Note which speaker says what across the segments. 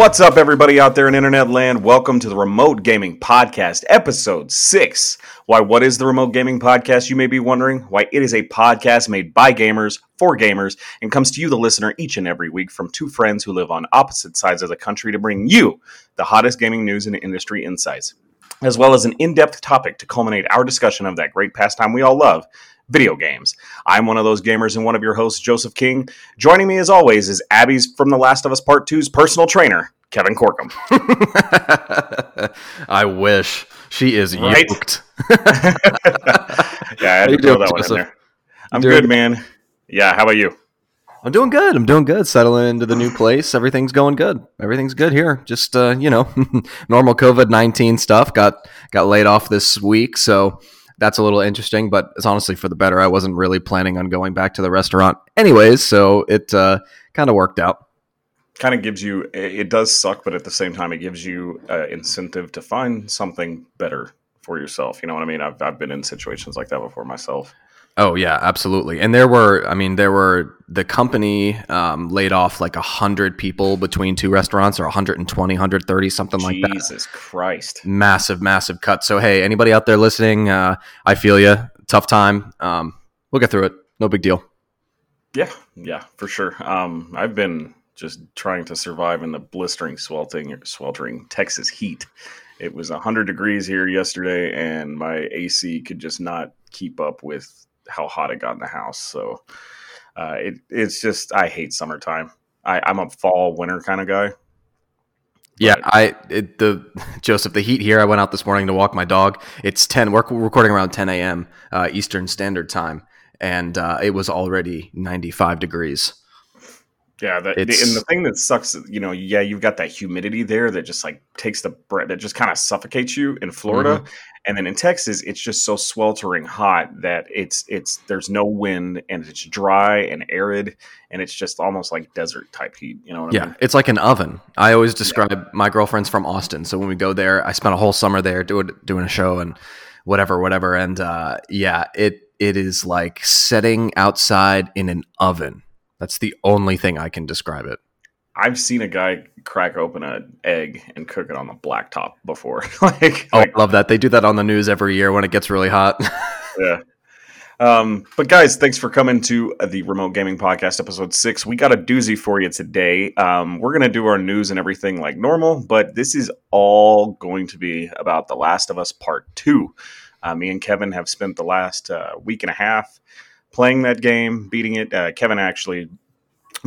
Speaker 1: What's up, everybody out there in internet land? Welcome to the Remote Gaming Podcast, episode six. Why, what is the Remote Gaming Podcast, you may be wondering? Why, it is a podcast made by gamers for gamers and comes to you, the listener, each and every week from two friends who live on opposite sides of the country to bring you the hottest gaming news and industry insights, as well as an in depth topic to culminate our discussion of that great pastime we all love video games. I'm one of those gamers and one of your hosts, Joseph King. Joining me, as always, is Abby's from The Last of Us Part 2's personal trainer, Kevin Corkum.
Speaker 2: I wish. She is
Speaker 1: Right?
Speaker 2: yoked.
Speaker 1: yeah, I had to throw that one in there. I'm
Speaker 2: doing
Speaker 1: good, man. Yeah, how about you?
Speaker 2: I'm doing good. I'm doing good. Settling into the new place. Everything's going good. Everything's good here. Just uh, you know, normal COVID nineteen stuff. Got got laid off this week, so that's a little interesting. But it's honestly for the better. I wasn't really planning on going back to the restaurant, anyways. So it uh, kind of worked out.
Speaker 1: Kind of gives you, it does suck, but at the same time, it gives you uh, incentive to find something better for yourself. You know what I mean? I've, I've been in situations like that before myself.
Speaker 2: Oh yeah, absolutely. And there were, I mean, there were the company um, laid off like hundred people between two restaurants, or 120, 130, something like that.
Speaker 1: Jesus Christ.
Speaker 2: Massive, massive cut. So hey, anybody out there listening, uh, I feel you. Tough time. Um, we'll get through it. No big deal.
Speaker 1: Yeah, yeah, for sure. Um, I've been just trying to survive in the blistering, sweltering, sweltering Texas heat. It was 100 degrees here yesterday, and my AC could just not keep up with how hot it got in the house. So uh, it, it's just, I hate summertime. I, I'm a fall, winter kind of guy.
Speaker 2: Yeah, I it, the Joseph the heat here. I went out this morning to walk my dog. It's ten. We're recording around ten a.m. Uh, Eastern Standard Time, and uh, it was already ninety five degrees.
Speaker 1: Yeah, the, and the thing that sucks, you know, yeah, you've got that humidity there that just like takes the breath, that just kind of suffocates you in Florida,
Speaker 2: Mm-hmm.
Speaker 1: And then in Texas, it's just so sweltering hot that it's it's there's no wind and it's dry and arid, and it's just almost like desert type heat. You know what I
Speaker 2: Yeah,
Speaker 1: mean?
Speaker 2: it's like an oven. I always describe my girlfriend's from Austin, so when we go there, I spent a whole summer there doing doing a show and whatever, whatever. And uh, yeah, it it is like sitting outside in an oven. That's the only thing I can describe it.
Speaker 1: I've seen a guy crack open an egg and cook it on the blacktop before. like,
Speaker 2: Oh,
Speaker 1: like
Speaker 2: I love that. They do that on the news every year when it gets really hot.
Speaker 1: yeah. Um, but guys, thanks for coming to the Remote Gaming Podcast, episode six. We got a doozy for you today. Um, we're gonna do our news and everything like normal, but this is all going to be about The Last of Us Part Two. Uh, me and Kevin have spent the last uh, week and a half playing that game, beating it. Uh, Kevin actually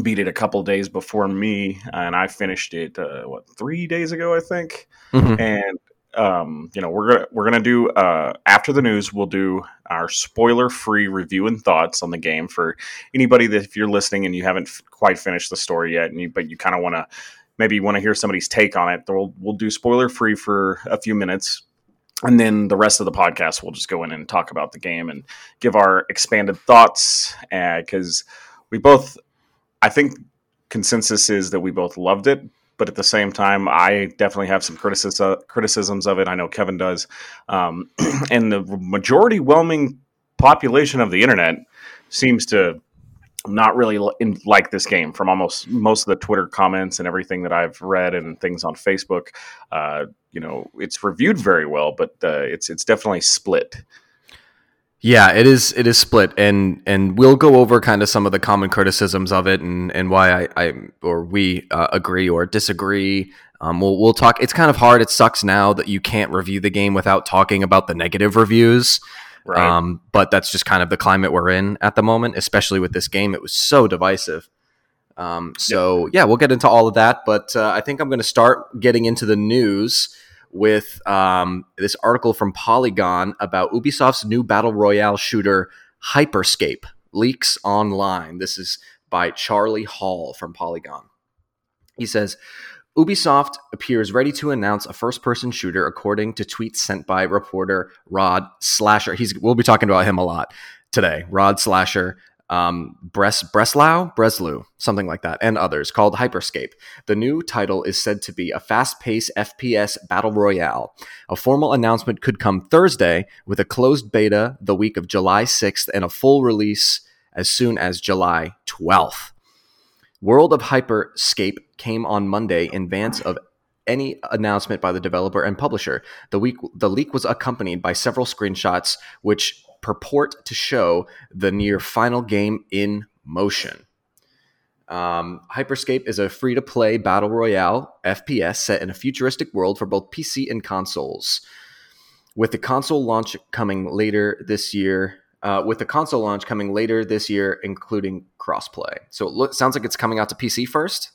Speaker 1: beat it a couple days before me, and I finished it uh, what three days ago, I think
Speaker 2: Mhm.
Speaker 1: and um, you know we're gonna we're gonna do uh, after the news we'll do our spoiler free review and thoughts on the game for anybody that if you're listening and you haven't f- quite finished the story yet and you, but you kind of want to maybe want to hear somebody's take on it we'll, we'll do spoiler free for a few minutes and then the rest of the podcast we'll just go in and talk about the game and give our expanded thoughts because we both i think consensus is that we both loved it but at the same time, I definitely have some criticism, criticisms of it. I know Kevin does, um, and the majority whelming population of the internet seems to not really like this game. From almost most of the Twitter comments and everything that I've read and things on Facebook, uh, you know, it's reviewed very well, but uh, it's it's definitely split.
Speaker 2: Yeah, it is. It is split, and and we'll go over kind of some of the common criticisms of it, and and why I, I or we uh, agree or disagree. Um, we'll we'll talk. It's kind of hard. It sucks now that you can't review the game without talking about the negative reviews.
Speaker 1: Right.
Speaker 2: Um, but that's just kind of the climate we're in at the moment, especially with this game. It was so divisive. Um, so yeah, we'll get into all of that. But uh, I think I'm going to start getting into the news with um, this article from Polygon about Ubisoft's new battle royale shooter Hyperscape leaks online. This is by Charlie Hall from Polygon. He says Ubisoft appears ready to announce a first-person shooter, according to tweets sent by reporter Rod Slasher. He's we'll be talking about him a lot today. Rod Slasher, um, Bres Breslau, Breslau, something like that, and others, called Hyperscape. The new title is said to be a fast-paced FPS battle royale. A formal announcement could come Thursday, with a closed beta the week of July 6th and a full release as soon as July 12th. World of Hyperscape came on Monday in advance of any announcement by the developer and publisher. The week the leak was accompanied by several screenshots which purport to show the near final game in motion. Um, Hyperscape is a free to play battle royale FPS set in a futuristic world for both PC and consoles. With the console launch coming later this year, uh, with the console launch coming later this year, including crossplay. So it lo- sounds like it's coming out to PC first.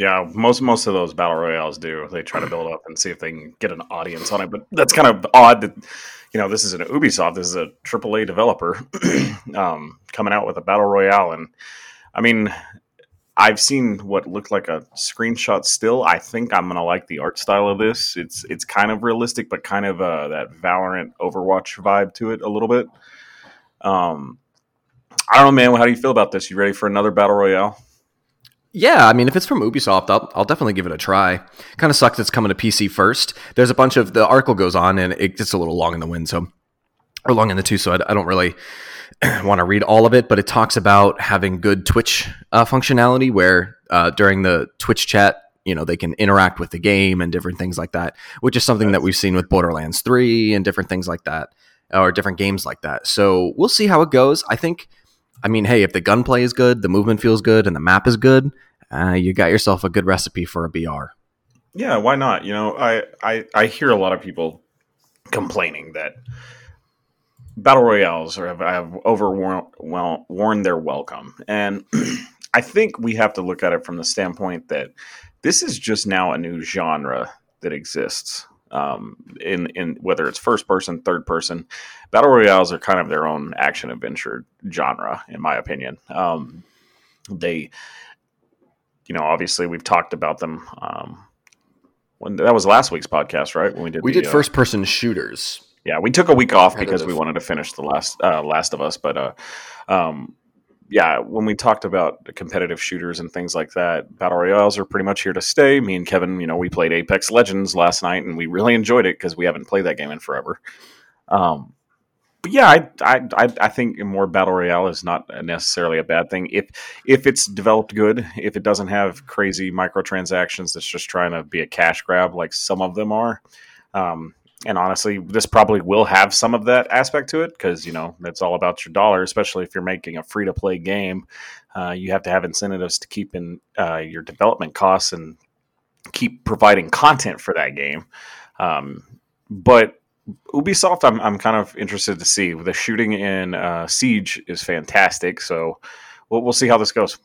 Speaker 1: Yeah, most most of those battle royales do. They try to build up and see if they can get an audience on it. But that's kind of odd that you know this is an Ubisoft. This is a AAA developer um, coming out with a battle royale, and I mean, I've seen what looked like a screenshot. Still, I think I'm gonna like the art style of this. It's it's kind of realistic, but kind of uh, that Valorant Overwatch vibe to it a little bit. Um, I don't know, man. How do you feel about this? You ready for another battle royale?
Speaker 2: Yeah, I mean, if it's from Ubisoft, I'll, I'll definitely give it a try. Kind of sucks it's coming to PC first. There's a bunch of the article goes on and it gets a little long in the wind, so or long in the tooth, so I, I don't really want to read all of it. But it talks about having good Twitch uh, functionality where uh, during the Twitch chat, you know, they can interact with the game and different things like that, which is something that we've seen with Borderlands 3 and different things like that, or different games like that. So we'll see how it goes. I think I mean, hey, if the gunplay is good, the movement feels good, and the map is good, uh, you got yourself a good recipe for a BR.
Speaker 1: Yeah, why not? You know, I, I I hear a lot of people complaining that battle royales have, have overworn their welcome, and I think we have to look at it from the standpoint that this is just now a new genre that exists. Um, in in whether it's first person, third person, battle royales are kind of their own action adventure genre, in my opinion. Um, they, you know, obviously we've talked about them. Um, when that was last week's podcast, right? When we did
Speaker 2: We
Speaker 1: the,
Speaker 2: did
Speaker 1: uh,
Speaker 2: first person shooters.
Speaker 1: yeah, we took a week off because we wanted to finish the last uh, Last of Us, but uh, um, yeah, when we talked about competitive shooters and things like that, battle royales are pretty much here to stay. Me and Kevin, you know, we played Apex Legends last night, and we really enjoyed it because we haven't played that game in forever. Um, but yeah, I, I I I think more battle royale is not necessarily a bad thing if if it's developed good. If it doesn't have crazy microtransactions that's just trying to be a cash grab like some of them are. Um, and honestly, this probably will have some of that aspect to it because you know it's all about your dollar. Especially if you're making a free to play game, uh, you have to have incentives to keep in uh, your development costs and keep providing content for that game. Um, but Ubisoft, I'm I'm kind of interested to see. The shooting in uh, Siege is fantastic, so we'll, we'll see how this goes.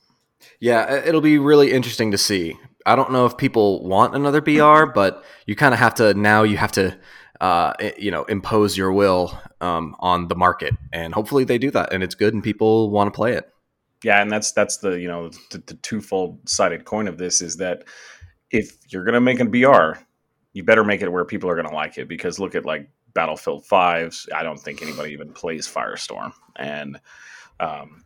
Speaker 2: Yeah, it'll be really interesting to see. I don't know if people want another BR, but you kind of have to now. You have to, uh, you know, impose your will um, on the market, and hopefully they do that, and it's good, and people want to play it.
Speaker 1: Yeah, and that's that's the you know the, the twofold sided coin of this is that if you're gonna make a BR, you better make it where people are gonna like it because look at like Battlefield Fives. I don't think anybody even plays Firestorm, and um,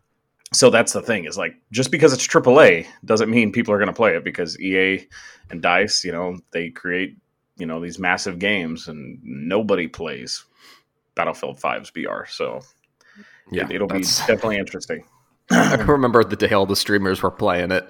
Speaker 1: so that's the thing is like just because it's AAA doesn't mean people are gonna play it because EA and Dice, you know, they create you know these massive games and nobody plays Battlefield 5's BR. So
Speaker 2: Yeah,
Speaker 1: it, will be definitely interesting.
Speaker 2: I remember the day all the streamers were playing it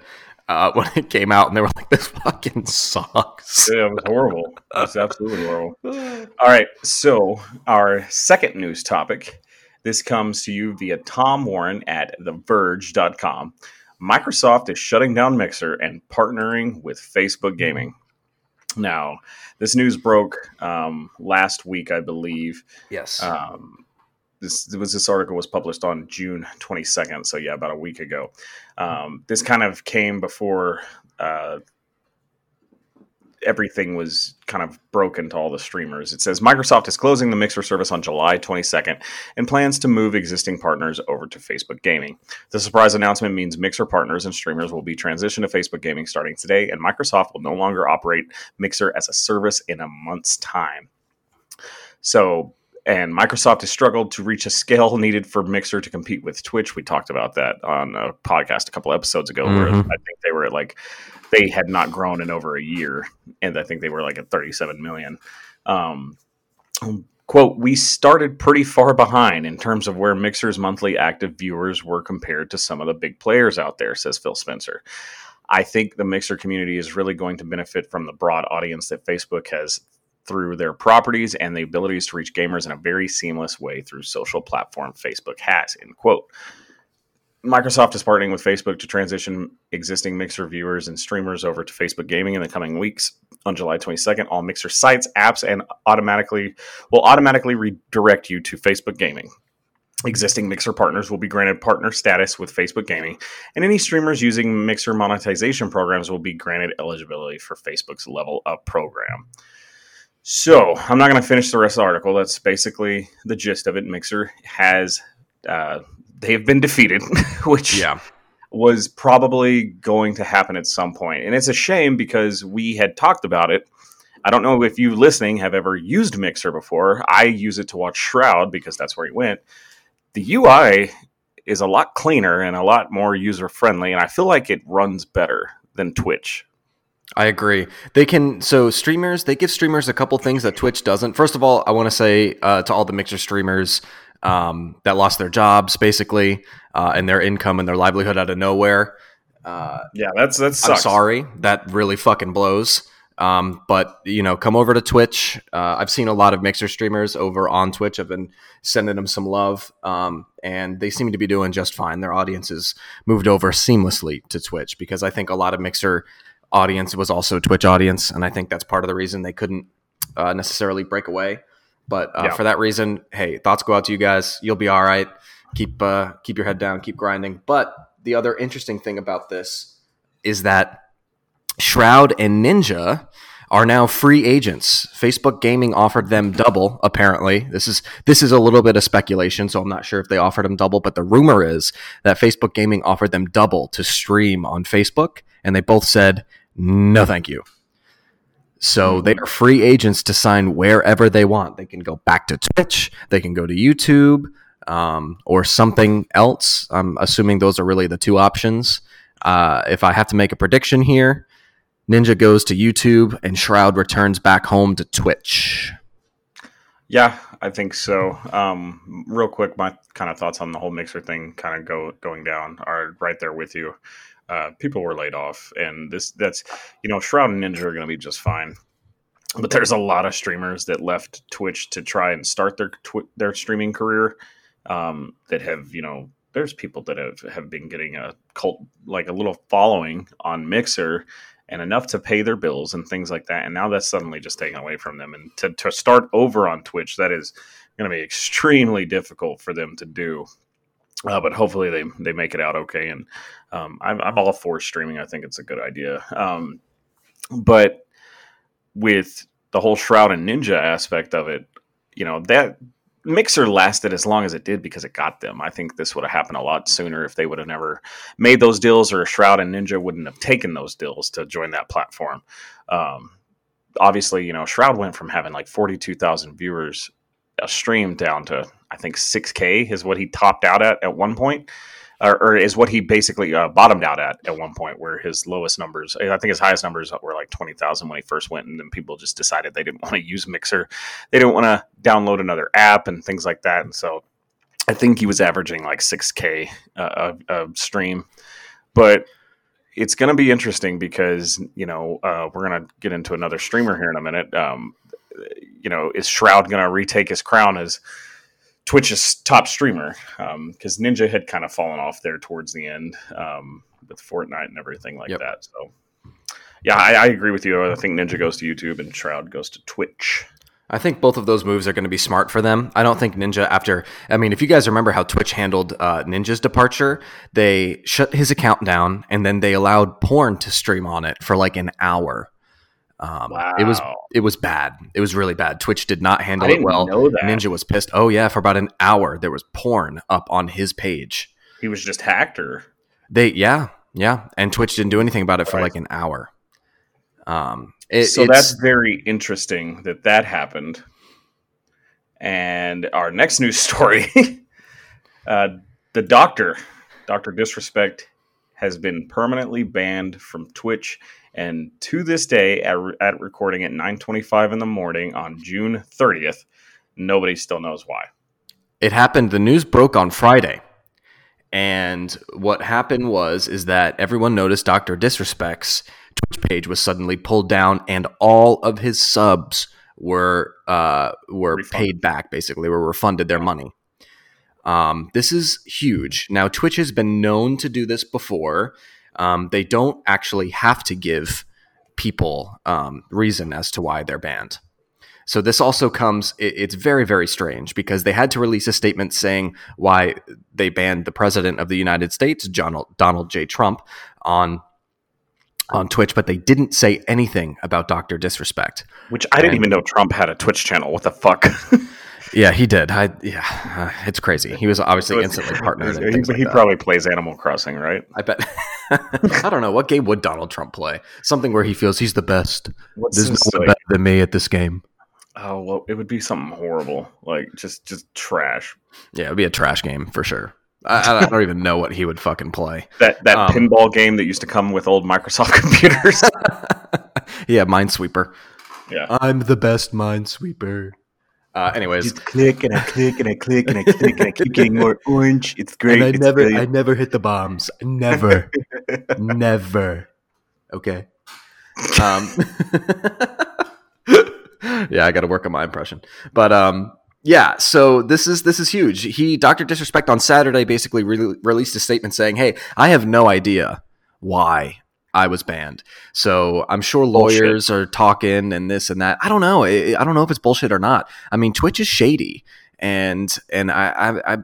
Speaker 2: uh, when it came out, and they were like, "This fucking sucks."
Speaker 1: Yeah, it was horrible. It was absolutely horrible. All right, so our second news topic. This comes to you via Tom Warren at TheVerge.com. Microsoft is shutting down Mixer and partnering with Facebook Gaming. Now, this news broke um, last week, I believe.
Speaker 2: Yes.
Speaker 1: Um, this was this article was published on June 22nd, so yeah, about a week ago. Um, this kind of came before uh, everything was kind of broken to all the streamers. It says Microsoft is closing the Mixer service on July 22nd and plans to move existing partners over to Facebook Gaming. The surprise announcement means Mixer partners and streamers will be transitioned to Facebook Gaming starting today, and Microsoft will no longer operate Mixer as a service in a month's time. So, and Microsoft has struggled to reach a scale needed for Mixer to compete with Twitch. We talked about that on a podcast a couple episodes ago, where
Speaker 2: Mhm.
Speaker 1: I think they were at like they had not grown in over a year, and I think they were like at 37 million. Um, Quote, we started pretty far behind in terms of where Mixer's monthly active viewers were compared to some of the big players out there, says Phil Spencer. I think the Mixer community is really going to benefit from the broad audience that Facebook has through their properties and the abilities to reach gamers in a very seamless way through social platform Facebook has, end quote. Microsoft is partnering with Facebook to transition existing Mixer viewers and streamers over to Facebook Gaming in the coming weeks. On July 22nd, all Mixer sites, apps, and automatically will automatically redirect you to Facebook Gaming. Existing Mixer partners will be granted partner status with Facebook Gaming, and any streamers using Mixer monetization programs will be granted eligibility for Facebook's Level Up program. So, I'm not going to finish the rest of the article. That's basically the gist of it. Mixer has uh, they have been defeated, which
Speaker 2: Yeah.
Speaker 1: was probably going to happen at some point. And it's a shame because we had talked about it. I don't know if you listening have ever used Mixer before. I use it to watch Shroud because that's where he went. The UI is a lot cleaner and a lot more user friendly, and I feel like it runs better than Twitch.
Speaker 2: I agree. They can so streamers they give streamers a couple things that Twitch doesn't. First of all, I want to say uh, to all the Mixer streamers um, that lost their jobs basically uh, and their income and their livelihood out of nowhere. Uh,
Speaker 1: Yeah, that's that's
Speaker 2: I'm sorry. That really fucking blows. Um, but you know, come over to Twitch. Uh, I've seen a lot of Mixer streamers over on Twitch. I've been sending them some love, um, and they seem to be doing just fine. Their audiences moved over seamlessly to Twitch because I think a lot of Mixer audience was also Twitch audience, and I think that's part of the reason they couldn't uh, necessarily break away. But uh,
Speaker 1: Yeah.
Speaker 2: for that reason, hey, thoughts go out to you guys. You'll be all right. Keep uh, keep your head down. Keep grinding. But the other interesting thing about this is that Shroud and Ninja are now free agents. Facebook Gaming offered them double. Apparently, this is this is a little bit of speculation, so I'm not sure if they offered them double. But the rumor is that Facebook Gaming offered them double to stream on Facebook, and they both said no, thank you. So they are free agents to sign wherever they want. They can go back to Twitch, they can go to YouTube, um, or something else. I'm assuming those are really the two options. Uh, if I have to make a prediction here, Ninja goes to YouTube and Shroud returns back home to Twitch.
Speaker 1: Yeah, I think so. Um, real quick, my kind of thoughts on the whole mixer thing, kind of go going down, are right there with you. Uh, people were laid off, and this that's you know Shroud and Ninja are going to be just fine. But there's a lot of streamers that left Twitch to try and start their tw- their streaming career. Um, that have you know there's people that have have been getting a cult like a little following on Mixer and enough to pay their bills and things like that. And now that's suddenly just taken away from them. And to, to start over on Twitch, that is going to be extremely difficult for them to do. Uh, but hopefully they, they make it out okay. And um, I'm, I'm all for streaming. I think it's a good idea. Um, but with the whole Shroud and Ninja aspect of it, you know, that Mixer lasted as long as it did because it got them. I think this would have happened a lot sooner if they would have never made those deals, or Shroud and Ninja wouldn't have taken those deals to join that platform. Um, obviously, you know, Shroud went from having like 42,000 viewers a stream down to, I think, 6K is what he topped out at at one point. Or, or is what he basically uh, bottomed out at at one point, where his lowest numbers, I think his highest numbers were like 20,000 when he first went, and then people just decided they didn't want to use Mixer. They didn't want to download another app and things like that. And so I think he was averaging like 6K uh, stream. But it's going to be interesting because, you know, uh, we're going to get into another streamer here in a minute. Um, you know, is Shroud going to retake his crown as Twitch's top streamer? Because Ninja had kind of fallen off there towards the end um, with Fortnite and everything like
Speaker 2: Yep.
Speaker 1: that. So, yeah, I, I agree with you. I think Ninja goes to YouTube and Shroud goes to Twitch.
Speaker 2: I think both of those moves are going to be smart for them. I don't think Ninja, after, I mean, if you guys remember how Twitch handled uh, Ninja's departure, they shut his account down and then they allowed porn to stream on it for like an hour. Um, It was it was bad. It was really bad. Twitch did not handle it well. Ninja was pissed. Oh yeah, for about an hour there was porn up on his page.
Speaker 1: He was just hacked or
Speaker 2: They yeah yeah, and Twitch didn't do anything about it for
Speaker 1: Right.
Speaker 2: like an hour. Um, it,
Speaker 1: so that's very interesting that that happened. And our next news story, uh, the doctor, Doctor Disrespect, has been permanently banned from Twitch, and to this day, at, at recording at 9:25 in the morning on June 30th, nobody still knows why.
Speaker 2: It happened. The news broke on Friday, and what happened was is that everyone noticed Doctor Disrespect's Twitch page was suddenly pulled down, and all of his subs were uh, were
Speaker 1: Refunded.
Speaker 2: paid back. Basically, were refunded their money. Um, this is huge. Now, Twitch has been known to do this before. Um, they don't actually have to give people um, reason as to why they're banned. So this also comes. It, it's very very strange because they had to release a statement saying why they banned the president of the United States, Donald, Donald J. Trump, on on Twitch, but they didn't say anything about Doctor Disrespect.
Speaker 1: Which I didn't
Speaker 2: And-
Speaker 1: even know Trump had a Twitch channel. What the fuck?
Speaker 2: Yeah, he did. I, yeah, uh, it's crazy. He was obviously instantly partnered.
Speaker 1: he
Speaker 2: like
Speaker 1: he probably plays Animal Crossing, right?
Speaker 2: I bet. I don't know what game would Donald Trump play. Something where he feels he's the best.
Speaker 1: What's
Speaker 2: There's no
Speaker 1: this,
Speaker 2: one better than me at this game.
Speaker 1: Oh well, it would be something horrible, like just just trash.
Speaker 2: Yeah, it'd be a trash game for sure. I, I don't even know what he would fucking play.
Speaker 1: That that
Speaker 2: Um,
Speaker 1: pinball game that used to come with old Microsoft computers.
Speaker 2: yeah, Minesweeper.
Speaker 1: yeah.
Speaker 2: I'm the best Minesweeper. Uh, anyways,
Speaker 1: click and I click and I click and I click and I keep getting more orange. It's great. I it's brilliant.
Speaker 2: never hit the bombs. Never, never. Okay. Um, yeah, I got to work on my impression, but um, yeah. So this is this is huge. He Doctor Disrespect on Saturday basically re- released a statement saying, "Hey, I have no idea why." I was banned, so I'm sure
Speaker 1: Bullshit.
Speaker 2: lawyers are talking and this and that. I don't know. I, I don't know if it's bullshit or not. I mean, Twitch is shady, and and I, I, I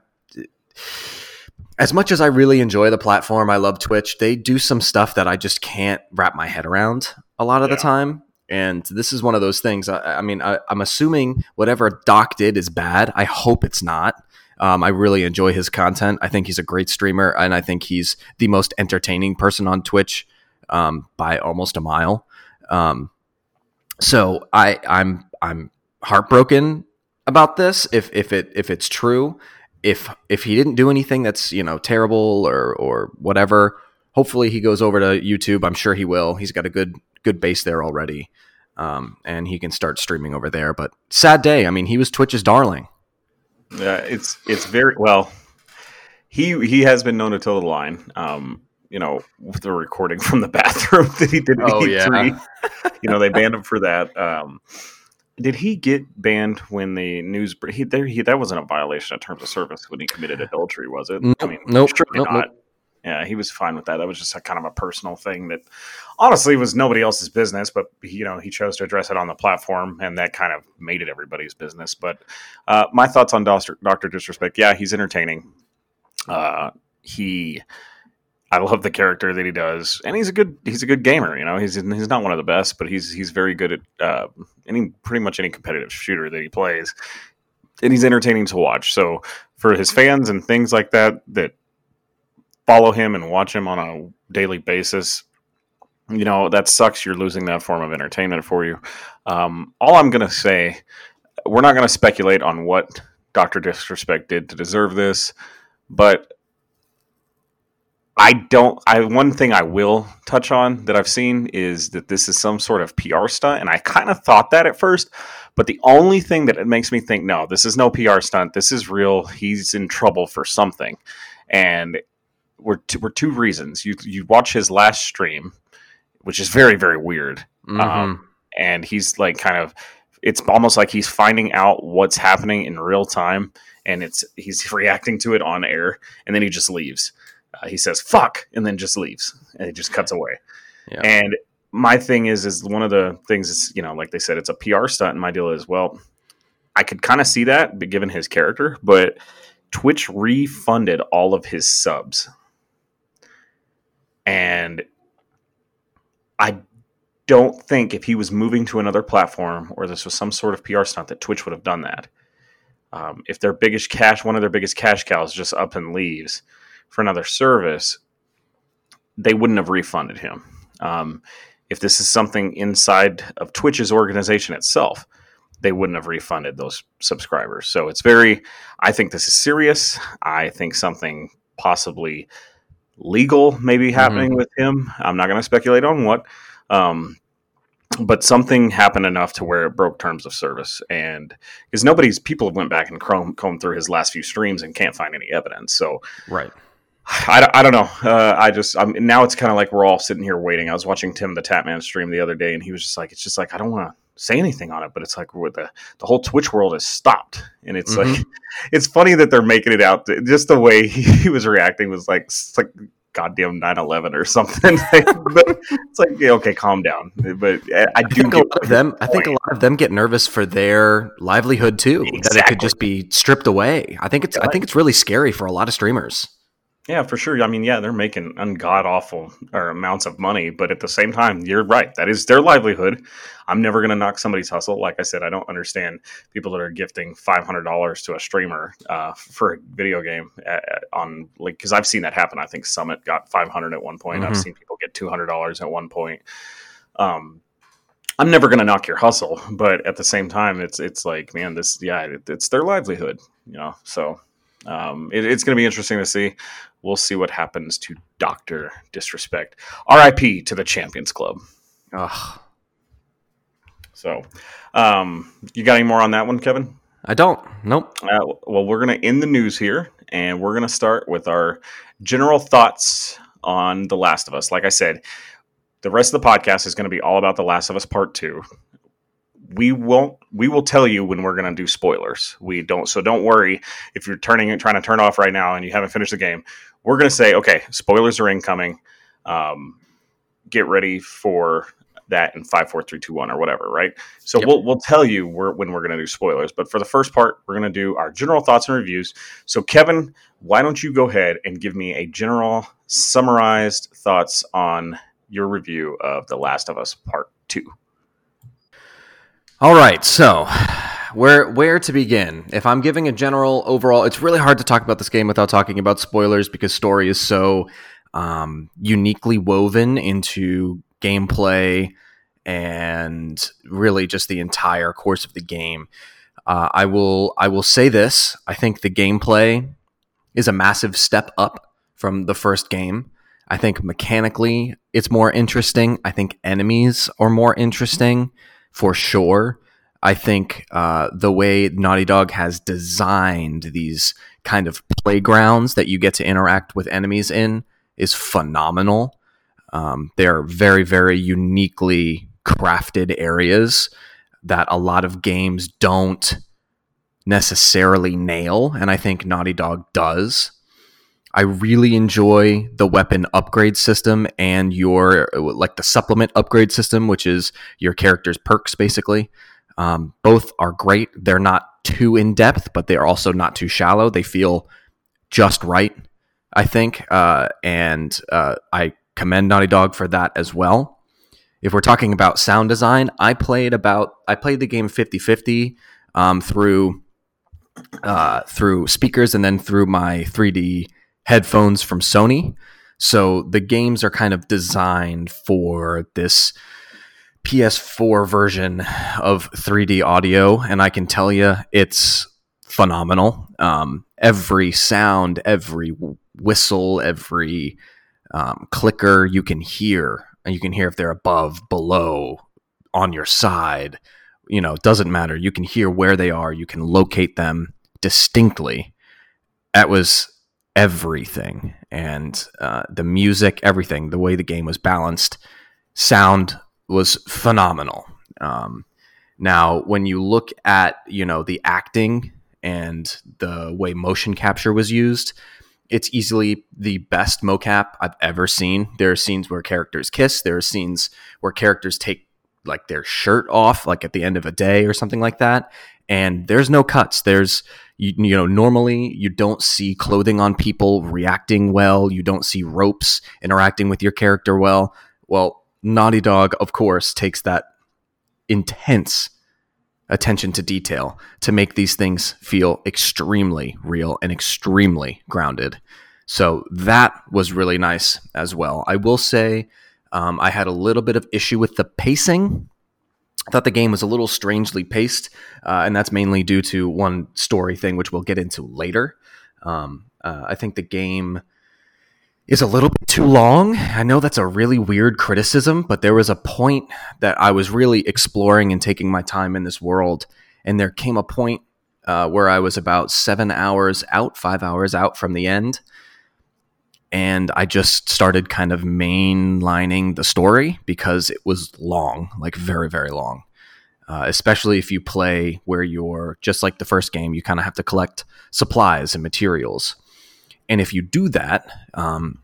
Speaker 2: as much as I really enjoy the platform, I love Twitch. They do some stuff that I just can't wrap my head around a lot of the time. And this is one of those things. I, I mean, I, I'm assuming whatever Doc did is bad. I hope it's not. Um, I really enjoy his content. I think he's a great streamer, and I think he's the most entertaining person on Twitch um, by almost a mile. Um, so I, I'm I'm heartbroken about this. If if it if it's true, if if he didn't do anything that's you know terrible or or whatever, hopefully he goes over to YouTube. I'm sure he will. He's got a good good base there already, um, and he can start streaming over there. But sad day. I mean, he was Twitch's darling.
Speaker 1: Yeah, it's it's very well. He he has been known to toe the line. Um, you know, the recording from the bathroom that he did.
Speaker 2: Oh,
Speaker 1: E3.
Speaker 2: yeah.
Speaker 1: you know they banned him for that. Um, did he get banned when the news? He, there, he that wasn't a violation of terms of service when he committed adultery, was it?
Speaker 2: Nope, nope,
Speaker 1: surely
Speaker 2: nope,
Speaker 1: not. Yeah, he was fine with that. That was just a kind of a personal thing that honestly was nobody else's business, but you know he chose to address it on the platform, and that kind of made it everybody's business. But uh, my thoughts on Doctor Doctor Disrespect? Yeah, he's entertaining. Uh, he, I love the character that he does, and he's a good he's a good gamer. You know, he's he's not one of the best, but he's he's very good at uh, any pretty much any competitive shooter that he plays, and he's entertaining to watch. So for his fans and things like that that follow him and watch him on a daily basis, you know that sucks. You're losing that form of entertainment for you. Um, all I'm gonna say, we're not gonna speculate on what Doctor Disrespect did to deserve this, but I don't. I one thing I will touch on that I've seen is that this is some sort of PR stunt, and I kind of thought that at first. But the only thing that it makes me think, no, this is no PR stunt. This is real. He's in trouble for something, and we're two, we're two reasons. You you watch his last stream, which is very very weird,
Speaker 2: Mhm.
Speaker 1: Um, and he's like kind of. It's almost like he's finding out what's happening in real time, and it's he's reacting to it on air, and then he just leaves. Uh, he says "fuck" and then just leaves, and it just cuts away.
Speaker 2: Yeah.
Speaker 1: And my thing is, is one of the things is you know, like they said, it's a PR stunt. And my deal is, well, I could kind of see that, but given his character, but Twitch refunded all of his subs, and I don't think if he was moving to another platform or this was some sort of PR stunt that Twitch would have done that. Um, if their biggest cash, one of their biggest cash cows, just up and leaves for another service, they wouldn't have refunded him. Um, if this is something inside of Twitch's organization itself, they wouldn't have refunded those subscribers. So it's very, I think this is serious. I think something possibly legal may be happening with him. I'm not going to speculate on what. Um, but something happened enough to where it broke terms of service and because nobody's people have went back and combed through his last few streams and can't find any evidence so
Speaker 2: right
Speaker 1: I, I don't know. Uh, I just I'm, now it's kind of like we're all sitting here waiting. I was watching Tim the Tatman stream the other day, and he was just like, "It's just like I don't want to say anything on it, but it's like the the whole Twitch world has stopped, and it's mm-hmm. like it's funny that they're making it out. To, just the way he, he was reacting was like like goddamn 9-11 or something but it's like yeah, okay calm down but i, I do
Speaker 2: think a lot of them i think a lot of them get nervous for their livelihood too exactly. that it could just be stripped away i think it's i think it's really scary for a lot of streamers
Speaker 1: yeah, for sure. I mean, yeah, they're making ungod awful or amounts of money, but at the same time, you're right. That is their livelihood. I'm never going to knock somebody's hustle. Like I said, I don't understand people that are gifting five hundred dollars to a streamer uh, for a video game at, uh, on like because I've seen that happen. I think Summit got five hundred at one point. Mm-hmm. I've seen people get two hundred dollars at one point. Um, I'm never going to knock your hustle, but at the same time, it's it's like, man, this yeah, it, it's their livelihood, you know. So um, it, it's going to be interesting to see. We'll see what happens to Doctor Disrespect. R.I.P. to the Champions Club. Ugh. So, um, you got any more on that one, Kevin?
Speaker 2: I don't. Nope.
Speaker 1: Uh, well, we're going to end the news here, and we're going to start with our general thoughts on The Last of Us. Like I said, the rest of the podcast is going to be all about The Last of Us Part Two we won't we will tell you when we're going to do spoilers we don't so don't worry if you're turning and trying to turn off right now and you haven't finished the game we're going to say okay spoilers are incoming. Um, get ready for that in five four three two one or whatever right? So yep. we'll, we'll tell you we're, when we're going to do spoilers but for the first part we're going to do our general thoughts and reviews. So kevin why don't you go ahead and give me a general summarized thoughts on your review of the last of us part two?
Speaker 2: All right, so where where to begin? If I'm giving a general overall, it's really hard to talk about this game without talking about spoilers because story is so um, uniquely woven into gameplay and really just the entire course of the game. Uh, I will I will say this: I think the gameplay is a massive step up from the first game. I think mechanically it's more interesting. I think enemies are more interesting for sure. I think uh, the way Naughty Dog has designed these kind of playgrounds that you get to interact with enemies in is phenomenal. Um, they're very, very uniquely crafted areas that a lot of games don't necessarily nail, and I think Naughty Dog does. I really enjoy the weapon upgrade system and your like the supplement upgrade system, which is your character's perks basically. Um, both are great. They're not too in depth, but they are also not too shallow. They feel just right, I think, uh, and uh, I commend Naughty Dog for that as well. If we're talking about sound design, I played about I played the game 50-50 um, through uh, through speakers and then through my 3D headphones from Sony. So the games are kind of designed for this PS4 version of 3D audio, and I can tell you it's phenomenal. Um, every sound, every whistle, every um, clicker you can hear, and you can hear if they're above, below, on your side. You know, it doesn't matter. You can hear where they are. You can locate them distinctly. That was everything and uh, the music, everything, the way the game was balanced, sound was phenomenal. Um, now, when you look at you know the acting and the way motion capture was used, it's easily the best mocap I've ever seen. There are scenes where characters kiss. There are scenes where characters take like their shirt off, like at the end of a day or something like that. And there's no cuts. There's you, you know normally you don't see clothing on people reacting well you don't see ropes interacting with your character well well naughty dog of course takes that intense attention to detail to make these things feel extremely real and extremely grounded. So that was really nice as well. I will say um, i had a little bit of issue with the pacing. I thought the game was a little strangely paced, uh, and that's mainly due to one story thing, which we'll get into later. Um, uh, I think the game is a little bit too long. I know that's a really weird criticism, but there was a point that I was really exploring and taking my time in this world. And there came a point uh, where I was about seven hours out, five hours out from the end. And I just started kind of mainlining the story because it was long, like very, very long. Uh, especially if you play where you're just like the first game, you kind of have to collect supplies and materials. And if you do that, um,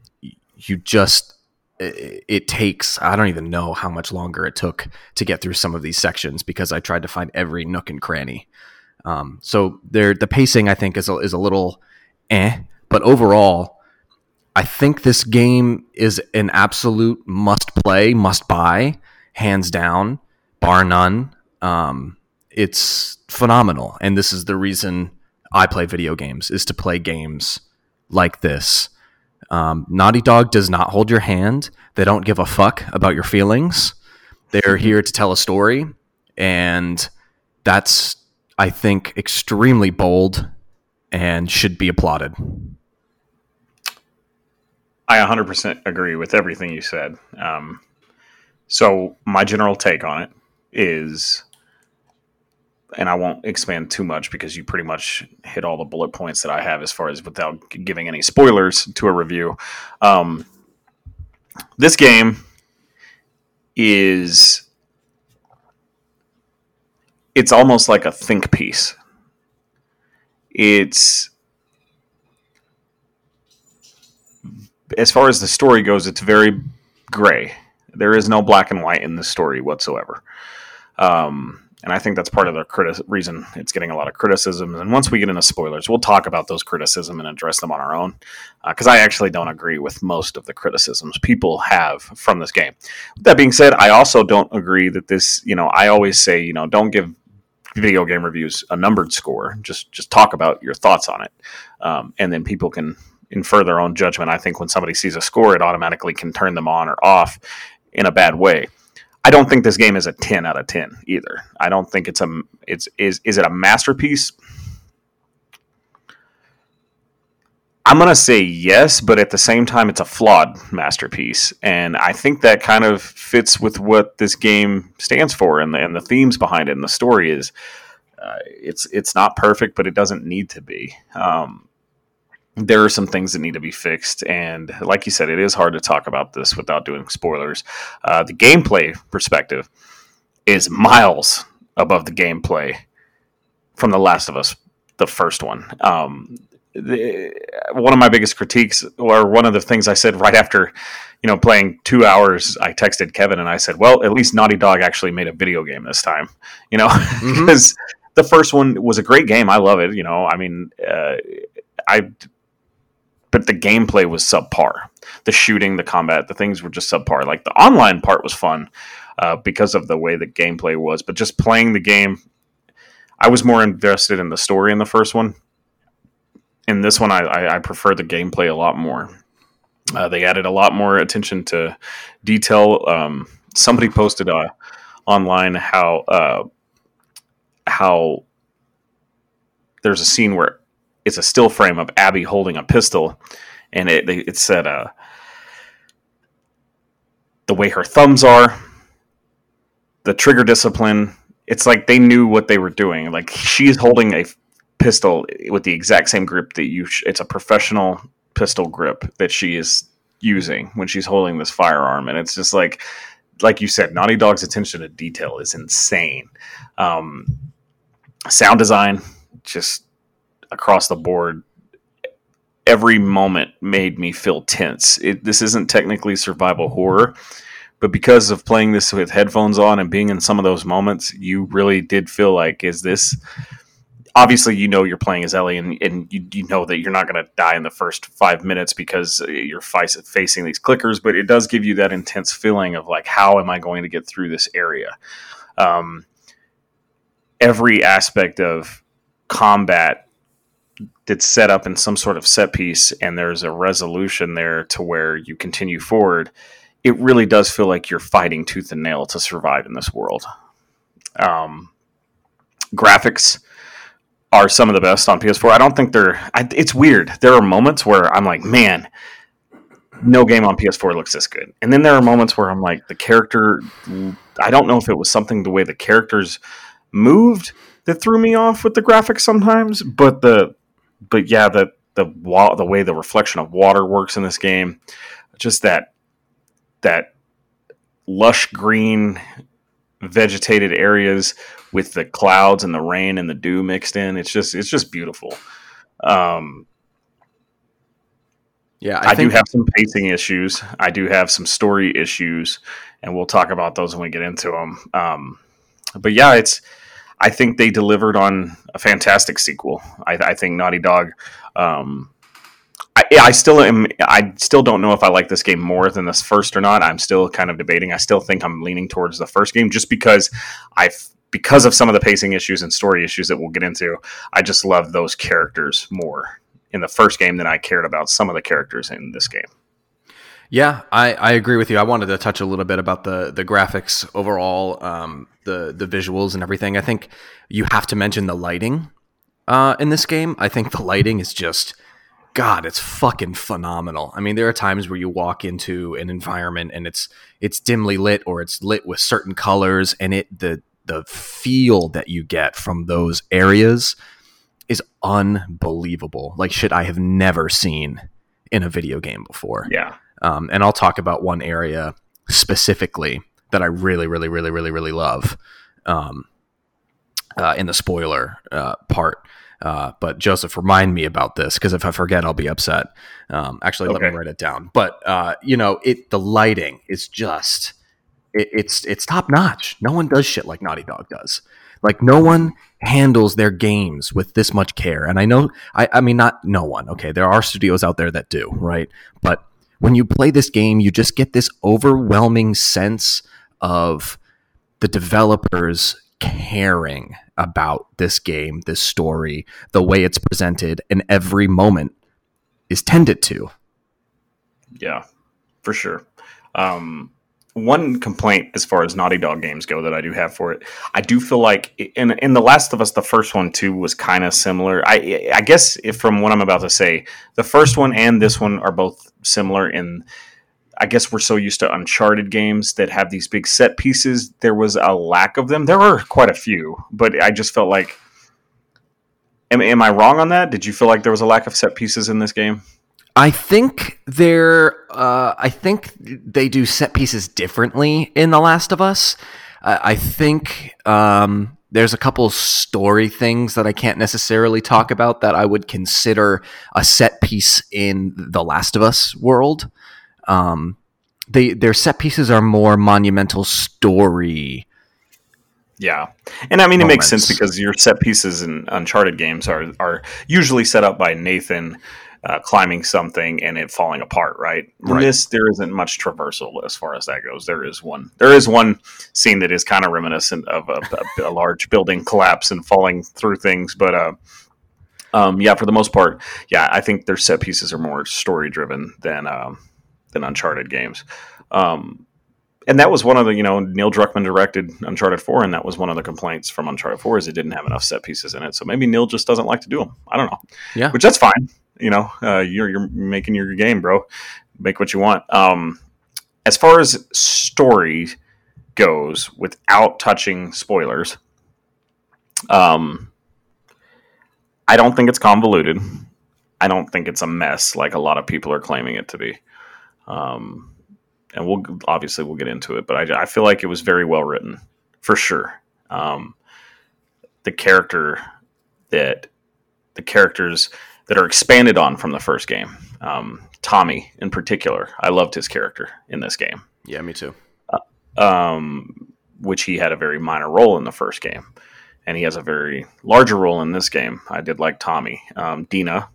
Speaker 2: you just it, takes I don't even know how much longer it took to get through some of these sections because I tried to find every nook and cranny. Um, so there, the pacing I think is a, is a little eh, but overall, I think this game is an absolute must play, must buy, hands down, bar none. Um, it's phenomenal, and this is the reason I play video games is to play games like this. Um, Naughty Dog does not hold your hand. They don't give a fuck about your feelings. They're here to tell a story, and that's I think extremely bold and should be applauded.
Speaker 1: I 100% agree with everything you said. Um, so my general take on it is and I won't expand too much because you pretty much hit all the bullet points that I have as far as without giving any spoilers to a review. Um, this game is it's almost like a think piece. It's as far as the story goes, it's very gray. There is no black and white in the story whatsoever. Um, and I think that's part of the criti- reason it's getting a lot of criticism. And once we get into spoilers, we'll talk about those criticism and address them on our own. Because uh, I actually don't agree with most of the criticisms people have from this game. With that being said, I also don't agree that this. You know, I always say, you know, don't give video game reviews a numbered score. Just just talk about your thoughts on it, um, and then people can infer their own judgment. I think when somebody sees a score, it automatically can turn them on or off in a bad way. I don't think this game is a 10 out of 10 either. I don't think it's a it's is is it a masterpiece? I'm going to say yes, but at the same time it's a flawed masterpiece and I think that kind of fits with what this game stands for and the and the themes behind it and the story is uh, it's it's not perfect, but it doesn't need to be. Um, there are some things that need to be fixed. And like you said, it is hard to talk about this without doing spoilers. Uh, the gameplay perspective is miles above the gameplay from The Last of Us, the first one. Um, the, one of my biggest critiques, or one of the things I said right after, you know, playing two hours, I texted Kevin and I said, "Well, at least Naughty Dog actually made a video game this time," you know, because mm-hmm. the first one was a great game. I love it. You know, I mean, uh, I but the gameplay was subpar. The shooting, the combat, the things were just subpar. Like the online part was fun uh, because of the way the gameplay was, but just playing the game, I was more invested in the story in the first one. In this one, I, I, I prefer the gameplay a lot more. Uh, they added a lot more attention to detail. Um, somebody posted uh, online how uh, how there's a scene where it's a still frame of Abby holding a pistol, and it it said uh, the way her thumbs are, the trigger discipline. It's like they knew what they were doing. Like she's holding a pistol with the exact same grip that you. Sh- it's a professional pistol grip that she is using when she's holding this firearm, and it's just like, like you said, Naughty Dog's attention to detail is insane. Um, sound design, just across the board every moment made me feel tense. It, this isn't technically survival horror, but because of playing this with headphones on and being in some of those moments, you really did feel like, is this. Obviously, you know you're playing as Ellie, and, and you, you know that you're not going to die in the first five minutes because you're facing these clickers, but it does give you that intense feeling of like, how am I going to get through this area? Um, every aspect of combat it's set up in some sort of set piece and there's a resolution there to where you continue forward, it really does feel like you're fighting tooth and nail to survive in this world. Um, graphics are some of the best on PS4. I don't think they're. I, it's weird. There are moments where I'm like, man, no game on PS4 looks this good. And then there are moments where I'm like, the character, I don't know if it was something the way the characters moved that threw me off with the graphics sometimes, but the, but yeah, the the wa- the way the reflection of water works in this game, just that that lush green vegetated areas with the clouds and the rain and the dew mixed in. It's just it's just beautiful. Um,
Speaker 2: yeah,
Speaker 1: I, I do have some pacing issues. I do have some story issues, and we'll talk about those when we get into them. Um, but yeah, it's. I think they delivered on a fantastic sequel. I, I think Naughty Dog. Um, I, I, still am. I still don't know if I like this game more than this first or not. I'm still kind of debating. I still think I'm leaning towards the first game, just because I, because of some of the pacing issues and story issues that we'll get into. I just love those characters more in the first game than I cared about some of the characters in this game.
Speaker 2: Yeah, I, I agree with you. I wanted to touch a little bit about the the graphics overall, um, the the visuals and everything. I think you have to mention the lighting uh, in this game. I think the lighting is just God, it's fucking phenomenal. I mean, there are times where you walk into an environment and it's it's dimly lit or it's lit with certain colors, and it the the feel that you get from those areas is unbelievable. Like shit I have never seen in a video game before.
Speaker 1: Yeah.
Speaker 2: Um, and I'll talk about one area specifically that I really, really, really, really, really love um, uh, in the spoiler uh, part. Uh, but Joseph, remind me about this because if I forget, I'll be upset. Um, actually, okay. let me write it down. But uh, you know, it the lighting is just it, it's it's top notch. No one does shit like Naughty Dog does. Like no one handles their games with this much care. And I know, I, I mean, not no one. Okay, there are studios out there that do, right? But when you play this game, you just get this overwhelming sense of the developers caring about this game, this story, the way it's presented, and every moment is tended to.
Speaker 1: Yeah, for sure. Um, one complaint as far as Naughty Dog games go that I do have for it, I do feel like in in The Last of Us, the first one too was kind of similar. I I guess if from what I'm about to say, the first one and this one are both similar in. I guess we're so used to Uncharted games that have these big set pieces. There was a lack of them. There were quite a few, but I just felt like. Am, am I wrong on that? Did you feel like there was a lack of set pieces in this game?
Speaker 2: I think they're. Uh, I think they do set pieces differently in The Last of Us. Uh, I think um, there's a couple story things that I can't necessarily talk about that I would consider a set piece in The Last of Us world. Um, they their set pieces are more monumental story.
Speaker 1: Yeah, and I mean moments. it makes sense because your set pieces in Uncharted games are are usually set up by Nathan uh, climbing something and it falling apart. Right. right. this there isn't much traversal as far as that goes. There is one. There is one scene that is kind of reminiscent of a, a, a, large building collapse and falling through things, but uh, um, yeah, for the most part, yeah, I think their set pieces are more story driven than um, than Uncharted games. Um, and that was one of the you know Neil Druckmann directed Uncharted Four, and that was one of the complaints from Uncharted Four is it didn't have enough set pieces in it. So maybe Neil just doesn't like to do them. I don't know.
Speaker 2: Yeah,
Speaker 1: which that's fine you know, uh, you're you're making your game, bro. Make what you want. Um, as far as story goes, without touching spoilers, um, I don't think it's convoluted. I don't think it's a mess like a lot of people are claiming it to be. Um, and we'll obviously we'll get into it, but I, I feel like it was very well written for sure. Um, the character that the characters that are expanded on from the first game. Um, Tommy, in particular, I loved his character in this game.
Speaker 2: Yeah, me too.
Speaker 1: Uh, um, which he had a very minor role in the first game, and he has a very larger role in this game. I did like Tommy. Um, Dina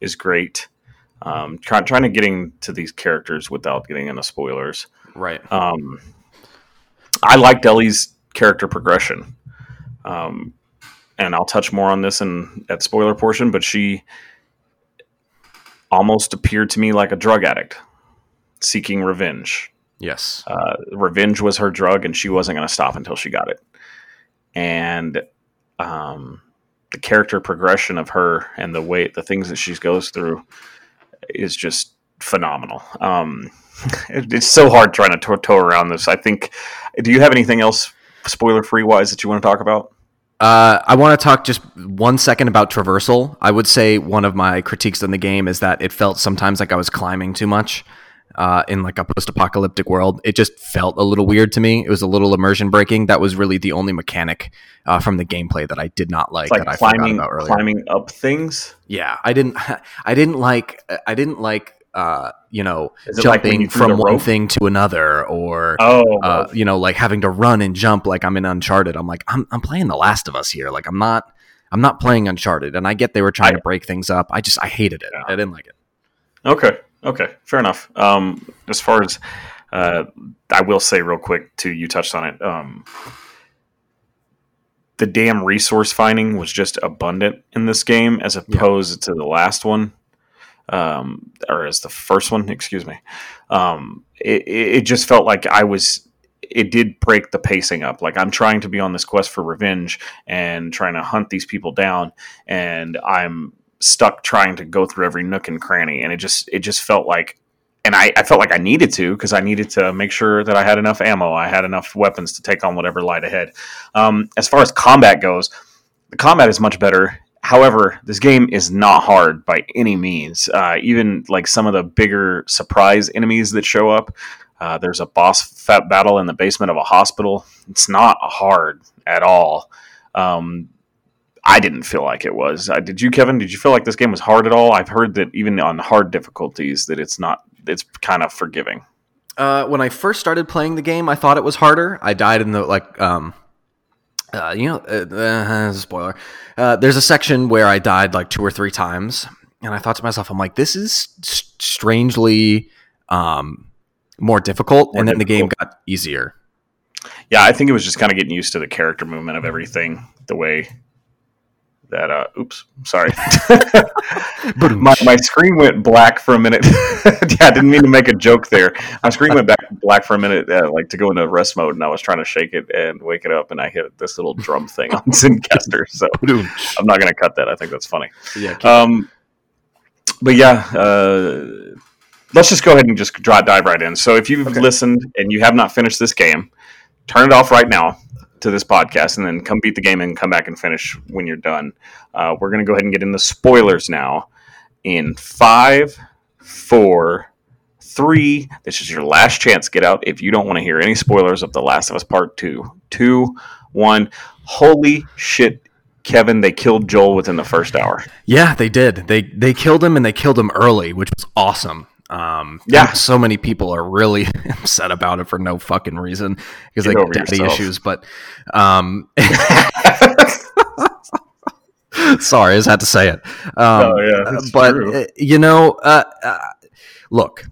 Speaker 1: is great. Um, try, trying to getting to these characters without getting into spoilers.
Speaker 2: Right.
Speaker 1: Um, I liked Ellie's character progression. Um, and I'll touch more on this in at spoiler portion, but she almost appeared to me like a drug addict seeking revenge.
Speaker 2: Yes.
Speaker 1: Uh, revenge was her drug, and she wasn't going to stop until she got it. And um, the character progression of her and the way the things that she goes through is just phenomenal. Um, it, it's so hard trying to toe around this. I think. Do you have anything else spoiler free wise that you want to talk about?
Speaker 2: Uh, I want to talk just one second about traversal. I would say one of my critiques in the game is that it felt sometimes like I was climbing too much uh, in like a post-apocalyptic world. It just felt a little weird to me. It was a little immersion breaking. That was really the only mechanic uh, from the gameplay that I did not like.
Speaker 1: like
Speaker 2: that I
Speaker 1: climbing,
Speaker 2: forgot about earlier.
Speaker 1: climbing up things.
Speaker 2: Yeah, I didn't. I didn't like. I didn't like. Uh, you know,
Speaker 1: like
Speaker 2: jumping
Speaker 1: the
Speaker 2: from one thing to another, or
Speaker 1: Oh,
Speaker 2: uh, you know, like having to run and jump like I'm in Uncharted. I'm like, I'm, I'm playing The Last of Us here. Like I'm not, I'm not playing Uncharted. And I get they were trying
Speaker 1: I-
Speaker 2: to break things up. I just, I hated it.
Speaker 1: Yeah.
Speaker 2: I didn't like it.
Speaker 1: Okay. Okay. Fair enough. Um, as far as uh, I will say real quick too, you touched on it. Um, the damn resource finding was just abundant in this game as opposed to the last one, um, or as the first one. Excuse me. Um, it, it just felt like I was. It did break the pacing up. Like I'm trying to be on this quest for revenge and trying to hunt these people down, and I'm stuck trying to go through every nook and cranny and it just it just felt like and I, I felt like I needed to because I needed to make sure that I had enough ammo, I had enough weapons to take on whatever lied ahead. Um, as far as combat goes, the combat is much better. However, this game is not hard by any means. Uh, even like some of the bigger surprise enemies that show up, uh, there's a boss battle in the basement of a hospital. It's not hard at all. Um, I didn't feel like it was. Uh, did you, Kevin? Did you feel like this game was hard at all? I've heard that even on hard difficulties, that it's not. It's kind of forgiving.
Speaker 2: Uh, when I first started playing the game, I thought it was harder. I died in the like, um, uh, you know, uh, uh, spoiler. Uh, there's a section where I died like two or three times, and I thought to myself, I'm like, this is strangely um, more difficult.
Speaker 1: More
Speaker 2: and then the game got easier.
Speaker 1: Yeah, I think it was just kind of getting used to the character movement of everything, the way that. uh Oops, sorry. my, my screen went black for a minute. yeah, I didn't mean to make a joke there. My screen went back black for a minute, uh, like to go into rest mode, and I was trying to shake it and wake it up, and I hit this little drum thing on Zencastr. So I'm not going to cut that. I think that's funny.
Speaker 2: yeah,
Speaker 1: Um, but yeah, uh, let's just go ahead and just dive right in. So if you've
Speaker 2: Okay.
Speaker 1: listened and you have not finished this game, turn it off right now to this podcast and then come beat the game and come back and finish when you're done. Uh, we're going to go ahead and get into the spoilers now in five, four, three. This is your last chance. Get out if you don't want to hear any spoilers of The Last of Us Part Two. Two, one. Holy shit, Kevin! They killed Joel within the first hour.
Speaker 2: Yeah, they did. They they killed him and they killed him early, which was awesome. Um,
Speaker 1: Yeah.
Speaker 2: so many people are really upset about it for no fucking reason because they got daddy
Speaker 1: yourself.
Speaker 2: issues. But um, sorry, I just had to say it. Um,
Speaker 1: Oh, yeah,
Speaker 2: but
Speaker 1: true.
Speaker 2: uh, you know, uh, uh, look,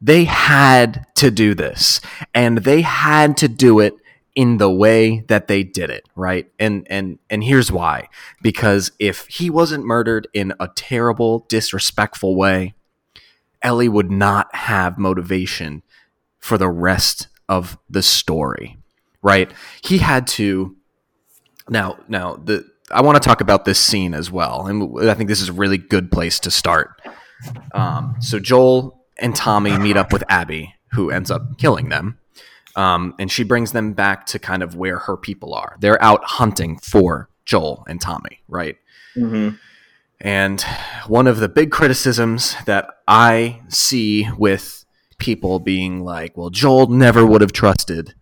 Speaker 2: they had to do this, and they had to do it in the way that they did it, right? And and and here's why: because if he wasn't murdered in a terrible, disrespectful way, Ellie would not have motivation for the rest of the story, right? He had to. Now, now the I want to talk about this scene as well, and I think this is a really good place to start. Um, so Joel and Tommy meet up with Abby, who ends up killing them, um, and she brings them back to kind of where her people are. They're out hunting for Joel and Tommy, right?
Speaker 1: Mhm.
Speaker 2: And one of the big criticisms that I see with people being like, well, Joel never would have trusted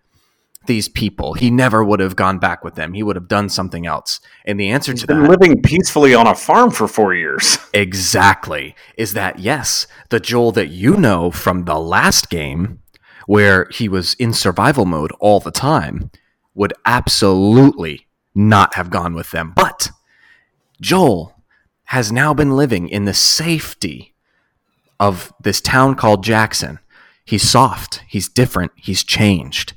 Speaker 2: these people. He never would have gone back with them. He would have done something else. And the answer
Speaker 1: He's
Speaker 2: to
Speaker 1: been
Speaker 2: that
Speaker 1: living peacefully on a farm for four years.
Speaker 2: exactly is that yes, the Joel that you know from the last game where he was in survival mode all the time would absolutely not have gone with them. But Joel has now been living in the safety of this town called Jackson. He's soft, he's different, he's changed.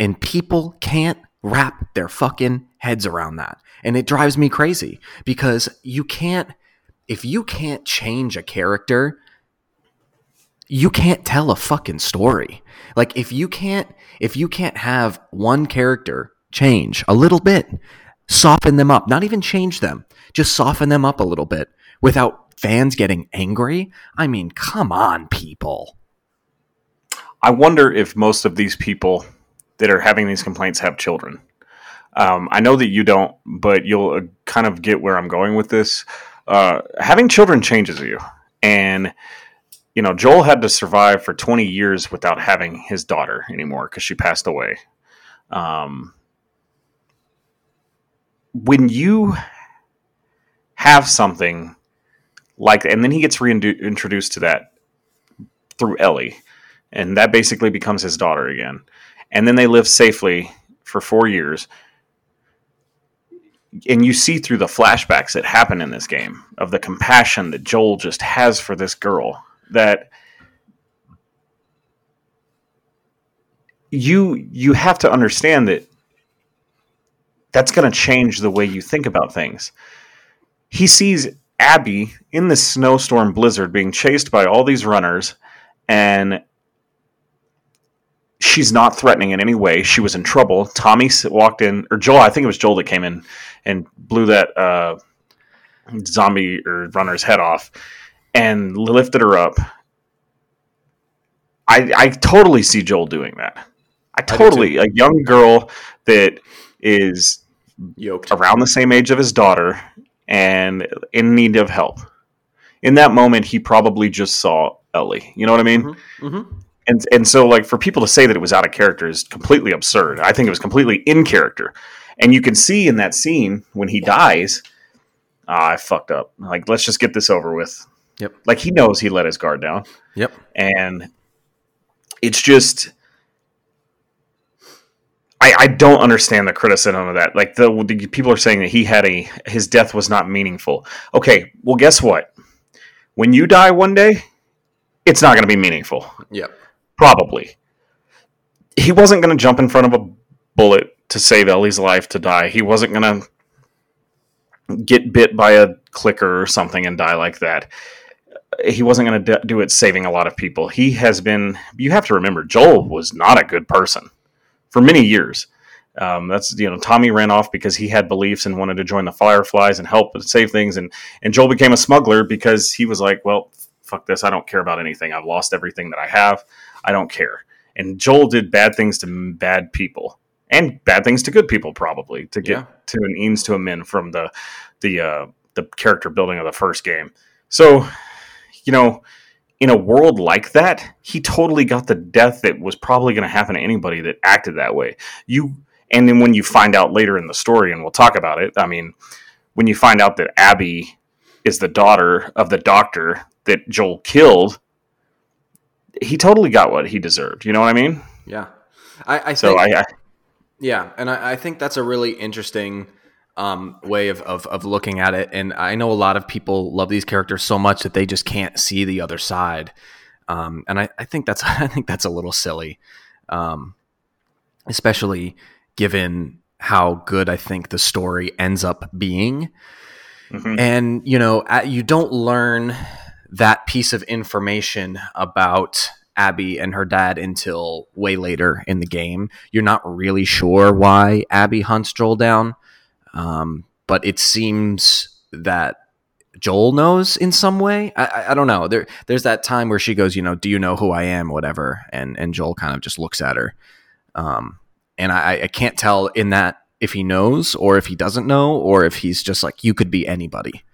Speaker 2: And people can't wrap their fucking heads around that. And it drives me crazy because you can't, if you can't change a character, you can't tell a fucking story. Like if you can't, if you can't have one character change a little bit, soften them up, not even change them, just soften them up a little bit without fans getting angry. I mean, come on, people.
Speaker 1: I wonder if most of these people that are having these complaints have children. Um, I know that you don't, but you'll uh, kind of get where I'm going with this. Uh, having children changes you, and you know Joel had to survive for 20 years without having his daughter anymore because she passed away. Um, when you have something like, and then he gets reintroduced to that through Ellie, and that basically becomes his daughter again, and then they live safely for four years. And you see through the flashbacks that happen in this game of the compassion that Joel just has for this girl that you you have to understand that that's going to change the way you think about things. He sees Abby in this snowstorm blizzard being chased by all these runners and she's not threatening in any way. She was in trouble. Tommy walked in, or Joel, I think it was Joel that came in and blew that uh, zombie or runner's head off and lifted her up. I, I totally see Joel doing that. I totally, I a young girl that is
Speaker 2: Yoked.
Speaker 1: around the same age of his daughter and in need of help. In that moment, he probably just saw Ellie. You know what I mean? Mm-hmm. Mm-hmm and and so like for people to say that it was out of character is completely absurd. I think it was completely in character, and you can see in that scene when he dies, oh, I fucked up. Like let's just get this over with.
Speaker 2: Yep.
Speaker 1: Like he knows he let his guard down.
Speaker 2: Yep.
Speaker 1: And it's just. I, I don't understand the criticism of that. Like the, the people are saying that he had a his death was not meaningful. Okay, well, guess what? When you die one day, it's not going to be meaningful.
Speaker 2: Yep.
Speaker 1: Probably. He wasn't going to jump in front of a bullet to save Ellie's life to die. He wasn't going to get bit by a clicker or something and die like that. He wasn't going to do it saving a lot of people. He has been, you have to remember, Joel was not a good person for many years. Um, that's you know Tommy ran off because he had beliefs and wanted to join the Fireflies and help and save things, and and Joel became a smuggler because he was like, well, fuck this, I don't care about anything. I've lost everything that I have. I don't care. And Joel did bad things to bad people and bad things to good people, probably to get yeah. to an eames to a min from the the uh, the character building of the first game. So, you know, in a world like that, he totally got the death that was probably going to happen to anybody that acted that way. You and then when you find out later in the story, and we'll talk about it. I mean, when you find out that Abby is the daughter of the doctor that Joel killed, he totally got what he deserved. You know what I mean?
Speaker 2: Yeah. I, I so think, I, I, yeah, and I, I, think that's a really interesting um, way of, of, of looking at it. And I know a lot of people love these characters so much that they just can't see the other side. Um, and I, I think that's I think that's a little silly, um, especially given how good I think the story ends up being. Mm-hmm. And you know, you don't learn that piece of information about Abby and her dad until way later in the game. You're not really sure why Abby hunts Joel down, um, but it seems that Joel knows in some way. I, I, I, don't know. There, there's that time where she goes, you know, do you know who I am, whatever, and and Joel kind of just looks at her, um, and I, I can't tell in that if he knows or if he doesn't know or if he's just like you could be anybody.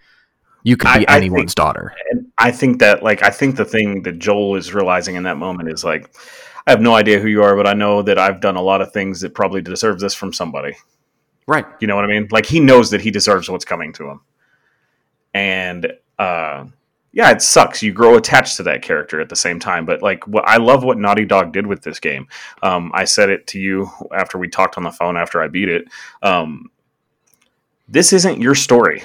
Speaker 2: You could be I, anyone's think, daughter.
Speaker 1: I think that, like, I think the thing that Joel is realizing in that moment is like, I have no idea who you are, but I know that I've done a lot of things that probably deserve this from somebody.
Speaker 2: Right.
Speaker 1: You know what I mean? Like, he knows that he deserves what's coming to him. And, uh, yeah, it sucks. You grow attached to that character at the same time. But like, what I love what Naughty Dog did with this game. Um, I said it to you after we talked on the phone after I beat it. Um, this isn't your story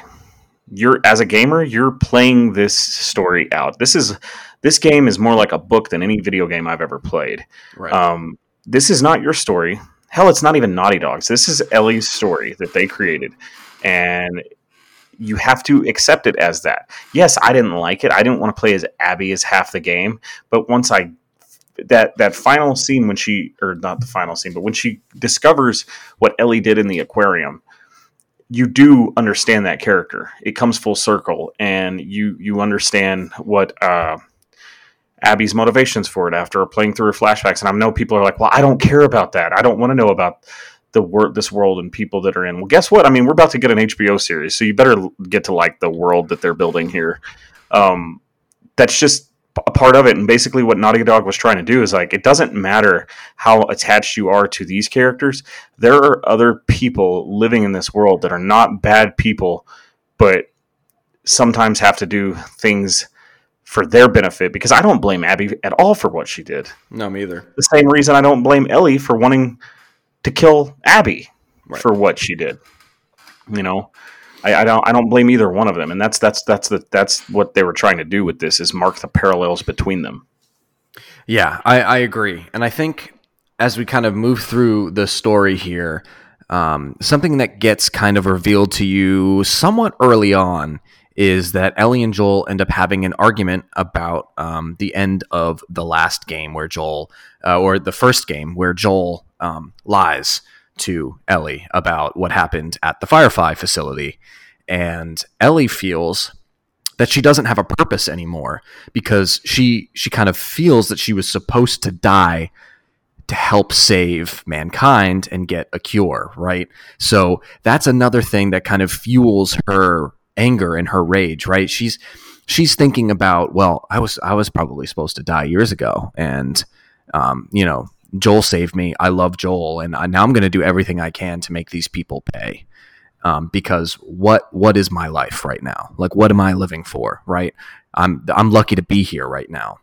Speaker 1: you're as a gamer you're playing this story out this is this game is more like a book than any video game i've ever played right. um, this is not your story hell it's not even naughty dogs. This is ellie's story that they created and you have to accept it as that. Yes i didn't like it. I didn't want to play as abby as half the game but once i that that final scene when she or not the final scene but when she discovers what ellie did in the aquarium you do understand that character. It comes full circle, and you you understand what uh, Abby's motivations for it after playing through her flashbacks. And I know people are like, "Well, I don't care about that. I don't want to know about the wor- this world and people that are in." Well, guess what? I mean, we're about to get an HBO series, so you better get to like the world that they're building here. Um, that's just a part of it and basically what naughty dog was trying to do is like it doesn't matter how attached you are to these characters there are other people living in this world that are not bad people but sometimes have to do things for their benefit because i don't blame abby at all for what she did
Speaker 2: no me either
Speaker 1: the same reason i don't blame ellie for wanting to kill abby right. for what she did you know I, I, don't I don't blame either one of them, and that's that's that's the that's what they were trying to do with this is mark the parallels between them.
Speaker 2: Yeah, I, I agree, and I think as we kind of move through the story here, um, something that gets kind of revealed to you somewhat early on is that Ellie and Joel end up having an argument about um, the end of the last game where Joel, uh, or the first game where Joel um, lies to Ellie about what happened at the Firefly facility. And Ellie feels that she doesn't have a purpose anymore because she she kind of feels that she was supposed to die to help save mankind and get a cure, right? So that's another thing that kind of fuels her anger and her rage, right? She's she's thinking about, well, I was I was probably supposed to die years ago, and um, you know, Joel saved me. I love Joel, and I, now I'm going to do everything I can to make these people pay. Um, because what what is my life right now? Like, what am I living for? Right? I'm I'm lucky to be here right now,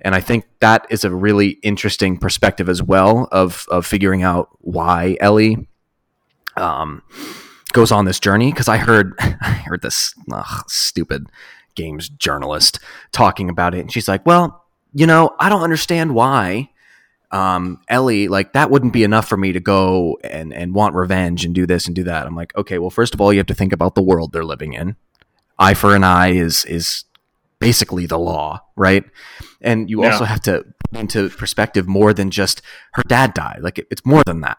Speaker 2: and I think that is a really interesting perspective as well of of figuring out why Ellie um, goes on this journey. Because I heard I heard this ugh, stupid games journalist talking about it, and she's like, "Well, you know, I don't understand why." um, Ellie, like that wouldn't be enough for me to go and and want revenge and do this and do that. I'm like, okay, well, first of all, you have to think about the world they're living in. Eye for an eye is is basically the law, right? And you yeah. also have to put into perspective more than just her dad died. Like it, it's more than that,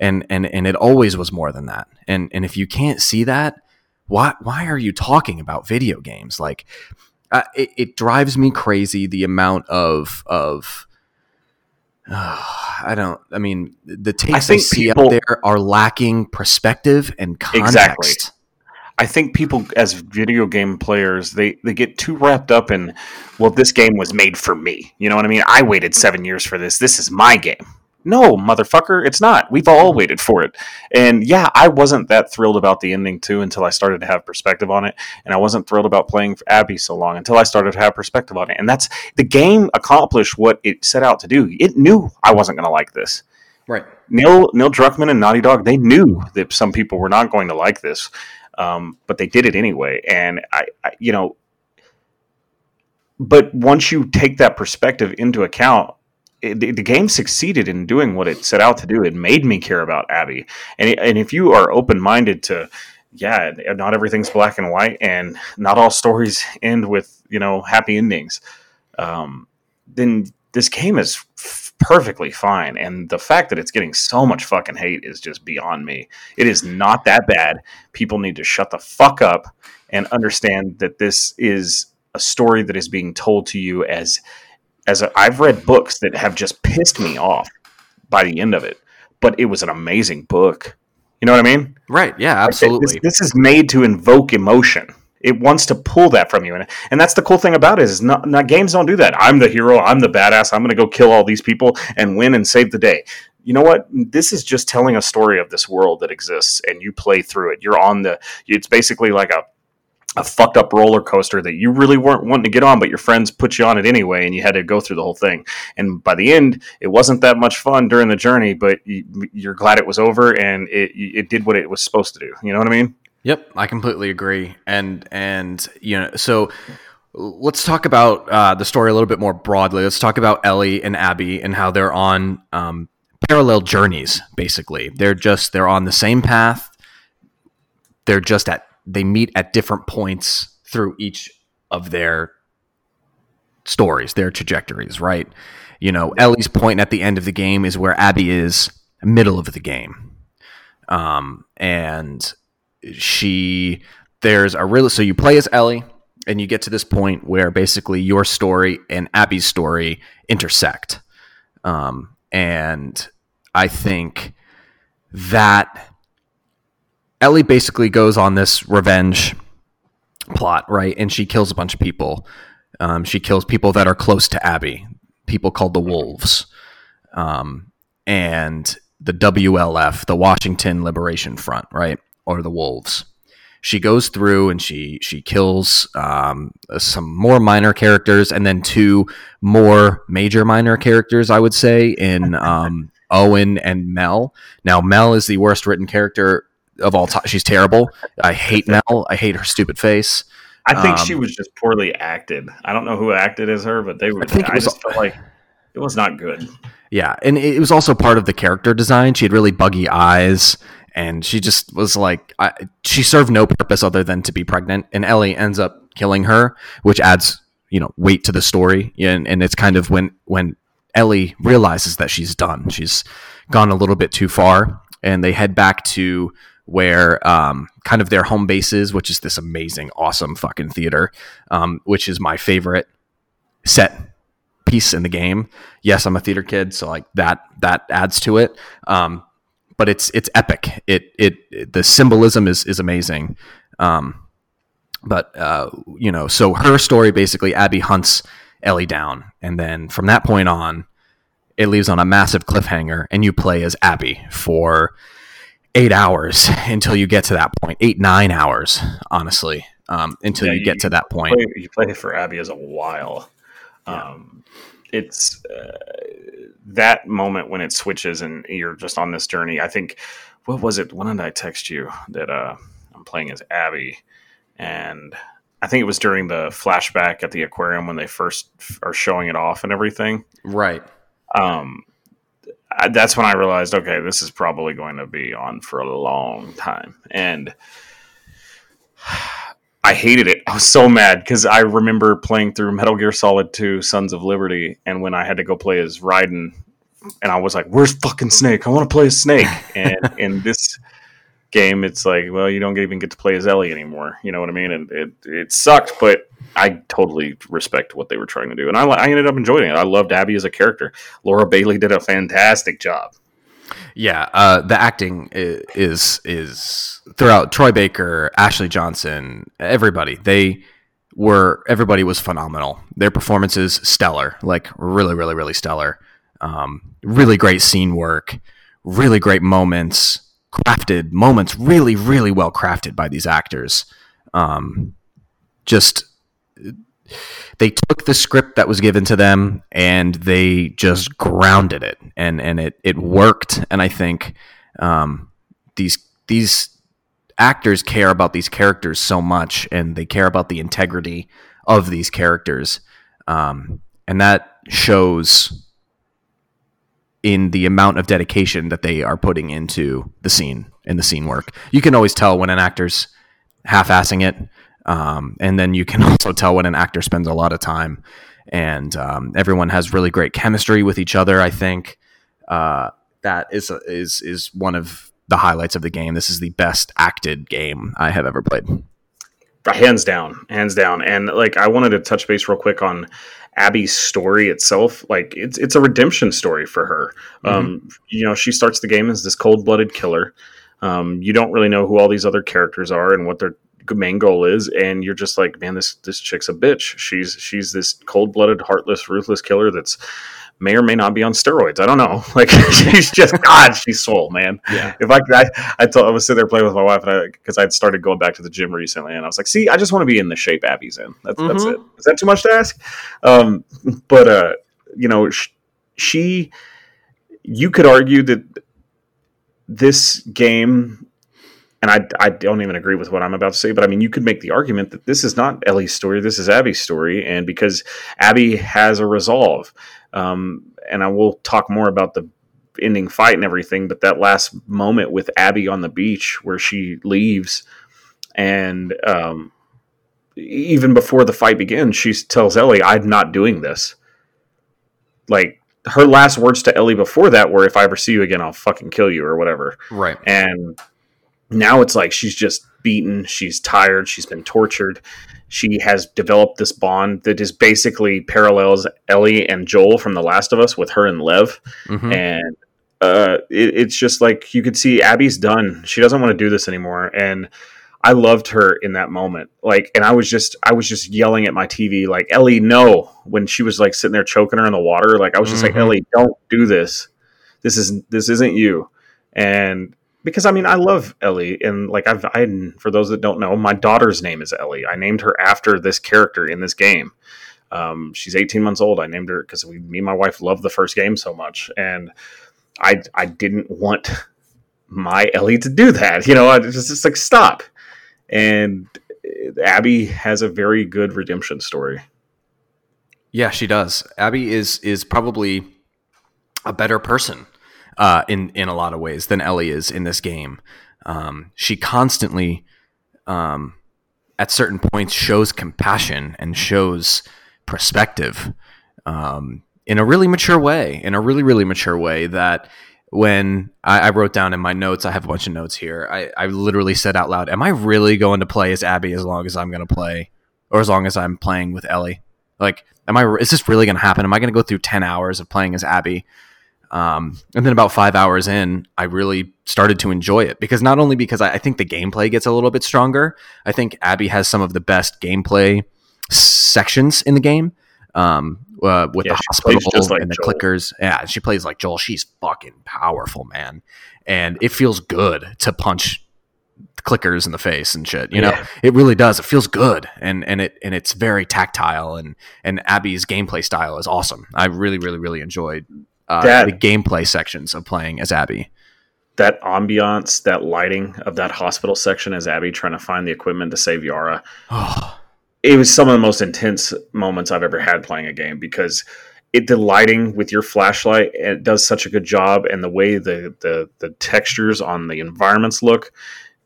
Speaker 2: and and and it always was more than that. And and if you can't see that, why why are you talking about video games? Like, uh, it, it drives me crazy the amount of of I don't. I mean, the takes I, I see people, out there are lacking perspective and context. Exactly.
Speaker 1: I think people, as video game players, they they get too wrapped up in, well, this game was made for me. You know what I mean? I waited seven years for this. This is my game. No, motherfucker, it's not. We've all waited for it. And yeah, I wasn't that thrilled about the ending too until I started to have perspective on it. And I wasn't thrilled about playing Abby so long until I started to have perspective on it. And that's the game accomplished what it set out to do. It knew I wasn't going to like this.
Speaker 2: Right.
Speaker 1: Neil Neil Druckmann and Naughty Dog, they knew that some people were not going to like this. Um, but they did it anyway. And I, I you know, but once you take that perspective into account, it, the game succeeded in doing what it set out to do. It made me care about Abby, and and if you are open minded to, yeah, not everything's black and white, and not all stories end with you know happy endings, um, then this game is f- perfectly fine. And the fact that it's getting so much fucking hate is just beyond me. It is not that bad. People need to shut the fuck up and understand that this is a story that is being told to you as as i have read books that have just pissed me off by the end of it, but it was an amazing book. You know what I mean?
Speaker 2: Right. Yeah. Absolutely.
Speaker 1: This, this is made to invoke emotion. It wants to pull that from you, and and that's the cool thing about it is not, not games don't do that. I'm the hero. I'm the badass. I'm going to go kill all these people and win and save the day. You know what? This is just telling a story of this world that exists, and you play through it. You're on the. It's basically like a a fucked up roller coaster that you really weren't wanting to get on, but your friends put you on it anyway, and you had to go through the whole thing. And by the end, it wasn't that much fun during the journey, but you, are glad it was over and it it did what it was supposed to do. You know what I mean?
Speaker 2: Yep, I completely agree. And and you know, so let's talk about uh, the story a little bit more broadly. Let's talk about Ellie and Abby and how they're on um, parallel journeys. Basically, they're just they're on the same path. They're just at they meet at different points through each of their stories, their trajectories, right? You know, Ellie's point at the end of the game is where Abby is middle of the game. Um, and she there's a real so you play as Ellie and you get to this point where basically your story and Abby's story intersect. Um, and I think that Ellie basically goes on this revenge plot, right? And she kills a bunch of people. Um, she kills people that are close to Abby, people called the Wolves. Um, and the WLF, the Washington Liberation Front, right? Or the Wolves she goes through and she she kills um, some more minor characters and then two more major minor characters. I would say in um, Owen and Mel. Now Mel is the worst written character of all time. She's terrible. I hate Mel. I hate her stupid face.
Speaker 1: I think um, she was just poorly acted. I don't know who acted as her, but they were. I, think I was, just felt like it was not good.
Speaker 2: Yeah, and it was also part of the character design. She had really buggy eyes and she just was like I, she served no purpose other than to be pregnant and ellie ends up killing her which adds you know weight to the story and, and it's kind of when when ellie realizes that she's done she's gone a little bit too far and they head back to where um, kind of their home base is which is this amazing awesome fucking theater um, which is my favorite set piece in the game yes i'm a theater kid so like that that adds to it um, but it's it's epic. It it, it the symbolism is is amazing. Um, but uh, you know, so her story basically, Abby hunts Ellie down, and then from that point on, it leaves on a massive cliffhanger, and you play as Abby for eight hours until you get to that point. Eight nine hours, honestly, um, until yeah, you, you, get to that point.
Speaker 1: Play, you play for Abby as a while. Um, it's uh, that moment when it switches and you're just on this journey. I think what was it? When did I text you that uh, I'm playing as Abby? And I think it was during the flashback at the aquarium when they first are showing it off and everything.
Speaker 2: Right.
Speaker 1: Um, I, that's when I realized, okay, this is probably going to be on for a long time. And I hated it. I was so mad because I remember playing through Metal Gear Solid 2 Sons of Liberty, and when I had to go play as Raiden, and I was like, "Where's fucking Snake? I want to play as Snake." And in this game, it's like, well, you don't even get to play as Ellie anymore. You know what I mean? And it it sucked, but I totally respect what they were trying to do, and I I ended up enjoying it. I loved Abby as a character. Laura Bailey did a fantastic job.
Speaker 2: Yeah, uh, the acting is is throughout Troy Baker, Ashley Johnson, everybody. They were everybody was phenomenal. Their performances stellar, like really, really, really stellar. Um, really great scene work, really great moments, crafted moments, really, really well crafted by these actors. Um, just they took the script that was given to them and they just grounded it. And and it it worked. And I think um, these these actors care about these characters so much and they care about the integrity of these characters. Um, and that shows in the amount of dedication that they are putting into the scene in the scene work you can always tell when an actor's half-assing it um, and then you can also tell when an actor spends a lot of time, and um, everyone has really great chemistry with each other. I think uh, that is is is one of the highlights of the game. This is the best acted game I have ever played.
Speaker 1: Hands down, hands down. And like I wanted to touch base real quick on Abby's story itself. Like it's it's a redemption story for her. Mm-hmm. Um, you know, she starts the game as this cold blooded killer. Um, you don't really know who all these other characters are and what they're main goal is and you're just like man this this chick's a bitch she's she's this cold-blooded heartless ruthless killer that's may or may not be on steroids. I don't know. Like she's just god she's soul man. Yeah. If i i, I, told, I was sitting there playing with my wife and i because i'd started going back to the gym recently and i was like see i just want to be in the shape abby's in. That's, mm-hmm. that's it. Is that too much to ask? Um but uh you know she, she you could argue that this game and I, I don't even agree with what I'm about to say, but I mean, you could make the argument that this is not Ellie's story, this is Abby's story, and because Abby has a resolve, um, and I will talk more about the ending fight and everything, but that last moment with Abby on the beach where she leaves, and um, even before the fight begins, she tells Ellie, "I'm not doing this." Like her last words to Ellie before that were, "If I ever see you again, I'll fucking kill you" or whatever.
Speaker 2: Right.
Speaker 1: And now it's like she's just beaten, she's tired, she's been tortured. She has developed this bond that is basically parallels Ellie and Joel from The Last of Us with her and Lev,
Speaker 2: Mhm.
Speaker 1: and uh, it, it's just like you could see Abby's done. She doesn't want to do this anymore, and I loved her in that moment. Like, and I was just, I was just yelling at my TV, like Ellie, no. When she was like sitting there choking her in the water, like I was just like,
Speaker 2: Mhm.
Speaker 1: Ellie, don't do this. This is this isn't you. And because I mean, I love Ellie, and like I've, I, for those that don't know, my daughter's name is Ellie. I named her after this character in this game. Um, she's 18 months old. I named her because we, me and my wife loved the first game so much, and I, I didn't want my Ellie to do that. You know, I just, just like stop. And uh, Abby has a very good redemption story.
Speaker 2: Yeah, she does. Abby is is probably a better person uh, in in a lot of ways than Ellie is in this game. Um, she constantly, um, at certain points, shows compassion and shows perspective um, in a really mature way. In a really really mature way that. When I, I wrote down in my notes, I have a bunch of notes here. I, I literally said out loud, "Am I really going to play as Abby as long as I'm going to play, or as long as I'm playing with Ellie? Like, am I? Is this really going to happen? Am I going to go through ten hours of playing as Abby? Um, and then about five hours in, I really started to enjoy it because not only because I, I think the gameplay gets a little bit stronger. I think Abby has some of the best gameplay sections in the game. Um, uh, with
Speaker 1: Yeah,
Speaker 2: the hospital
Speaker 1: like
Speaker 2: and the
Speaker 1: Joel.
Speaker 2: clickers, yeah, she plays like Joel. She's fucking powerful, man, and it feels good to punch clickers in the face and shit. You know,
Speaker 1: Yeah.
Speaker 2: it really does. It feels good, and and it and it's very tactile, and and Abby's gameplay style is awesome. I really, really, really enjoyed uh,
Speaker 1: That-
Speaker 2: the gameplay sections of playing as Abby.
Speaker 1: That ambiance, that lighting of that hospital section as Abby trying to find the equipment to save Yara. It was some of the most intense moments I've ever had playing a game because it the lighting with your flashlight it does such a good job and the way the the the textures on the environments look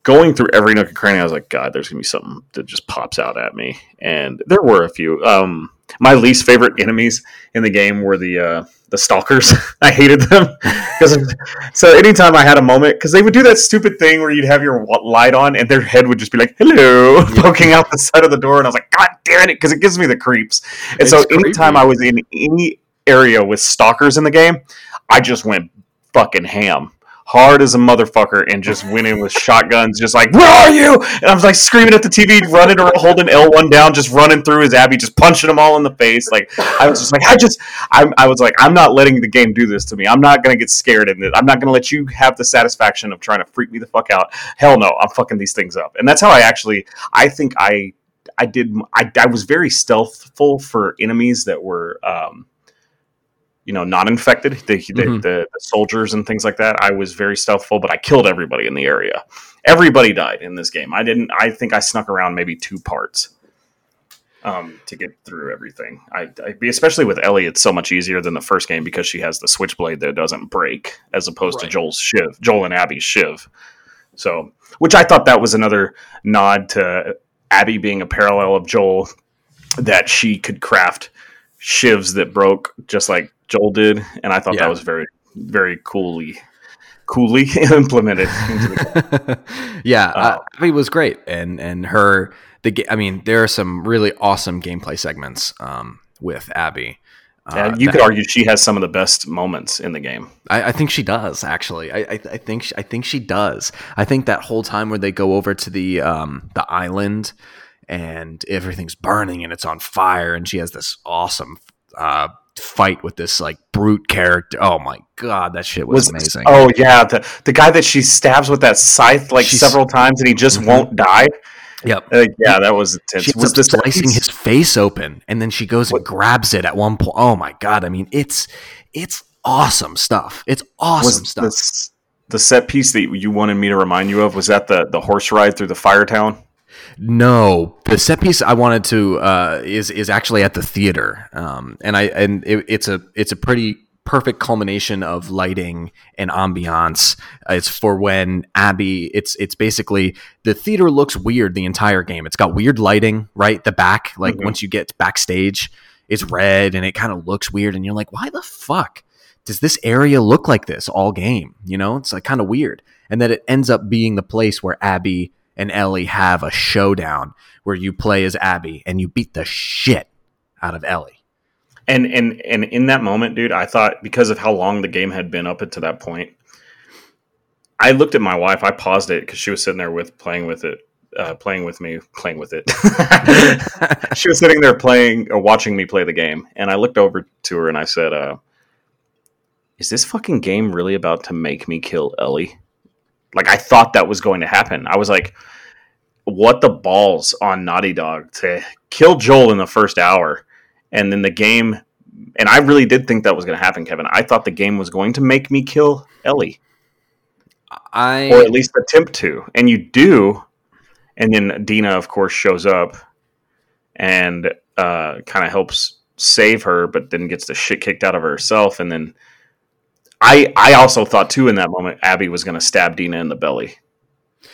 Speaker 1: going through every nook and cranny I was like god there's gonna be something that just pops out at me and there were a few um my least favorite enemies in the game were the uh the stalkers. I hated them. Because so anytime I had a moment because they would do that stupid thing where you'd have your light on and their head would just be like hello poking out the side of the door and I was like god damn it because it gives me the creeps. And so anytime
Speaker 2: creepy.
Speaker 1: I was in any area with stalkers in the game I just went fucking ham hard as a motherfucker and just went in with shotguns just like where are you? And I was like screaming at the TV running or holding L1 down just running through as Abby just punching them all in the face. Like I was just like I just I, I was like I'm not letting the game do this to me. I'm not gonna get scared in it. I'm not gonna let you have the satisfaction of trying to freak me the fuck out. Hell no I'm fucking these things up. And that's how I actually I think I I did I, I was very stealthful for enemies that were um you know not infected the, the,
Speaker 2: Mhm.
Speaker 1: the, the soldiers and things like that I was very stealthful but I killed everybody in the area everybody died in this game I didn't I think I snuck around maybe two parts um, to get through everything. I, I especially with Ellie, it's so much easier than the first game because she has the switchblade that doesn't break, as opposed to Joel's shiv, Joel and Abby's shiv. So, which I thought that was another nod to Abby being a parallel of Joel, that she could craft shivs that broke just like Joel did, and I thought
Speaker 2: Yeah.
Speaker 1: that was very, very coolly, coolly implemented.
Speaker 2: Yeah, uh. Abby was great, and and her the I mean, there are some really awesome gameplay segments um, with Abby. Uh,
Speaker 1: and you could argue she has some of the best moments in the game.
Speaker 2: I, I think she does actually. I, I, I think she, I think she does. I think that whole time where they go over to the um, the island and everything's burning and it's on fire and she has this awesome uh, fight with this like brute character. Oh my god, that shit was, amazing.
Speaker 1: Oh yeah, the the guy that she stabs with that scythe like
Speaker 2: She's-
Speaker 1: several times and he just
Speaker 2: Mhm.
Speaker 1: won't die.
Speaker 2: Yep.
Speaker 1: Uh, yeah, that was intense.
Speaker 2: She
Speaker 1: was this
Speaker 2: slicing his face open, and then she goes and grabs it at one point. Oh my god! I mean, it's it's awesome stuff. It's awesome
Speaker 1: was
Speaker 2: stuff.
Speaker 1: this the set piece that you wanted me to remind you of? Was that the the horse ride through the fire town?
Speaker 2: No, the set piece I wanted to uh, is is actually at the theater, um, and I and it, it's a it's a pretty perfect culmination of lighting and ambiance. Uh, it's for when Abby. It's it's basically the theater looks weird the entire game. It's got weird lighting, right? The back, like
Speaker 1: Mhm.
Speaker 2: once you get backstage, it's red and it kind of looks weird, and you're like, why the fuck does this area look like this all game? You know, it's like kind of weird, and that it ends up being the place where Abby and Ellie have a showdown where you play as Abby and you beat the shit out of Ellie.
Speaker 1: And and and in that moment, dude, I thought because of how long the game had been up to that point, I looked at my wife. I paused it because she was sitting there with playing with it, uh, playing with me, playing with it. she was sitting there playing or watching me play the game, and I looked over to her and I said, uh, "Is this fucking game really about to make me kill Ellie?" Like I thought that was going to happen. I was like, "What the balls on Naughty Dog to kill Joel in the first hour?" and then the game and I really did think that was going to happen, Kevin. I thought the game was going to make me kill Ellie.
Speaker 2: I
Speaker 1: or at least attempt to. And you do. And then Dina, of course, shows up and uh, kind of helps save her, but then gets the shit kicked out of herself. And then I I also thought too in that moment Abby was going to stab Dina in the belly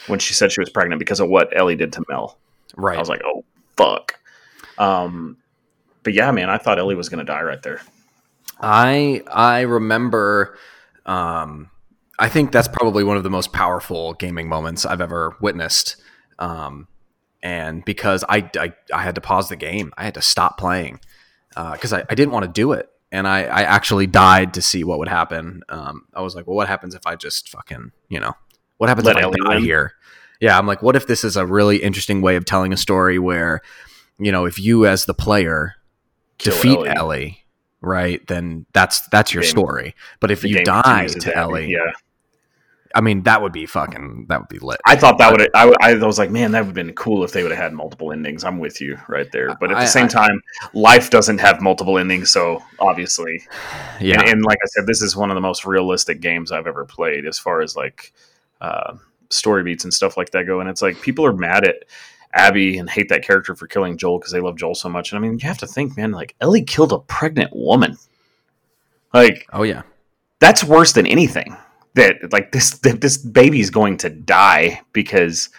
Speaker 1: when she said she was pregnant because of what Ellie did to Mel.
Speaker 2: Right.
Speaker 1: I was like, oh fuck. Um, but yeah, man, I thought Ellie was going to die right there.
Speaker 2: I I remember. Um, I think that's probably one of the most powerful gaming moments I've ever witnessed. Um, and because I, I, I had to pause the game, I had to stop playing because uh, I, I didn't want to do it, and I, I actually died to see what would happen. Um, I was like, well, what happens if I just fucking you know what happens Let if I die win. here? Yeah, I'm like, what if this is a really interesting way of telling a story where you know if you as the player defeat Ellie. Ellie. right? Then that's that's your game, story. But if you die to Ellie,
Speaker 1: yeah.
Speaker 2: I mean, that would be fucking. That would be lit.
Speaker 1: I thought that would. I, I was like, man, that would have been cool if they would have had multiple endings. I'm with you right there. But at the I, same I, time, life doesn't have multiple endings, so obviously,
Speaker 2: yeah.
Speaker 1: And, and, like I said, this is one of the most realistic games I've ever played as far as like uh, story beats and stuff like that go. And it's like people are mad at Abby and hate that character for killing Joel because they love Joel so much. And I mean, you have to think, man, like Ellie killed a pregnant woman. Like,
Speaker 2: oh yeah,
Speaker 1: that's worse than anything. That like this that this baby's going to die because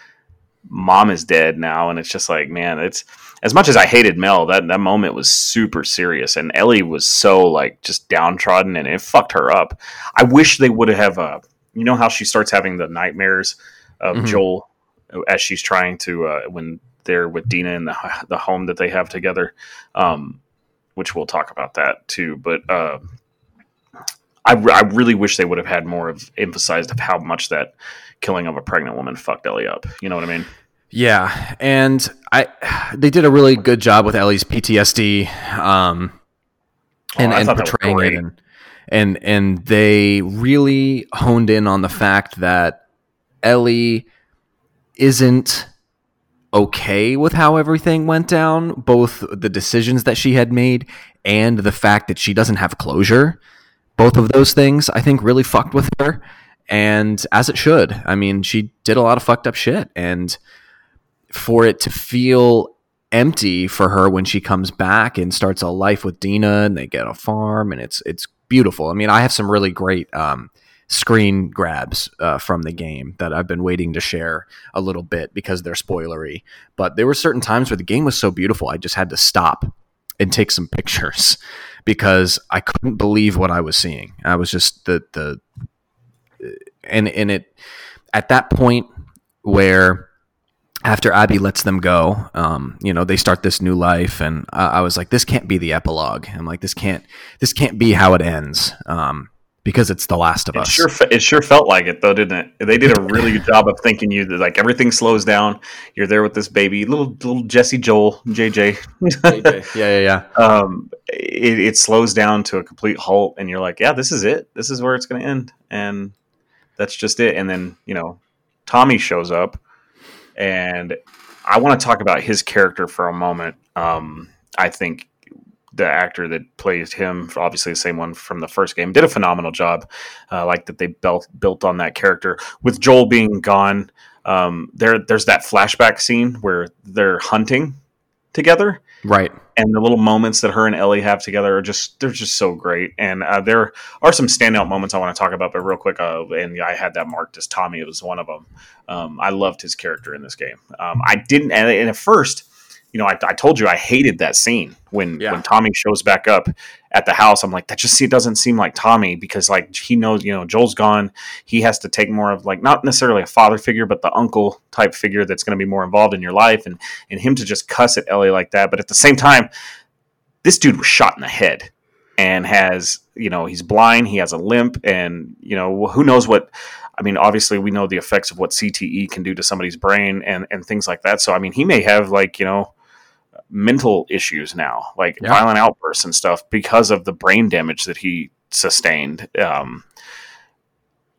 Speaker 1: mom is dead now, and it's just like, man, it's as much as I hated Mel, that that moment was super serious, and Ellie was so like just downtrodden, and it fucked her up. I wish they would have, uh, you know, how she starts having the nightmares of mm-hmm. Joel as she's trying to uh, when they're with Dina in the the home that they have together, um, which we'll talk about that too. But uh, I, I really wish they would have had more of emphasized of how much that killing of a pregnant woman fucked Ellie up. You know what I mean?
Speaker 2: Yeah, and I they did a really good job with Ellie's PTSD, um, and, oh, and portraying it, and and and they really honed in on the fact that Ellie isn't okay with how everything went down, both the decisions that she had made and the fact that she doesn't have closure. Both of those things, I think, really fucked with her. And as it should. I mean, she did a lot of fucked up shit. And for it to feel empty for her when she comes back and starts a life with Dina and they get a farm and it's it's beautiful. I mean, I have some really great um, screen grabs uh, from the game that I've been waiting to share a little bit because they're spoilery. But there were certain times where the game was so beautiful, I just had to stop and take some pictures because I couldn't believe what I was seeing. I was just the the and and it at that point where after Abby lets them go, um, you know, they start this new life, and I, I, was like, this can't be the epilogue. I'm like, this can't, this can't be how it ends. Um, because it's The Last of
Speaker 1: it
Speaker 2: Us.
Speaker 1: Sure, it sure felt like it though, didn't it? They did a really good job of thinking you that like everything slows down. You're there with this baby, little little Jesse Joel, JJ.
Speaker 2: JJ. Yeah, yeah, yeah.
Speaker 1: Um, it, it slows down to a complete halt, and you're like, yeah, this is it. This is where it's going to end, and that's just it. And then you know, Tommy shows up, and I want to talk about his character for a moment. Um, I think the actor that plays him, obviously the same one from the first game, did a phenomenal job. Uh, like that they built built on that character. With Joel being gone, um, there there's that flashback scene where they're hunting together,
Speaker 2: right?
Speaker 1: And the little moments that her and Ellie have together are just they're just so great. And uh, there are some standout moments I want to talk about, but real quick, uh, and I had that marked as Tommy. It was one of them. Um, I loved his character in this game. Um, I didn't, and at first you know, I, I told you I hated that scene when
Speaker 2: Yeah.
Speaker 1: when Tommy shows back up at the house. I'm like, that just see, doesn't seem like Tommy because like he knows, you know, Joel's gone. He has to take more of like not necessarily a father figure, but the uncle type figure that's going to be more involved in your life, and and him to just cuss at Ellie like that. But at the same time, this dude was shot in the head and has you know he's blind he has a limp and you know who knows what i mean obviously we know the effects of what cte can do to somebody's brain and and things like that so i mean he may have like you know mental issues now like
Speaker 2: Yeah.
Speaker 1: violent outbursts and stuff because of the brain damage that he sustained um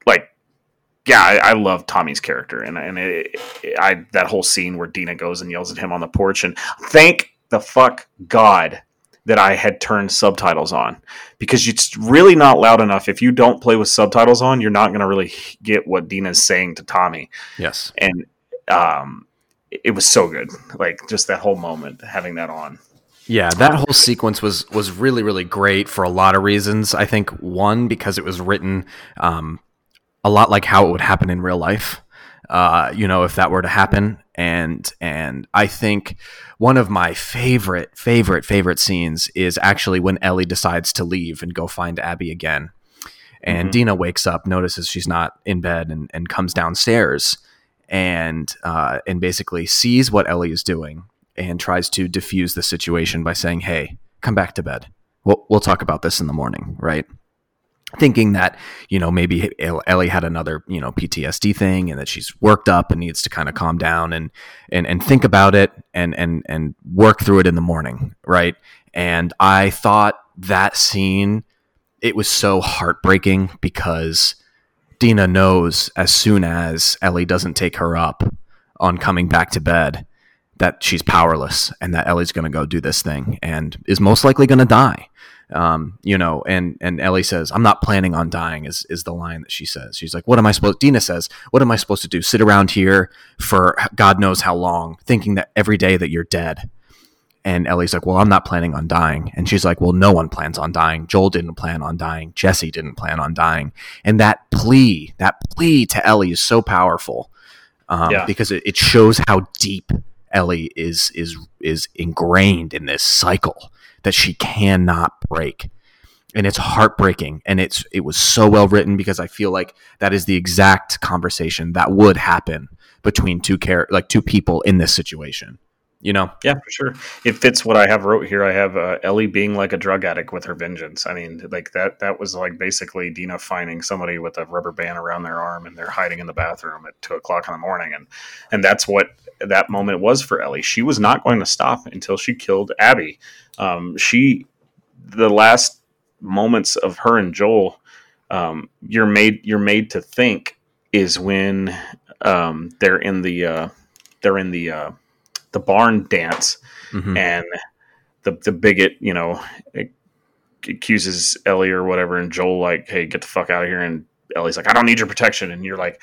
Speaker 1: like yeah, I, I love Tommy's character, and and it, I that whole scene where Dina goes and yells at him on the porch, and thank the fuck God that I had turned subtitles on because it's really not loud enough. If you don't play with subtitles on, you're not going to really get what Dina's saying to Tommy,
Speaker 2: Yes.
Speaker 1: and um, it was so good. Like just that whole moment, having that on.
Speaker 2: Yeah, that whole sequence was was really really great for a lot of reasons. I think one because it was written um, a lot like how it would happen in real life. Uh, you know, if that were to happen, and and I think one of my favorite favorite favorite scenes is actually when Ellie decides to leave and go find Abby again, and
Speaker 1: Mhm.
Speaker 2: Dina wakes up, notices she's not in bed, and and comes downstairs, and uh, and basically sees what Ellie is doing and tries to diffuse the situation by saying, "Hey, come back to bed. We'll we'll talk about this in the morning." Right? Thinking that you know maybe Ellie had another you know PTSD thing and that she's worked up and needs to kind of calm down and and and think about it and and and work through it in the morning, right? And I thought that scene it was so heartbreaking because Dina knows as soon as Ellie doesn't take her up on coming back to bed that she's powerless and that Ellie's going to go do this thing and is most likely going to die. Um, you know, and and Ellie says, "I'm not planning on dying." Is is the line that she says? She's like, "What am I supposed?" Dina says, "What am I supposed to do? Sit around here for God knows how long, thinking that every day that you're dead?" And Ellie's like, "Well, I'm not planning on dying." And she's like, "Well, no one plans on dying. Joel didn't plan on dying. Jesse didn't plan on dying." And that plea, that plea to Ellie is so powerful um,
Speaker 1: Yeah.
Speaker 2: because it, it shows how deep Ellie is is is ingrained in this cycle that she cannot break. And it's heartbreaking, and it's it was so well written because I feel like that is the exact conversation that would happen between two care like two people in this situation. You know,
Speaker 1: Yeah, for sure. It fits what I have wrote here. I have uh, Ellie being like a drug addict with her vengeance. I mean, like that. That was like basically Dina finding somebody with a rubber band around their arm, and they're hiding in the bathroom at two o'clock in the morning, and and that's what that moment was for Ellie. She was not going to stop until she killed Abby. Um, she, the last moments of her and Joel, um, you're made you're made to think is when um, they're in the uh, they're in the uh, the barn dance
Speaker 2: Mhm.
Speaker 1: and the the bigot, you know, accuses Ellie or whatever, and Joel like, "Hey, get the fuck out of here!" And Ellie's like, "I don't need your protection," and you're like,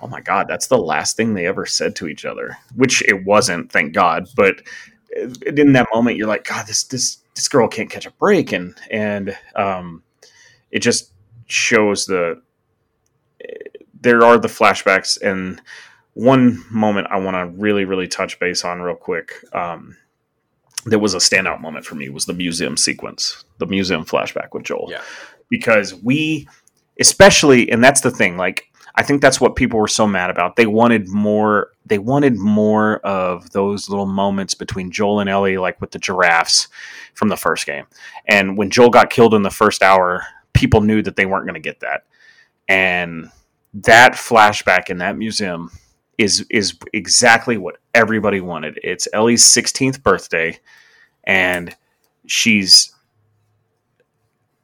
Speaker 1: "Oh my god, that's the last thing they ever said to each other," which it wasn't, thank God. But in that moment, you're like, "God, this this this girl can't catch a break," and and um, it just shows the there are the flashbacks and one moment I want to really, really touch base on real quick. Um, that was a standout moment for me was the museum sequence, the museum flashback with Joel.
Speaker 2: Yeah.
Speaker 1: Because we, especially, and that's the thing, like, I think that's what people were so mad about. They wanted more, they wanted more of those little moments between Joel and Ellie, like with the giraffes from the first game. And when Joel got killed in the first hour, people knew that they weren't going to get that. And that flashback in that museum is is exactly what everybody wanted. It's Ellie's 16th birthday and she's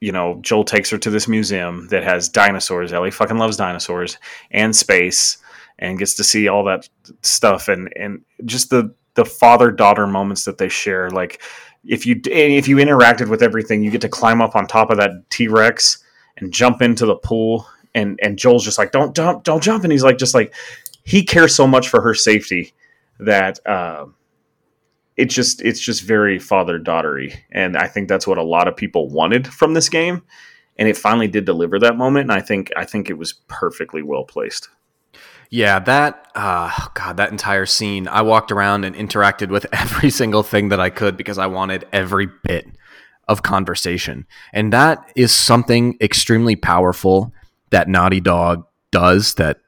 Speaker 1: you know, Joel takes her to this museum that has dinosaurs. Ellie fucking loves dinosaurs and space and gets to see all that stuff and and just the the father daughter moments that they share like if you if you interacted with everything you get to climb up on top of that T-Rex and jump into the pool and and Joel's just like don't jump don't jump and he's like just like he cares so much for her safety that uh, it's just it's just very father daughtery, and I think that's what a lot of people wanted from this game, and it finally did deliver that moment. And I think I think it was perfectly well placed.
Speaker 2: Yeah, that uh, God, that entire scene. I walked around and interacted with every single thing that I could because I wanted every bit of conversation, and that is something extremely powerful that Naughty Dog does that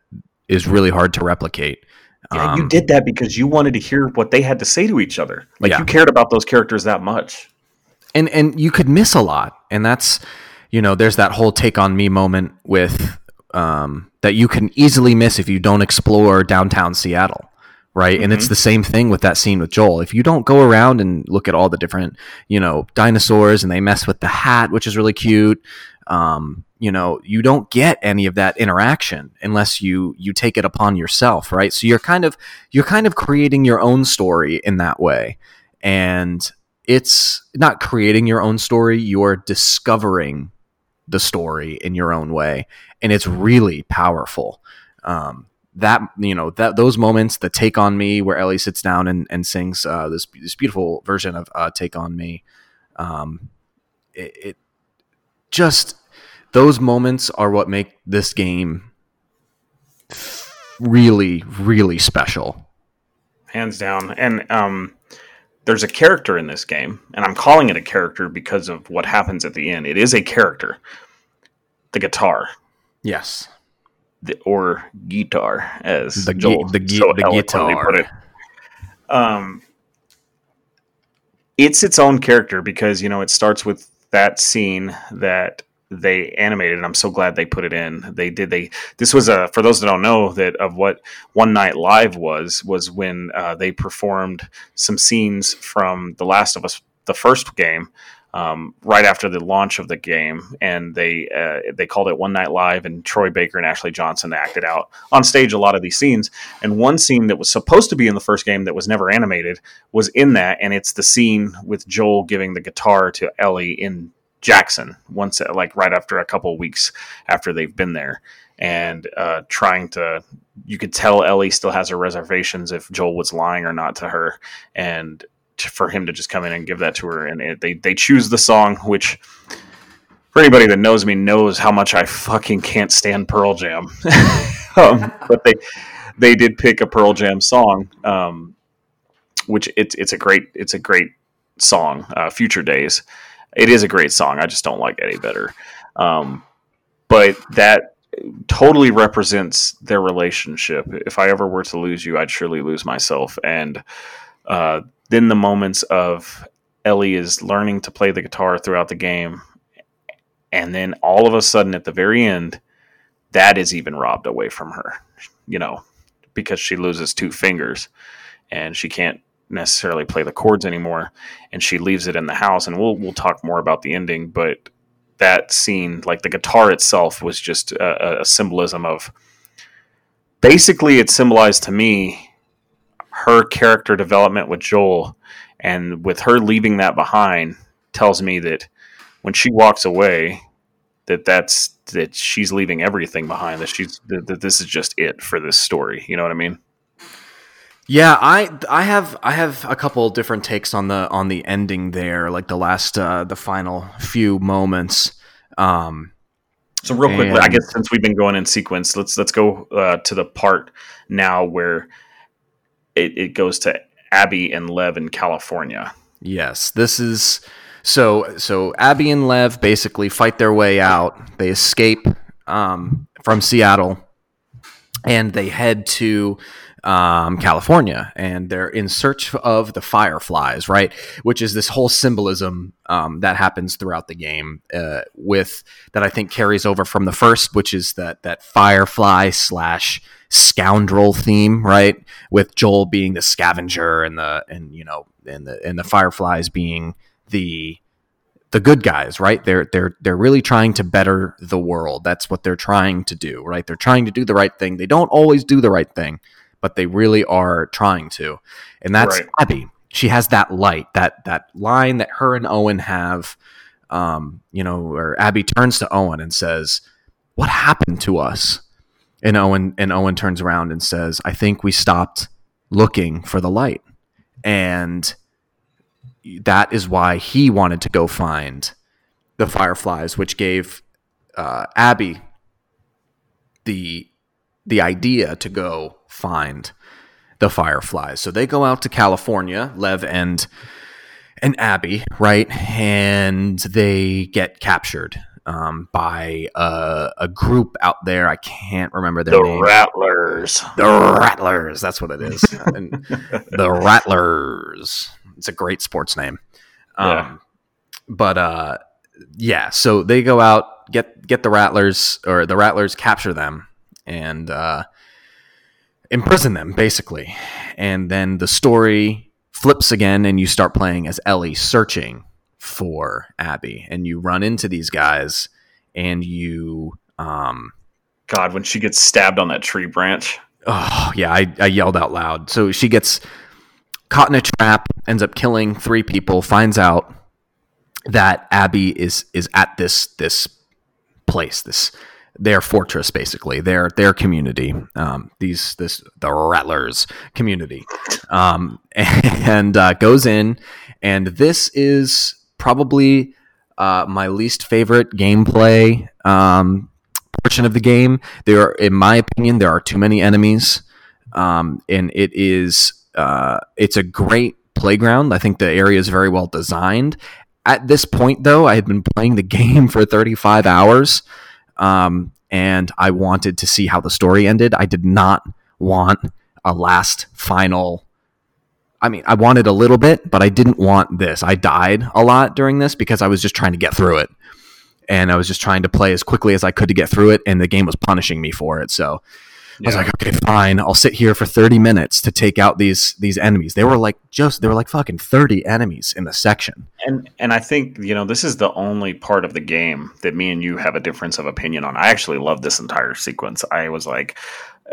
Speaker 2: is really hard to replicate.
Speaker 1: Yeah, um, you did that because you wanted to hear what they had to say to each other. Like yeah. you cared about those characters that much.
Speaker 2: And and you could miss a lot. And that's you know, there's that whole take on me moment with um, that you can easily miss if you don't explore downtown Seattle. Right. Mm-hmm. And it's mm-hmm. the same thing with that scene with Joel. If you don't go around and look at all the different, you know, dinosaurs and they mess with the hat, which is really cute. Um, you know you don't get any of that interaction unless you you take it upon yourself right? So you're kind of you're kind of creating your own story in that way. And it's not creating your own story you're discovering the story in your own way. And it's really powerful. Um, that you know that those moments the take on me where ellie sits down and, and sings uh, this, this beautiful version of uh, take on me um, it, it just those moments are what make this game really, really special.
Speaker 1: Hands down. And um, there's a character in this game, and I'm calling it a character because of what happens at the end. It is a character. The guitar.
Speaker 2: Yes.
Speaker 1: The, or guitar, as
Speaker 2: the, Joel the, so the guitar. put it.
Speaker 1: Um, it's its own character because you know it starts with that scene that they animated and i'm so glad they put it in they did they this was a for those that don't know that of what one night live was was when uh, they performed some scenes from the last of us the first game um, right after the launch of the game, and they uh, they called it One Night Live, and Troy Baker and Ashley Johnson acted out on stage a lot of these scenes. And one scene that was supposed to be in the first game that was never animated was in that, and it's the scene with Joel giving the guitar to Ellie in Jackson once like right after a couple weeks after they've been there. And uh, trying to you could tell Ellie still has her reservations if Joel was lying or not to her. And to, for him to just come in and give that to her. And it, they they choose the song which for anybody that knows me knows how much I fucking can't stand Pearl Jam. Um, but they they did pick a Pearl Jam song um, which it's it's a great it's a great song uh, Future Days it is a great song. I just don't like Eddie Vedder. Um, but that totally represents their relationship. If I ever were to lose you, I'd surely lose myself. And uh, then the moments of Ellie is learning to play the guitar throughout the game, and then all of a sudden at the very end, that is even robbed away from her. You know, because she loses two fingers and she can't necessarily play the chords anymore, and she leaves it in the house. And we'll we'll talk more about the ending, but that scene, like the guitar itself, was just a, a symbolism of. Basically, it symbolized to me her character development with Joel, and with her leaving that behind, tells me that when she walks away, that that's that she's leaving everything behind. That she's that this is just it for this story. You know what I mean?
Speaker 2: Yeah, I I have I have a couple different takes on the on the ending there, like the last uh, the final few moments. Um,
Speaker 1: so real quick, I guess since we've been going in sequence, let's let's go uh, to the part now where it, it goes to Abby and Lev in California.
Speaker 2: Yes, this is so so Abby and Lev basically fight their way out. They escape um, from Seattle and they head to um, California, and they're in search of the fireflies, right? Which is this whole symbolism um, that happens throughout the game, uh, with that I think carries over from the first, which is that that firefly slash scoundrel theme, right? With Joel being the scavenger and the and you know and the and the fireflies being the the good guys, right? They're they're they're really trying to better the world. That's what they're trying to do, right? They're trying to do the right thing. They don't always do the right thing, but they really are trying to. And that's right. Abby. She has that light, that that line that her and Owen have. Um, you know, where Abby turns to Owen and says, "What happened to us?" And Owen and Owen turns around and says, "I think we stopped looking for the light." And that is why he wanted to go find the fireflies, which gave uh, Abby the the idea to go find the Fireflies. So they go out to California, Lev and and Abby, right? And they get captured um, by a, a, group out there. I can't remember their
Speaker 1: the
Speaker 2: name.
Speaker 1: The Rattlers.
Speaker 2: The Rattlers. That's what it is. the Rattlers. It's a great sports name. Um, yeah. But uh, yeah, so they go out get get the Rattlers or the Rattlers capture them and uh, imprison them basically, and then the story flips again, and you start playing as Ellie searching for Abby, and you run into these guys, and you um,
Speaker 1: God, when she gets stabbed on that tree branch.
Speaker 2: Oh yeah, I, I yelled out loud. So she gets caught in a trap, ends up killing three people, finds out that Abby is is at this this place, this their fortress, basically their their community. Um, these this the Rattlers community, um, and uh, goes in, and this is probably uh, my least favorite gameplay um, portion of the game. There, are, in my opinion, there are too many enemies, um, and it is uh, it's a great playground. I think the area is very well designed. At this point, though, I had been playing the game for 35 hours, um, and I wanted to see how the story ended. I did not want a last final. I mean, I wanted a little bit, but I didn't want this. I died a lot during this because I was just trying to get through it. And I was just trying to play as quickly as I could to get through it, and the game was punishing me for it. So yeah. I was like, okay, fine. I'll sit here for 30 minutes to take out these these enemies. They were like just they were like fucking 30 enemies in the section.
Speaker 1: And and I think, you know, this is the only part of the game that me and you have a difference of opinion on. I actually love this entire sequence. I was like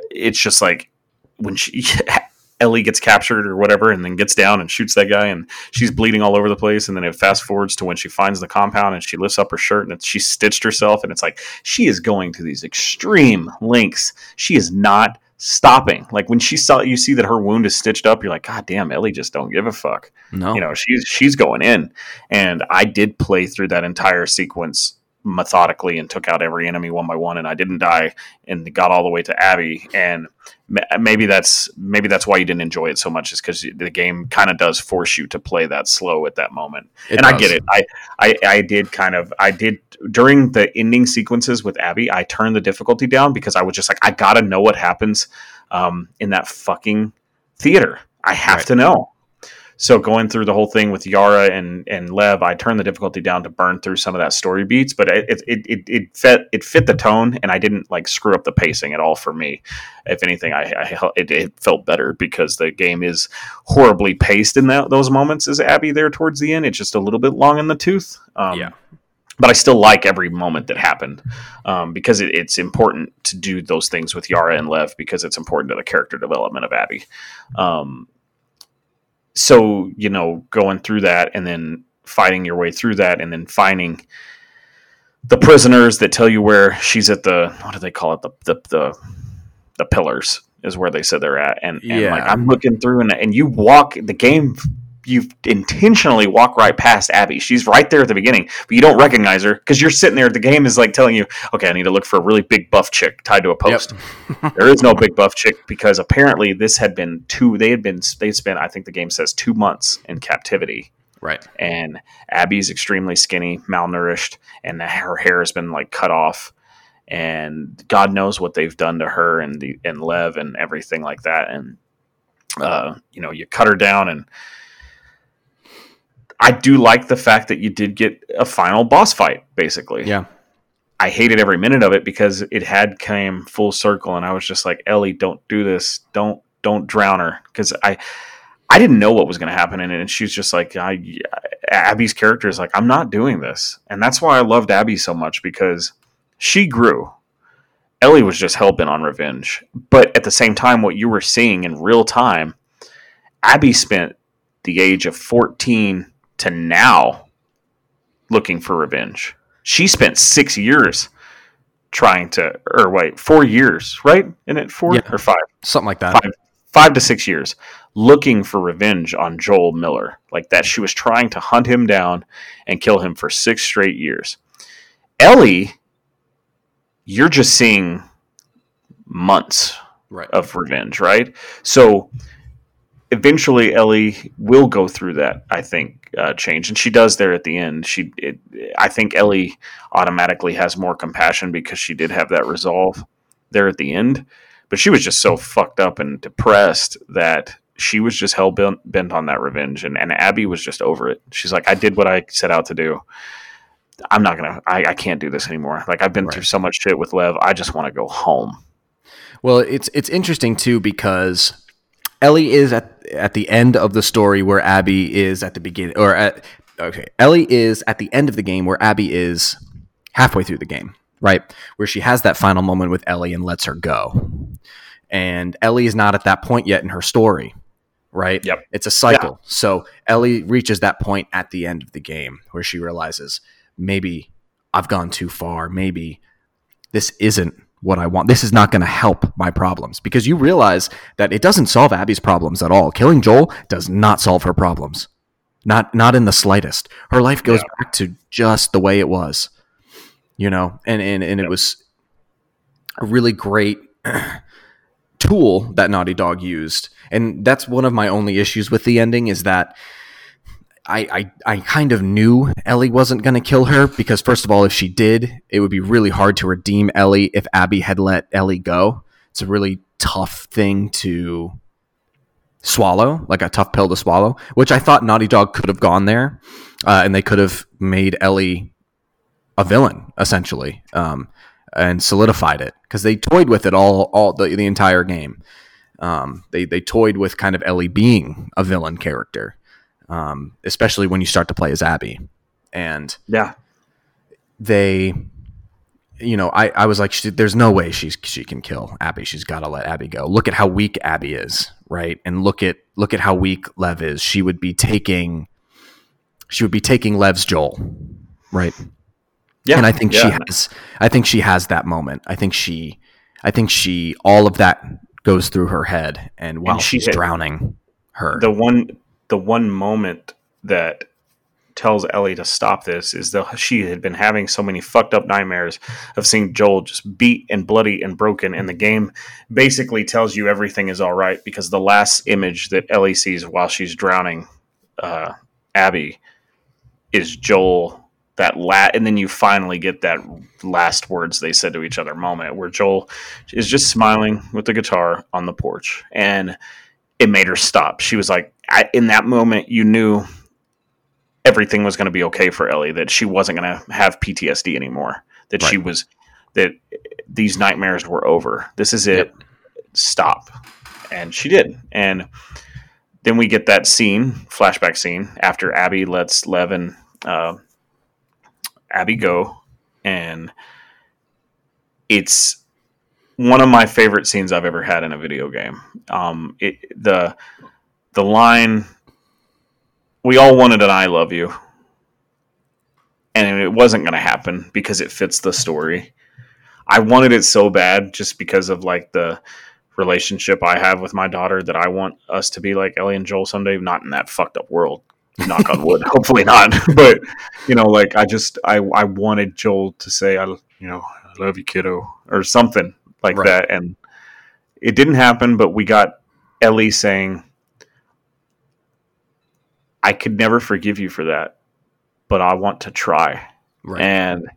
Speaker 1: it's just like when she Ellie gets captured or whatever, and then gets down and shoots that guy, and she's bleeding all over the place. And then it fast forwards to when she finds the compound and she lifts up her shirt and she stitched herself, and it's like she is going to these extreme lengths. She is not stopping. Like when she saw you see that her wound is stitched up, you're like, God damn, Ellie just don't give a fuck. No, you know she's she's going in, and I did play through that entire sequence methodically and took out every enemy one by one and I didn't die and got all the way to Abby and maybe that's maybe that's why you didn't enjoy it so much is because the game kind of does force you to play that slow at that moment. It and does. I get it. I, I I did kind of I did during the ending sequences with Abby I turned the difficulty down because I was just like I gotta know what happens um, in that fucking theater. I have right. to know so going through the whole thing with Yara and and Lev, I turned the difficulty down to burn through some of that story beats, but it it it, it fit it fit the tone, and I didn't like screw up the pacing at all for me. If anything, I, I it, it, felt better because the game is horribly paced in that, those moments. Is Abby there towards the end, it's just a little bit long in the tooth. Um, yeah but I still like every moment that happened um, because it, it's important to do those things with Yara and Lev because it's important to the character development of Abby. Um, so you know going through that and then fighting your way through that and then finding the prisoners that tell you where she's at the what do they call it the the the, the pillars is where they said they're at and, and yeah. like i'm looking through and, and you walk the game you intentionally walk right past Abby. She's right there at the beginning, but you don't recognize her because you're sitting there. The game is like telling you, okay, I need to look for a really big buff chick tied to a post. Yep. there is no big buff chick because apparently this had been two. They had been they spent I think the game says two months in captivity.
Speaker 2: Right.
Speaker 1: And Abby's extremely skinny, malnourished, and her hair has been like cut off. And God knows what they've done to her and the and Lev and everything like that. And uh, you know, you cut her down and I do like the fact that you did get a final boss fight, basically.
Speaker 2: Yeah.
Speaker 1: I hated every minute of it because it had came full circle, and I was just like, Ellie, don't do this. Don't don't drown her because I I didn't know what was going to happen in it, and she's just like, I, Abby's character is like, I'm not doing this, and that's why I loved Abby so much because she grew. Ellie was just hell bent on revenge, but at the same time, what you were seeing in real time, Abby spent the age of 14 to now looking for revenge. She spent six years trying to, or wait, four years, right? In it four yeah, or five,
Speaker 2: something like that.
Speaker 1: Five, five to six years looking for revenge on Joel Miller, like that. She was trying to hunt him down and kill him for six straight years. Ellie, you're just seeing months
Speaker 2: Right.
Speaker 1: of revenge, right? So eventually Ellie will go through that, I think, uh, change, and she does there at the end. She, it, I think Ellie automatically has more compassion because she did have that resolve there at the end, but she was just so fucked up and depressed that she was just hell bent, bent on that revenge, and, and Abby was just over it. She's like, I did what I set out to do. I'm not gonna. I, I can't do this anymore. Like I've been
Speaker 2: Right.
Speaker 1: through so much shit with Lev. I just want to go home.
Speaker 2: Well, it's it's interesting too because Ellie is at at the end of the story where Abby is at the beginning, or at okay, Ellie is at the end of the game where Abby is halfway through the game, right? Where she has that final moment with Ellie and lets her go, and Ellie is not at that point yet in her story, right?
Speaker 1: Yep.
Speaker 2: It's a cycle. So Ellie reaches that point at the end of the game where she realizes maybe I've gone too far. Maybe this isn't what I want. This is not going to help my problems because you realize that it doesn't solve Abby's problems at all. Killing Joel does not solve her problems. Not not in the slightest. Her life goes
Speaker 1: Yeah.
Speaker 2: back to just the way it was. You know, and and, and it was a really great tool that Naughty Dog used. And that's one of my only issues with the ending is that I, I, I kind of knew Ellie wasn't going to kill her because, first of all, if she did, it would be really hard to redeem Ellie if Abby had let Ellie go. It's a really tough thing to swallow, like a tough pill to swallow, which I thought Naughty Dog could have gone there uh, and they could have made Ellie a villain, essentially, um, and solidified it because they toyed with it all, all the, the entire game. Um, they, they toyed with kind of Ellie being a villain character um, especially when you start to play as Abby. And
Speaker 1: Yeah,
Speaker 2: they, you know, I, I was like, she, there's no way she's she can kill Abby. She's got to let Abby go. Look at how weak Abby is, right? And look at look at how weak Lev is. She would be taking, she would be taking Lev's Joel, right?
Speaker 1: yeah.
Speaker 2: and I think she has. I think she has that moment. I think she, I think she, all of that goes through her head, and while
Speaker 1: she
Speaker 2: she's drowning her,
Speaker 1: the one the one moment that tells Ellie to stop this is that she had been having so many fucked up nightmares of seeing Joel just beat and bloody and broken and the game basically tells you everything is all right because the last image that Ellie sees while she's drowning uh, Abby is Joel that lat, and then you finally get that last words they said to each other moment where Joel is just smiling with the guitar on the porch. And it made her stop. She was like, I, in that moment, you knew everything was going to be okay for Ellie, that she wasn't going to have PTSD anymore, that she was, that these nightmares were over. This is it. Stop. And she did. And then we get that scene, flashback scene, after Abby lets Lev and uh, Abby go. And it's one of my favorite scenes I've ever had in a video game. Um, it, the the line, "We all wanted an I love you," and it wasn't going to happen because it fits the story. I wanted it so bad just because of like the relationship I have with my daughter that I want us to be like Ellie and Joel someday, not in that fucked up world. Knock on wood. Hopefully not. But you know, like I just I I wanted Joel to say I you know I love you, kiddo, or something like
Speaker 2: Right.
Speaker 1: that, and it didn't happen. But we got Ellie saying, "I could never forgive you for that, but I want to try."
Speaker 2: right?
Speaker 1: And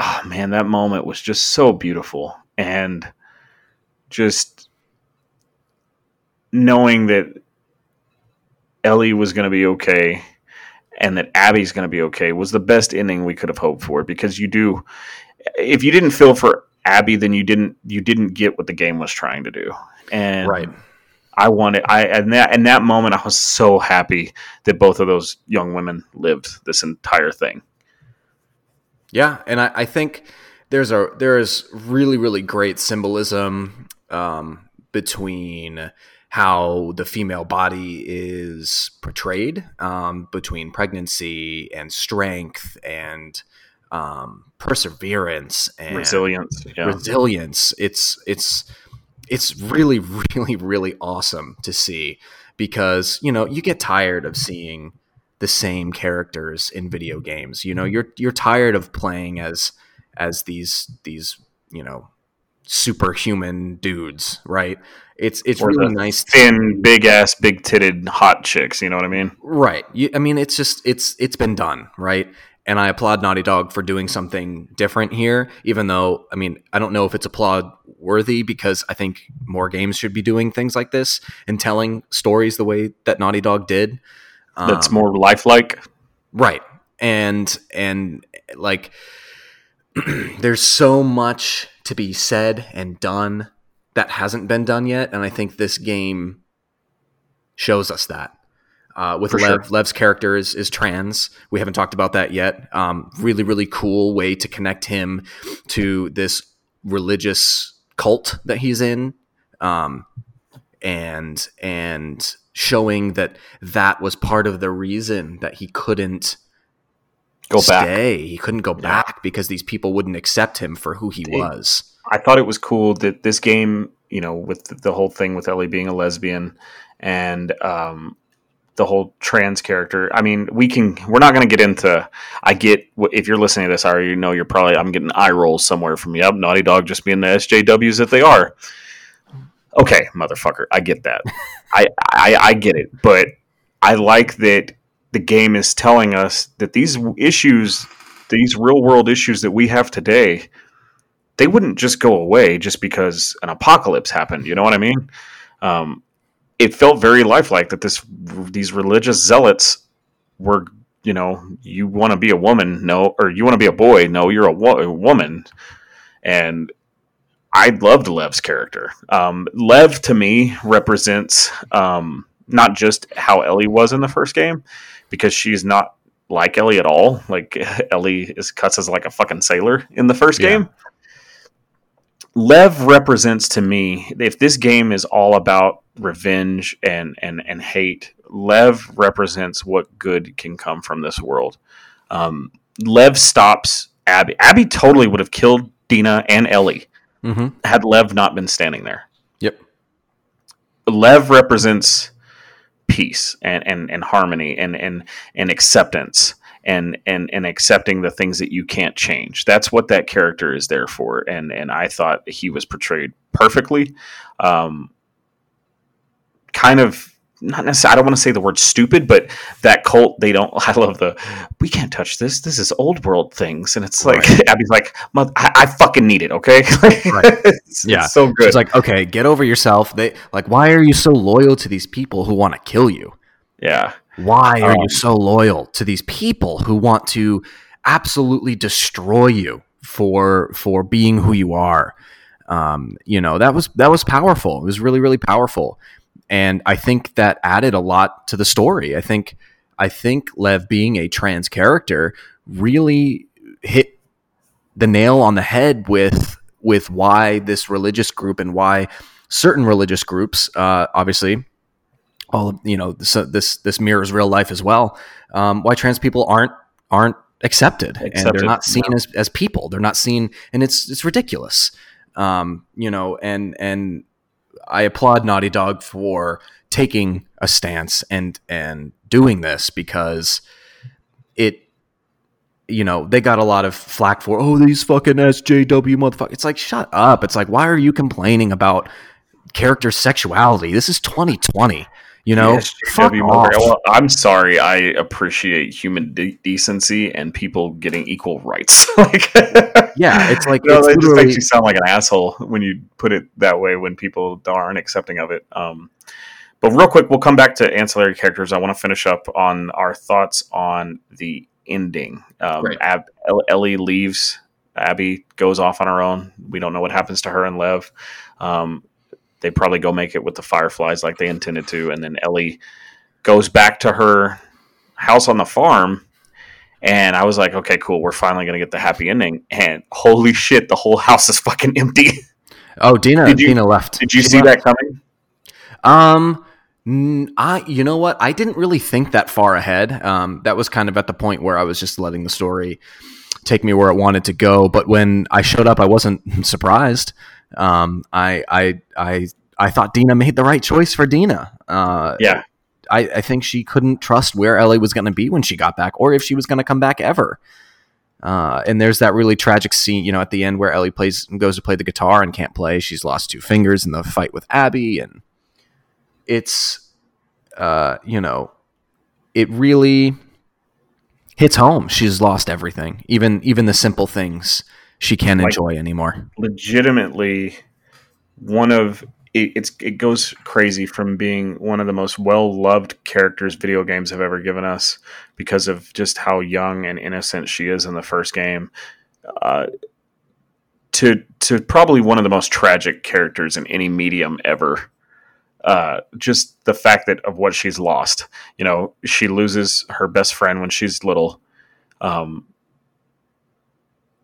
Speaker 1: oh man, that moment was just so beautiful. And just knowing that Ellie was going to be okay and that Abby's going to be okay was the best ending we could have hoped for because you do if you didn't feel for Abby then you didn't you didn't get what the game was trying to do. And
Speaker 2: right.
Speaker 1: I wanted I and that in that moment I was so happy that both of those young women lived this entire thing.
Speaker 2: Yeah, and I, I think there's a there is really really great symbolism um, between how the female body is portrayed um, between pregnancy and strength and um, perseverance and
Speaker 1: resilience. Yeah.
Speaker 2: resilience. It's it's it's really really really awesome to see because you know you get tired of seeing the same characters in video games. You know you're you're tired of playing as as these these you know superhuman dudes, right? It's it's
Speaker 1: Or
Speaker 2: really nice. to-
Speaker 1: Thin, big ass, big titted, hot chicks. You know what I mean?
Speaker 2: Right. You, I mean, it's just it's it's been done, right? And I applaud Naughty Dog for doing something different here. Even though, I mean, I don't know if it's applaud worthy because I think more games should be doing things like this and telling stories the way that Naughty Dog did.
Speaker 1: That's
Speaker 2: Um,
Speaker 1: more lifelike.
Speaker 2: right. And and like, there's so much to be said and done that hasn't been done yet, and I think this game shows us that. Uh, with
Speaker 1: For
Speaker 2: Lev,
Speaker 1: sure.
Speaker 2: Lev's character is, is trans. We haven't talked about that yet. Um, really, really cool way to connect him to this religious cult that he's in, um, and and showing that that was part of the reason that he couldn't
Speaker 1: Go back.
Speaker 2: He couldn't go back because these people wouldn't accept him for who he was.
Speaker 1: I thought it was cool that this game, you know, with the, the whole thing with Ellie being a lesbian and um, the whole trans character. I mean, we can. We're not going to get into. I get if you're listening to this, I already know you're probably. I'm getting eye rolls somewhere from yep, Naughty Dog just being the SJWs that they are. Okay, motherfucker, I get that. I, I I get it, but I like that the game is telling us that these issues, these real world issues that we have today, they wouldn't just go away just because an apocalypse happened. You know what I mean? Um, it felt very lifelike that this these religious zealots were, you know, you want to be a woman, no, or you want to be a boy, no, you're a, wo- a woman, and I loved Lev's character. Um, Lev to me represents um, not just how Ellie was in the first game, because she's not like Ellie at all. Like Ellie is cuts as like a fucking sailor in the first
Speaker 2: Yeah.
Speaker 1: game. Lev represents to me if this game is all about revenge and and and hate, Lev represents what good can come from this world. Um, Lev stops Abby. Abby totally would have killed Dina and Ellie
Speaker 2: Mm-hmm.
Speaker 1: had Lev not been standing there.
Speaker 2: Yep.
Speaker 1: Lev represents peace and, and, and harmony and, and, and acceptance and, and, and accepting the things that you can't change. That's what that character is there for. And, and I thought he was portrayed perfectly. Um, kind of not necessarily, I don't want to say the word stupid, but that cult, they don't, I love the, we can't touch this. This is old world things. And it's like,
Speaker 2: Right.
Speaker 1: Abby's like, I, I fucking need it. Okay.
Speaker 2: Right.
Speaker 1: it's,
Speaker 2: Yeah.
Speaker 1: it's so good.
Speaker 2: It's like, okay, get over yourself. They like, why are you so loyal to these people who want to kill you?
Speaker 1: yeah.
Speaker 2: Why are
Speaker 1: Um,
Speaker 2: you so loyal to these people who want to absolutely destroy you for for being who you are? Um, you know that was that was powerful. It was really really powerful, and I think that added a lot to the story. I think I think Lev being a trans character really hit the nail on the head with with why this religious group and why certain religious groups, uh, obviously, all of, you know this this this mirrors real life as well. Um, why trans people aren't aren't accepted, and they're not seen
Speaker 1: no.
Speaker 2: as, as people. They're not seen, and it's it's ridiculous. Um, you know, and and I applaud Naughty Dog for taking a stance and and doing this because it you know they got a lot of flack for oh these fucking SJW motherfuckers. It's like shut up. It's like why are you complaining about character sexuality? This is 2020. You know,
Speaker 1: Yes,
Speaker 2: fuck off.
Speaker 1: Well, I'm sorry. I appreciate human de- decency and people getting equal rights. like,
Speaker 2: Yeah, it's like
Speaker 1: no,
Speaker 2: it's
Speaker 1: that just makes you sound like an asshole when you put it that way. When people aren't accepting of it. Um, but real quick, we'll come back to ancillary characters. I want to finish up on our thoughts on the ending. Um,
Speaker 2: Great.
Speaker 1: Ab- Ellie leaves. Abby goes off on her own. We don't know what happens to her and Lev. Um, they probably go make it with the Fireflies like they intended to, and then Ellie goes back to her house on the farm. And I was like, okay, cool. We're finally gonna get the happy ending. And holy shit, the whole house is fucking empty.
Speaker 2: oh Dina
Speaker 1: you-
Speaker 2: Dina left.
Speaker 1: Did you
Speaker 2: She
Speaker 1: see
Speaker 2: left.
Speaker 1: that coming?
Speaker 2: Um, I you know what? I didn't really think that far ahead. Um, that was kind of at the point where I was just letting the story take me where it wanted to go. But when I showed up, I wasn't surprised. Um, I I I I thought Dina made the right choice for Dina. Uh,
Speaker 1: Yeah.
Speaker 2: I, I think she couldn't trust where Ellie was going to be when she got back, or if she was going to come back ever. Uh, and there's that really tragic scene, you know, at the end where Ellie plays goes to play the guitar and can't play. She's lost two fingers in the fight with Abby, and it's, uh, you know, it really hits home. She's lost everything, even even the simple things she can't
Speaker 1: Like-
Speaker 2: enjoy anymore.
Speaker 1: legitimately one of it, it's it goes crazy from being one of the most well loved characters video games have ever given us because of just how young and innocent she is in the first game. Uh, to to probably one of the most tragic characters in any medium ever. Uh, just the fact that of what she's lost. You know, she loses her best friend when she's little. Um,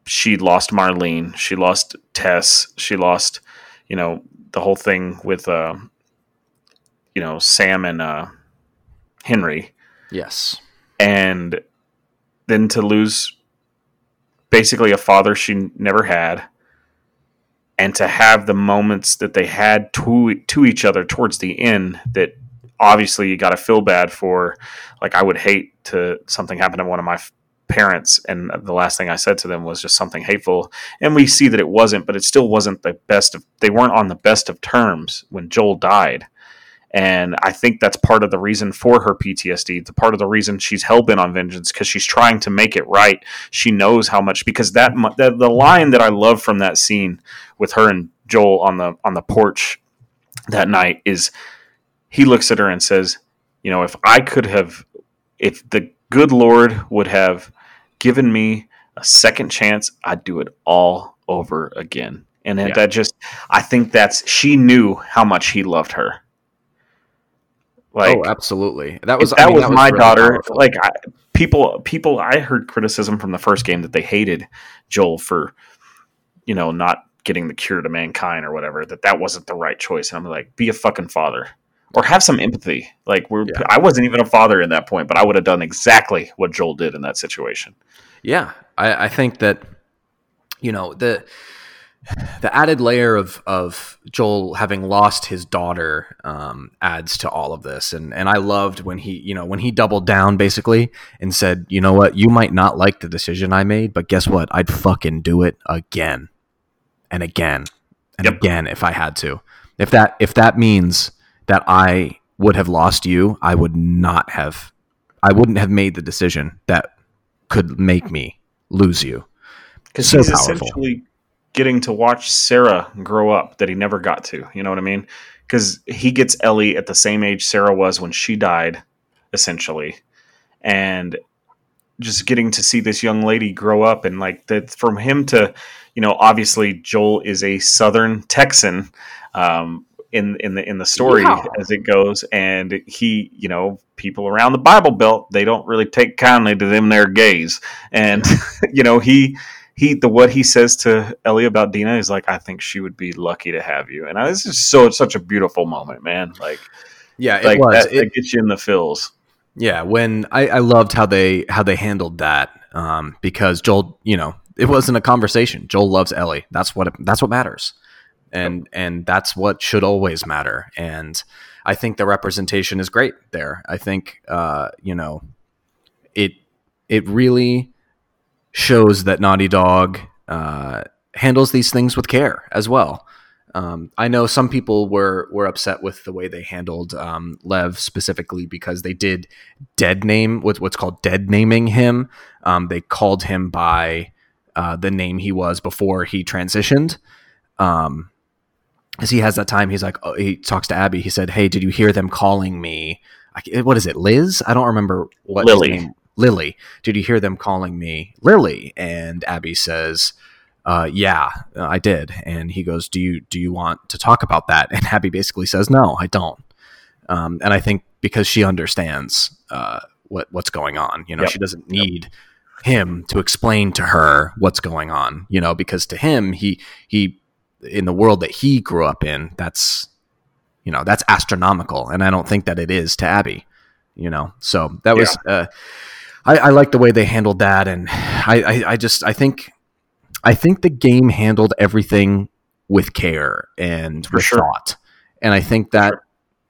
Speaker 1: she lost Marlene. She lost Tess. She lost, you know, the whole thing with, uh, you know, Sam and uh, Henry,
Speaker 2: Yes.
Speaker 1: and then to lose basically a father she never had, and to have the moments that they had to to each other towards the end that obviously you got to feel bad for. Like I would hate to something happen to one of my parents, and the last thing I said to them was just something hateful. And we see that it wasn't, but it still wasn't the best of. They weren't on the best of terms when Joel died. And I think that's part of the reason for her PTSD. The part of the reason she's hell bent on vengeance because she's trying to make it right. She knows how much because that the, the line that I love from that scene with her and Joel on the on the porch that night is he looks at her and says, "You know, if I could have, if the good Lord would have given me a second chance, I'd do it all over again." And that-
Speaker 2: Yeah.
Speaker 1: that just, I think that's she knew how much he loved her. Like,
Speaker 2: oh, absolutely. That was
Speaker 1: that
Speaker 2: I mean,
Speaker 1: was my
Speaker 2: really
Speaker 1: daughter.
Speaker 2: powerful.
Speaker 1: Like I, people, people. I heard criticism from the first game that they hated Joel for, you know, not getting the cure to mankind or whatever. That that wasn't the right choice. And I'm like, be a fucking father or have some empathy. Like we're,
Speaker 2: Yeah.
Speaker 1: I wasn't even a father in that point, but I would have done exactly what Joel did in that situation.
Speaker 2: Yeah, I, I think that you know the the added layer of of Joel having lost his daughter um, adds to all of this, and and I loved when he you know when he doubled down basically and said, you know what, you might not like the decision I made, but guess what, I'd fucking do it again and again and
Speaker 1: Yep.
Speaker 2: again if I had to. If that if that means that I would have lost you, I would not have. I wouldn't have made the decision that could make me lose you.
Speaker 1: because
Speaker 2: So
Speaker 1: he's
Speaker 2: powerful.
Speaker 1: essentially getting to watch Sarah grow up that he never got to. You know what I mean? Because he gets Ellie at the same age Sarah was when she died, essentially, and just getting to see this young lady grow up and like that from him to, you know, obviously Joel is a Southern Texan. Um, in, in the in the story
Speaker 2: Yeah.
Speaker 1: as it goes, and he, you know, people around the Bible Belt they don't really take kindly to them their gays, and you know he he the what he says to Ellie about Dina is like, I think she would be lucky to have you, and I, this is so such a beautiful moment, man. Like,
Speaker 2: Yeah, it
Speaker 1: like
Speaker 2: was.
Speaker 1: that,
Speaker 2: It-
Speaker 1: that gets you in the feels.
Speaker 2: yeah, when I, I loved how they how they handled that um, because Joel, you know, it wasn't a conversation. Joel loves Ellie. That's what that's what matters, and and that's what should always matter. And I think the representation is great there. I think uh, you know, it it really shows that Naughty Dog uh, handles these things with care as well. Um, I know some people were were upset with the way they handled um, Lev specifically because they did dead name with what's called dead naming him. Um, they called him by uh, the name he was before he transitioned. As he has that time, he's like, oh, he talks to Abby. He said, "Hey, did you hear them calling me? I What is it, Liz? I don't remember what
Speaker 1: Lily.
Speaker 2: name- Lily. Did you hear them calling me Lily?" And Abby says, uh, "Yeah, uh, I did." And he goes, "Do you do you want to talk about that?" And Abby basically says, "No, I don't." Um, and I think because she understands uh, what what's going on, you know,
Speaker 1: Yep.
Speaker 2: she doesn't need him to explain to her what's going on, you know, because to him, he he in the world that he grew up in, that's you know that's astronomical, and I don't think that it is to Abby, you know. So that was uh, I, I like the way they handled that, and I, I I just I think I think the game handled everything with care and
Speaker 1: For
Speaker 2: with
Speaker 1: sure.
Speaker 2: thought, and I think that
Speaker 1: Sure.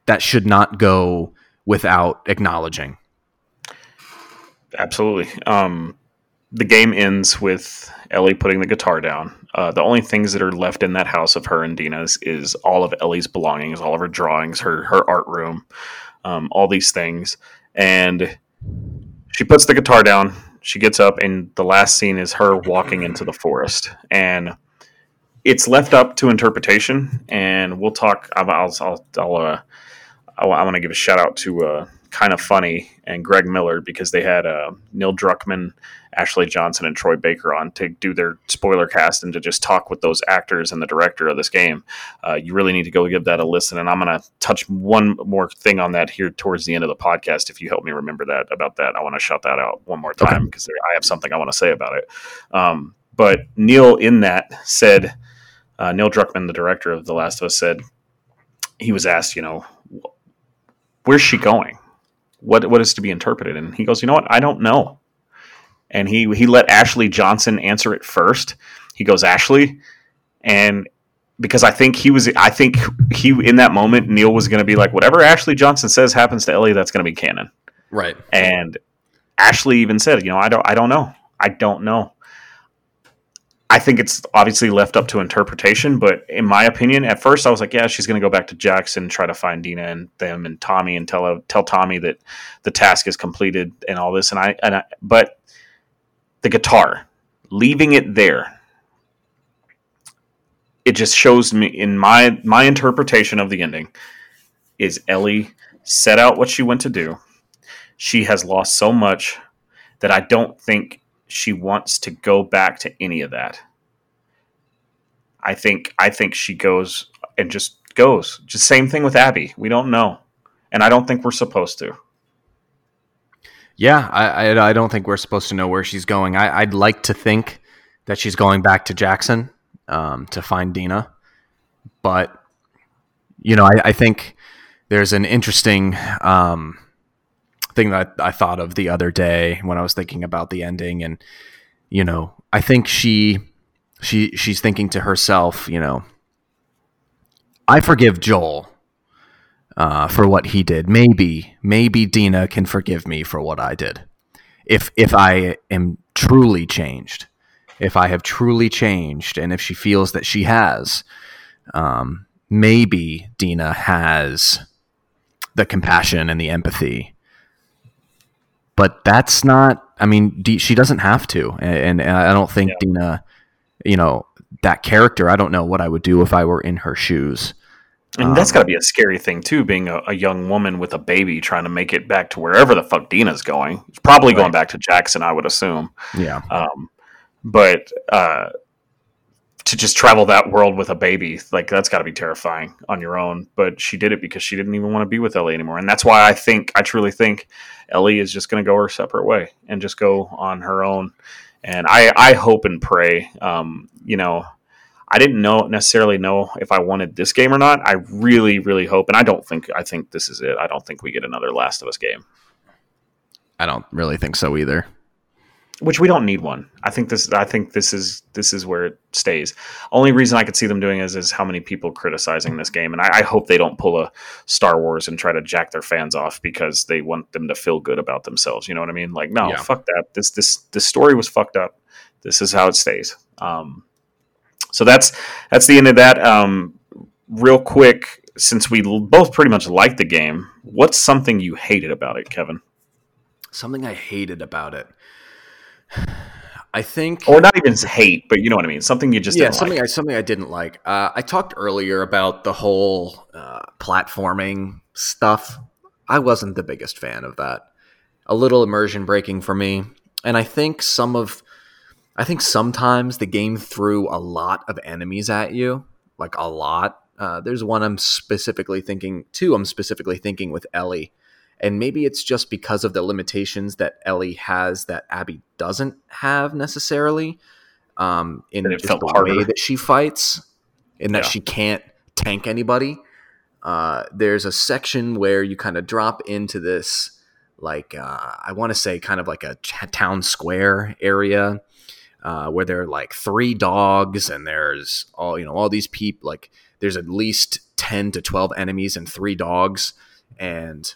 Speaker 2: that should not go without acknowledging.
Speaker 1: Absolutely. Um, the game ends with Ellie putting the guitar down. Uh, the only things that are left in that house of her and Dina's is all of Ellie's belongings, all of her drawings, her her art room, um, all these things. And she puts the guitar down. She gets up, and the last scene is her walking into the forest. And it's left up to interpretation. And we'll talk. I'll I'll I'll, I'll uh, I, want to give a shout out to uh, kind of funny and Greg Miller because they had uh, Neil Druckmann, Ashley Johnson, and Troy Baker on to do their spoiler cast and to just talk with those actors and the director of this game. Uh, you really need to go give that a listen. And I'm going to touch one more thing on that here towards the end of the podcast. If you help me remember that about that, I want to shout that out one more time because okay. I have something I want to say about it. Um, but Neil in that said, uh, Neil Druckmann, the director of The Last of Us, said he was asked, you know, where's she going? What what is to be interpreted? And he goes, you know what? I don't know. And he he let Ashley Johnson answer it first. He goes, Ashley, and because I think he was, I think he in that moment, Neil was going to be like, whatever Ashley Johnson says happens to Ellie, that's going to be canon,
Speaker 2: right?
Speaker 1: And Ashley even said, you know, I don't, I don't know, I don't know. I think it's obviously left up to interpretation, but in my opinion, at first I was like, yeah, she's going to go back to Jackson, try to find Dina and them and Tommy, and tell tell Tommy that the task is completed and all this. And I, and I, but the guitar, leaving it there, it just shows me in my my interpretation of the ending is Ellie set out what she went to do. She has lost so much that I don't think she wants to go back to any of that. I think I think she goes and just goes. Just same thing with Abby. We don't know, and I don't think we're supposed to.
Speaker 2: Yeah, I I, I don't think we're supposed to know where she's going. I, would like to think that she's going back to Jackson um, to find Dina, but you know, I, I think there's an interesting um, thing that I thought of the other day when I was thinking about the ending, and you know, I think she she she's thinking to herself, you know, I forgive Joel uh, for what he did. Maybe maybe Dina can forgive me for what I did, if if I am truly changed, if I have truly changed, and if she feels that she has. Um, maybe Dina has the compassion and the empathy but that's not. I mean, D, she doesn't have to, and, and I don't think yeah. Dina, you know, that character. I don't know what I would do if I were in her shoes.
Speaker 1: And um, that's got to be a scary thing too, being a, a, young woman with a baby trying to make it back to wherever the fuck Dina's going. It's probably right. going back to Jackson, I would assume.
Speaker 2: Yeah.
Speaker 1: Um, but uh, to just travel that world with a baby, like that's got to be terrifying on your own. But she did it because she didn't even want to be with Ellie anymore, and that's why I think I truly think Ellie is just going to go her separate way and just go on her own. And I, I hope and pray, um, you know, I didn't know necessarily know if I wanted this game or not. I really, really hope, and I don't think I think this is it. I don't think we get another Last of Us game.
Speaker 2: I don't really think so either
Speaker 1: which we don't need one. I think this. I think this is this is where it stays. Only reason I could see them doing is is how many people criticizing this game, and I, I, hope they don't pull a Star Wars and try to jack their fans off because they want them to feel good about themselves. You know what I mean? Like, no, yeah. fuck that. This this this story was fucked up. This is how it stays. Um, so that's that's the end of that. Um, real quick, since we both pretty much liked the game, what's something you hated about it, Kevin?
Speaker 2: Something I hated about it. I think,
Speaker 1: or not even hate, but you know what I mean. Something you just
Speaker 2: yeah, something
Speaker 1: like.
Speaker 2: I something I didn't like. Uh, I talked earlier about the whole uh, platforming stuff. I wasn't the biggest fan of that. A little immersion breaking for me, and I think some of, I think sometimes the game threw a lot of enemies at you, like a lot. Uh, there's one I'm specifically thinking. Two I'm specifically thinking with Ellie and maybe it's just because of the limitations that Ellie has that Abby doesn't have necessarily. Um, in the harder. way that she fights, in that yeah. she can't tank anybody. Uh, there's a section where you kind of drop into this, like uh, I want to say, kind of like a town square area, uh, where there are like three dogs and there's all you know all these people. Like there's at least ten to twelve enemies and three dogs, and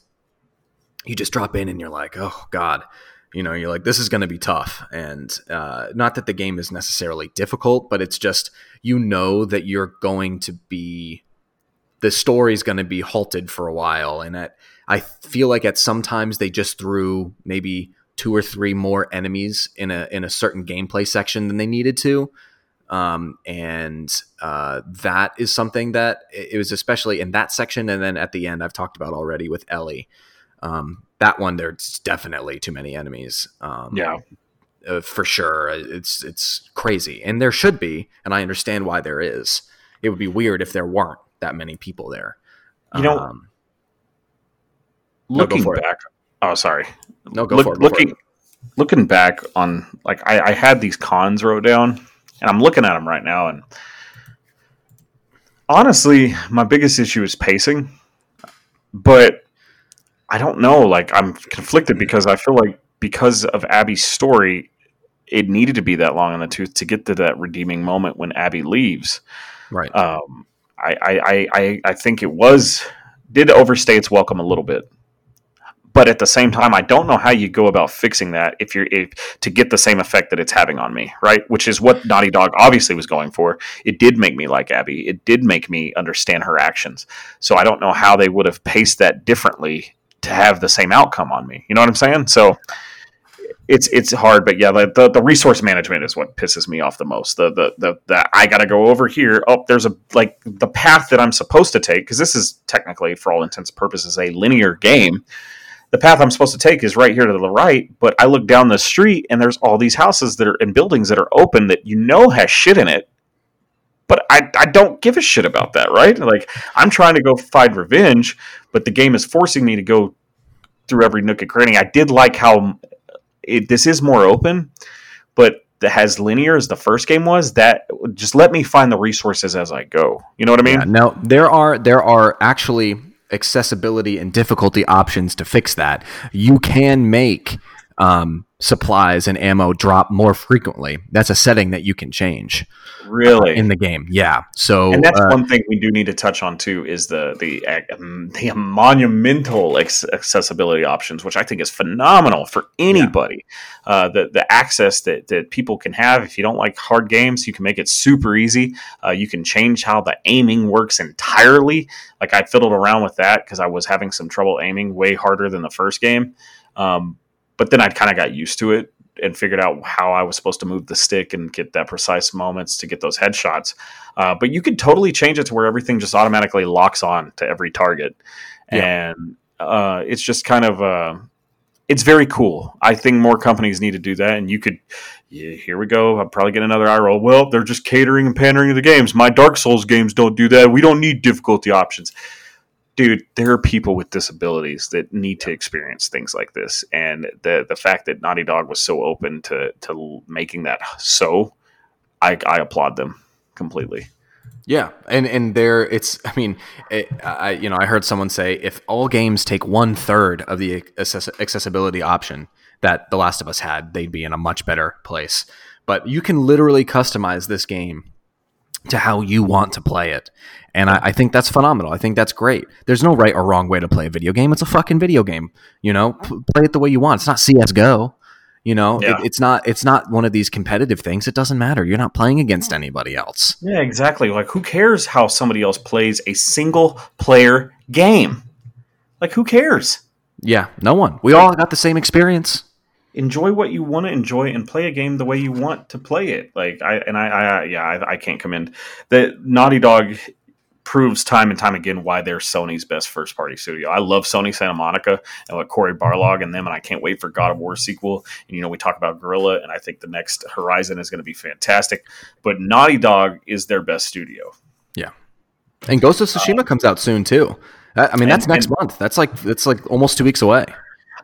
Speaker 2: you just drop in and you're like, oh God, You know, you're like, this is going to be tough. And uh, not that the game is necessarily difficult, but it's just, you know, that you're going to be, the story's going to be halted for a while. And at, I feel like at sometimes they just threw maybe two or three more enemies in a, in a certain gameplay section than they needed to. Um, and uh, that is something that it was especially in that section. And then at the end, I've talked about already with Ellie. Um, that one, there's definitely too many enemies. Um,
Speaker 1: yeah,
Speaker 2: uh, for sure. It's it's crazy, and there should be, and I understand why there is. It would be weird if there weren't that many people there.
Speaker 1: You know, um, looking no, back. It. Oh, sorry.
Speaker 2: No, go Look, for it.
Speaker 1: Go looking, for it. looking back on like I, I had these cons wrote down, and I'm looking at them right now, and honestly, my biggest issue is pacing. But I don't know. Like I'm conflicted because I feel like because of Abby's story, it needed to be that long in the tooth to get to that redeeming moment when Abby leaves.
Speaker 2: Right.
Speaker 1: Um, I, I, I, I think it was did overstay its welcome a little bit, but at the same time, I don't know how you go about fixing that if you're if, to get the same effect that it's having on me, right? Which is what Naughty Dog obviously was going for. It did make me like Abby. It did make me understand her actions. So I don't know how they would have paced that differently to have the same outcome on me. You know what I'm saying? So it's it's hard, but yeah, the, the, the resource management is what pisses me off the most. The the the, the I got to go over here. Oh, there's a like the path that I'm supposed to take because this is technically, for all intents and purposes, a linear game. The path I'm supposed to take is right here to the right, but I look down the street and there's all these houses that are and buildings that are open that you know has shit in it, but I, I don't give a shit about that, right? Like I'm trying to go find revenge, but the game is forcing me to go through every nook and cranny. I did like how it, this is more open, but has linear as the first game was. That just let me find the resources as I go. You know what I mean? Yeah,
Speaker 2: now there are there are actually accessibility and difficulty options to fix that. You can make um, supplies and ammo drop more frequently. That's a setting that you can change.
Speaker 1: Really,
Speaker 2: uh, in the game, yeah. So,
Speaker 1: and that's uh, one thing we do need to touch on too is the the um, the monumental accessibility options, which I think is phenomenal for anybody. Yeah. Uh, the the access that that people can have if you don't like hard games, you can make it super easy. Uh, you can change how the aiming works entirely. Like I fiddled around with that because I was having some trouble aiming way harder than the first game. Um, but then I kind of got used to it and figured out how I was supposed to move the stick and get that precise moments to get those headshots. Uh, but you could totally change it to where everything just automatically locks on to every target, yeah. and uh, it's just kind of uh, it's very cool. I think more companies need to do that, and you could. Yeah, here we go. I'll probably get another eye roll. Well, they're just catering and pandering to the games. My Dark Souls games don't do that. We don't need difficulty options dude, there are people with disabilities that need to experience things like this, and the the fact that Naughty Dog was so open to to making that so, I, I applaud them completely.
Speaker 2: Yeah, and and there it's. I mean, it, I you know I heard someone say if all games take one third of the access- accessibility option that The Last of Us had, they'd be in a much better place. But you can literally customize this game to how you want to play it. And I, I, think that's phenomenal. I think that's great. There's no right or wrong way to play a video game. It's a fucking video game. You know, P- play it the way you want. It's not CS:GO. You know, yeah. it, it's not. It's not one of these competitive things. It doesn't matter. You're not playing against anybody else.
Speaker 1: Yeah, exactly. Like, who cares how somebody else plays a single player game? Like, who cares?
Speaker 2: Yeah, no one. We all got the same experience
Speaker 1: enjoy what you want to enjoy and play a game the way you want to play it. Like I and I, I yeah, I, I can't commend that Naughty Dog proves time and time again why they're Sony's best first party studio. I love Sony Santa Monica and what Cory Barlog and them, and I can't wait for God of War sequel. And you know, we talk about Guerrilla, and I think the next Horizon is going to be fantastic. But Naughty Dog is their best studio.
Speaker 2: Yeah, and Ghost of Tsushima uh, comes out soon too. I mean, that's and, next and, month. That's like that's like almost two weeks away.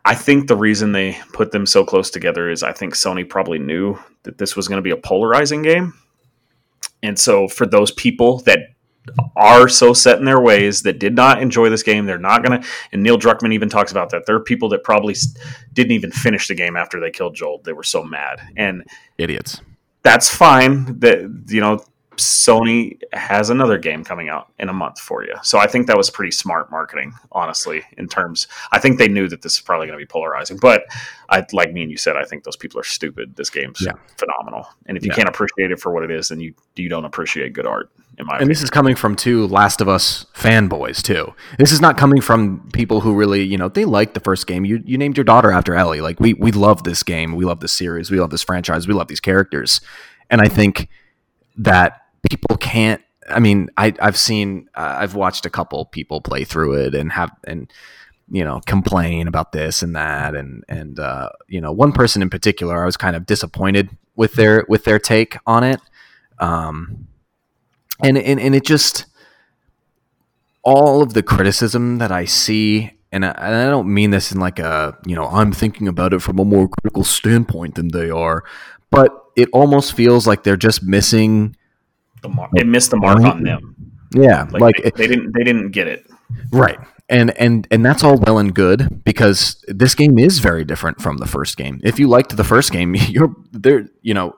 Speaker 1: I think the reason they put them so close together is I think Sony probably knew that this was going to be a polarizing game. And so for those people that are so set in their ways that did not enjoy this game, they're not going to and Neil Druckmann even talks about that. There are people that probably didn't even finish the game after they killed Joel. They were so mad. And
Speaker 2: idiots.
Speaker 1: That's fine. That you know, Sony has another game coming out in a month for you. So I think that was pretty smart marketing, honestly, in terms I think they knew that this is probably going to be polarizing. But I like me and you said, I think those people are stupid. This game's
Speaker 2: Yeah.
Speaker 1: phenomenal. And if you
Speaker 2: Yeah.
Speaker 1: can't appreciate it for what it is, then you you don't appreciate good art, in my
Speaker 2: And
Speaker 1: opinion.
Speaker 2: this is coming from two Last of Us fanboys too. This is not coming from people who really, you know, they like the first game. You you named your daughter after Ellie. Like we we love this game. We love this series. We love this franchise. We love these characters. And I think that people can't. I mean, I I've seen uh, I've watched a couple people play through it and have and you know complain about this and that and and uh, you know one person in particular I was kind of disappointed with their with their take on it. Um, and and and it just all of the criticism that I see, and I, and I don't mean this in like a you know I'm thinking about it from a more critical standpoint than they are, but it almost feels like they're just missing.
Speaker 1: The mar- it missed the mark on them.
Speaker 2: Yeah,
Speaker 1: Like,
Speaker 2: like,
Speaker 1: they, they didn't they didn't get it.
Speaker 2: right, and and and that's all well and good because this game is very different from the first game. If you liked the first game, you're there. You know,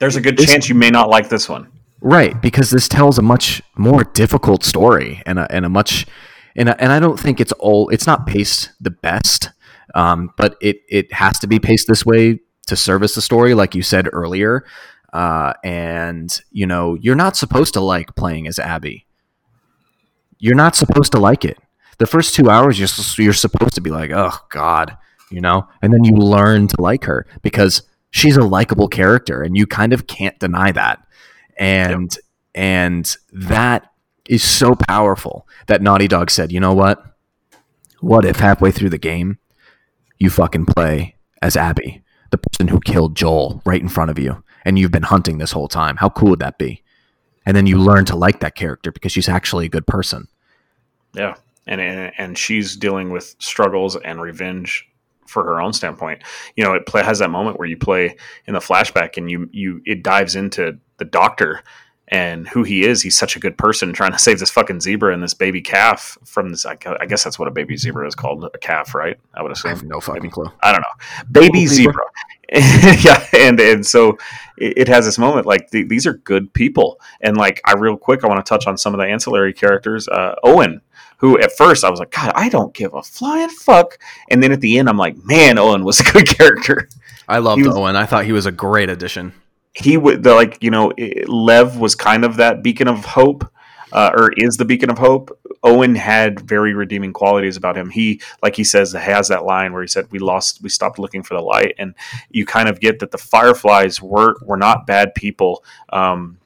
Speaker 1: There's a good
Speaker 2: This-
Speaker 1: chance you may not like this one.
Speaker 2: Right, because this tells a much more difficult story and a, and a much and a, and I don't think it's all it's not paced the best, um, but it it has to be paced this way to service the story, like you said earlier. Uh, and you know you're not supposed to like playing as Abby. You're not supposed to like it. The first two hours, you're you're supposed to be like, oh God, you know, and then you learn to like her because she's a likable character, and you kind of can't deny that and and that is so powerful that Naughty Dog said, you know what? What if halfway through the game you fucking play as Abby, the person who killed Joel right in front of you, and you've been hunting this whole time? How cool would that be? And then you learn to like that character because she's actually a good person.
Speaker 1: Yeah, and and, and she's dealing with struggles and revenge for her own standpoint. You know, it play, has that moment where you play in the flashback and you you it dives into the doctor and who he is. He's such a good person trying to save this fucking zebra and this baby calf from this. I guess that's what a baby zebra is called, a calf, right? I would
Speaker 2: I
Speaker 1: assume.
Speaker 2: have no fucking clue.
Speaker 1: I don't know, baby
Speaker 2: Little zebra.
Speaker 1: zebra. yeah, and and so it, it has this moment like th- these are good people, and like I real quick I want to touch on some of the ancillary characters. Uh, Owen, who at first I was like, God, I don't give a flying fuck, and then at the end I'm like, man, Owen was a good character.
Speaker 2: I loved
Speaker 1: was-
Speaker 2: Owen. I thought he was a great addition.
Speaker 1: He would like you know Lev was kind of that beacon of hope. Uh, or is the beacon of hope. Owen had very redeeming qualities about him. He, like he says, has that line where he said, "We lost, we stopped looking for the light," and you kind of get that the Fireflies were were not bad people. Um,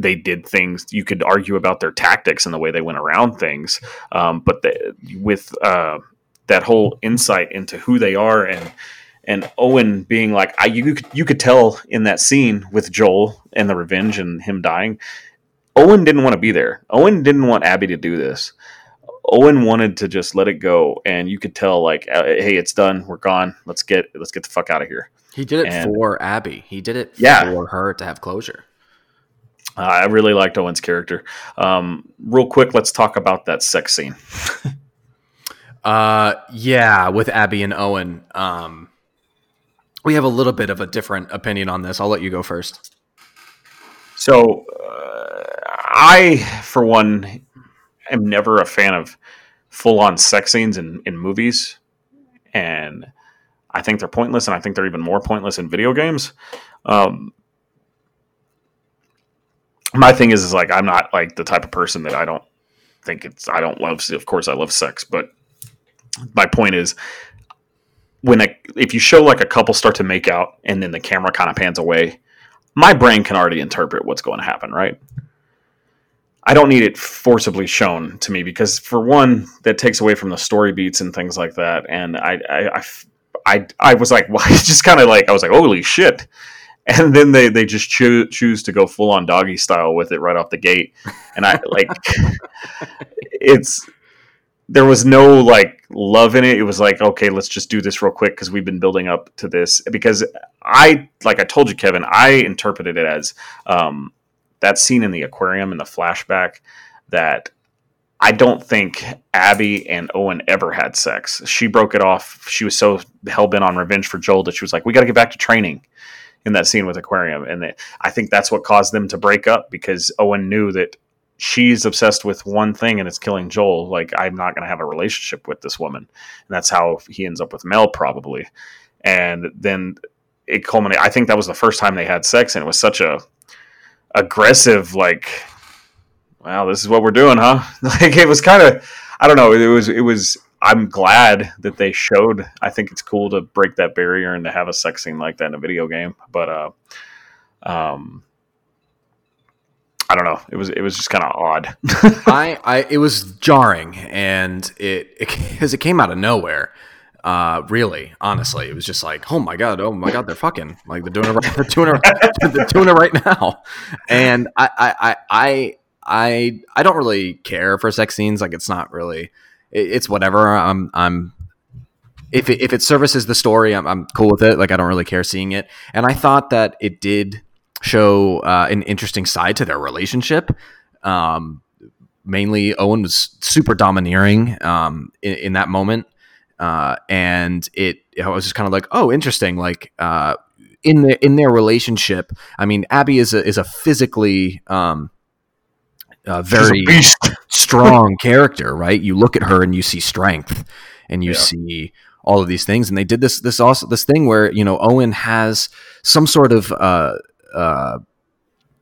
Speaker 1: they did things you could argue about their tactics and the way they went around things, um, but the, with uh, that whole insight into who they are and and Owen being like, I you could, you could tell in that scene with Joel and the revenge and him dying. Owen didn't want to be there. Owen didn't want Abby to do this. Owen wanted to just let it go, and you could tell, like, uh, hey, it's done. We're gone. Let's get let's get the fuck out of here.
Speaker 2: He did it
Speaker 1: And-
Speaker 2: for Abby. He did it
Speaker 1: Yeah.
Speaker 2: for her to have closure.
Speaker 1: Uh, I really liked Owen's character. Um, real quick, let's talk about that sex scene.
Speaker 2: Uh, yeah, with Abby and Owen. Um, we have a little bit of a different opinion on this. I'll let you go first.
Speaker 1: So, uh, I, for one, am never a fan of full on sex scenes in, in movies. And I think they're pointless, and I think they're even more pointless in video games. Um, my thing is, is like, I'm not like the type of person that I don't think it's, I don't love, of course, I love sex, but my point is, if you show like a couple start to make out and then the camera kind of pans away, my brain can already interpret what's going to happen, right? I don't need it forcibly shown to me because, for one, that takes away from the story beats and things like that. And I, I, I, I, I was like, why? Just kind of like, I was like, holy shit. And then they, they just choo- choose to go full on doggy style with it right off the gate. And I like, it's, there was no like love in it. It was like, okay, let's just do this real quick because we've been building up to this. Because I, like I told you, Kevin, I interpreted it as um, that scene in the aquarium in the flashback that I don't think Abby and Owen ever had sex. She broke it off. She was so hell bent on revenge for Joel that she was like, we got to get back to training. in that scene with Aquarium, and I think that's what caused them to break up because Owen knew that she's obsessed with one thing and it's killing Joel. Like I'm not going to have a relationship with this woman, and that's how he ends up with Mel probably. And then it culminated. I think that was the first time they had sex, and it was such a aggressive like, wow, this is what we're doing, huh? like it was kind of, I don't know. It was it was. I'm glad that they showed. I think it's cool to break that barrier and to have a sex scene like that in a video game. But uh, um, I don't know. It was it was just kind of odd.
Speaker 2: I, I it was jarring, and it because it, it, came out of nowhere. Uh, really, honestly, it was just like, oh my god, oh my god, they're fucking like they're doing it right, they're doing it, they're doing it right now. And I, I, I, I, I don't really care for sex scenes. Like it's not really, it, it's whatever. I'm, I'm if it, if it services the story, I'm, I'm cool with it. Like I don't really care seeing it. And I thought that it did show uh, an interesting side to their relationship. Um, mainly, Owen was super domineering um, in, in, that moment, uh, and it I was just kind of like, oh, interesting. Like uh, in the in their relationship, I mean, Abby is a is a physically um, very strong character, right? You look at her and you see strength, and you yeah. see all of these things and they did this this also this thing where you know Owen has some sort of uh, uh,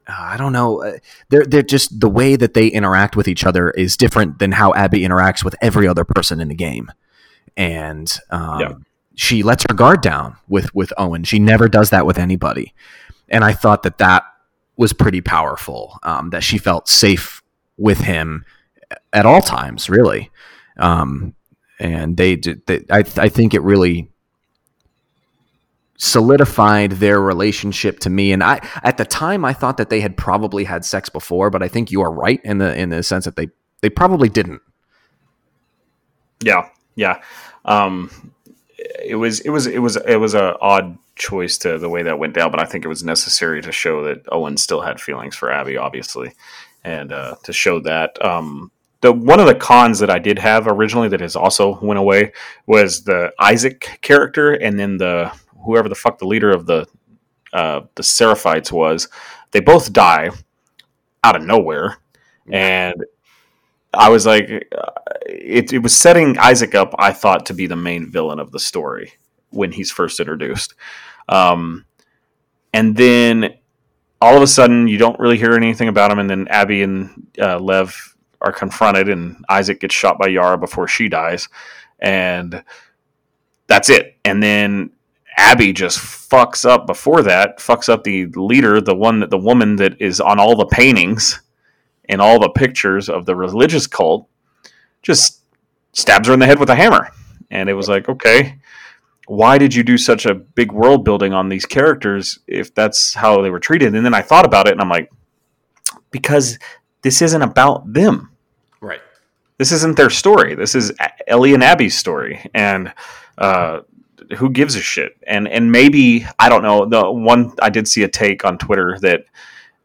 Speaker 2: I don't know. Uh, they're they're just the way that they interact with each other is different than how Abby interacts with every other person in the game, and um, yeah. she lets her guard down with with Owen. She never does that with anybody, and I thought that that was pretty powerful. Um, that she felt safe with him at all times, really. Um, and they, they I, I think it really solidified their relationship to me. And i at the time i thought that they had probably had sex before but i think you are right in the in the sense that they they probably didn't.
Speaker 1: Yeah yeah. Um it was it was it was it was a odd choice to the way that went down but i think it was necessary to show that owen still had feelings for abby obviously and uh to show that um the one of the cons that I did have originally that has also went away was the Isaac character and then the whoever the fuck the leader of the uh, the Seraphites was, they both die out of nowhere, and I was like, uh, it, it was setting Isaac up. I thought to be the main villain of the story when he's first introduced, um, and then all of a sudden you don't really hear anything about him, and then Abby and uh, Lev are confronted, and Isaac gets shot by Yara before she dies, and that's it. And then Abby just fucks up before that, fucks up the leader, the one that the woman that is on all the paintings and all the pictures of the religious cult, just stabs her in the head with a hammer. And it was like, okay, why did you do such a big world building on these characters if that's how they were treated? And then I thought about it and I'm like, because this isn't about them.
Speaker 2: Right.
Speaker 1: This isn't their story. This is Ellie and Abby's story. And uh, who gives a shit? And and maybe I don't know. The one I did see a take on Twitter that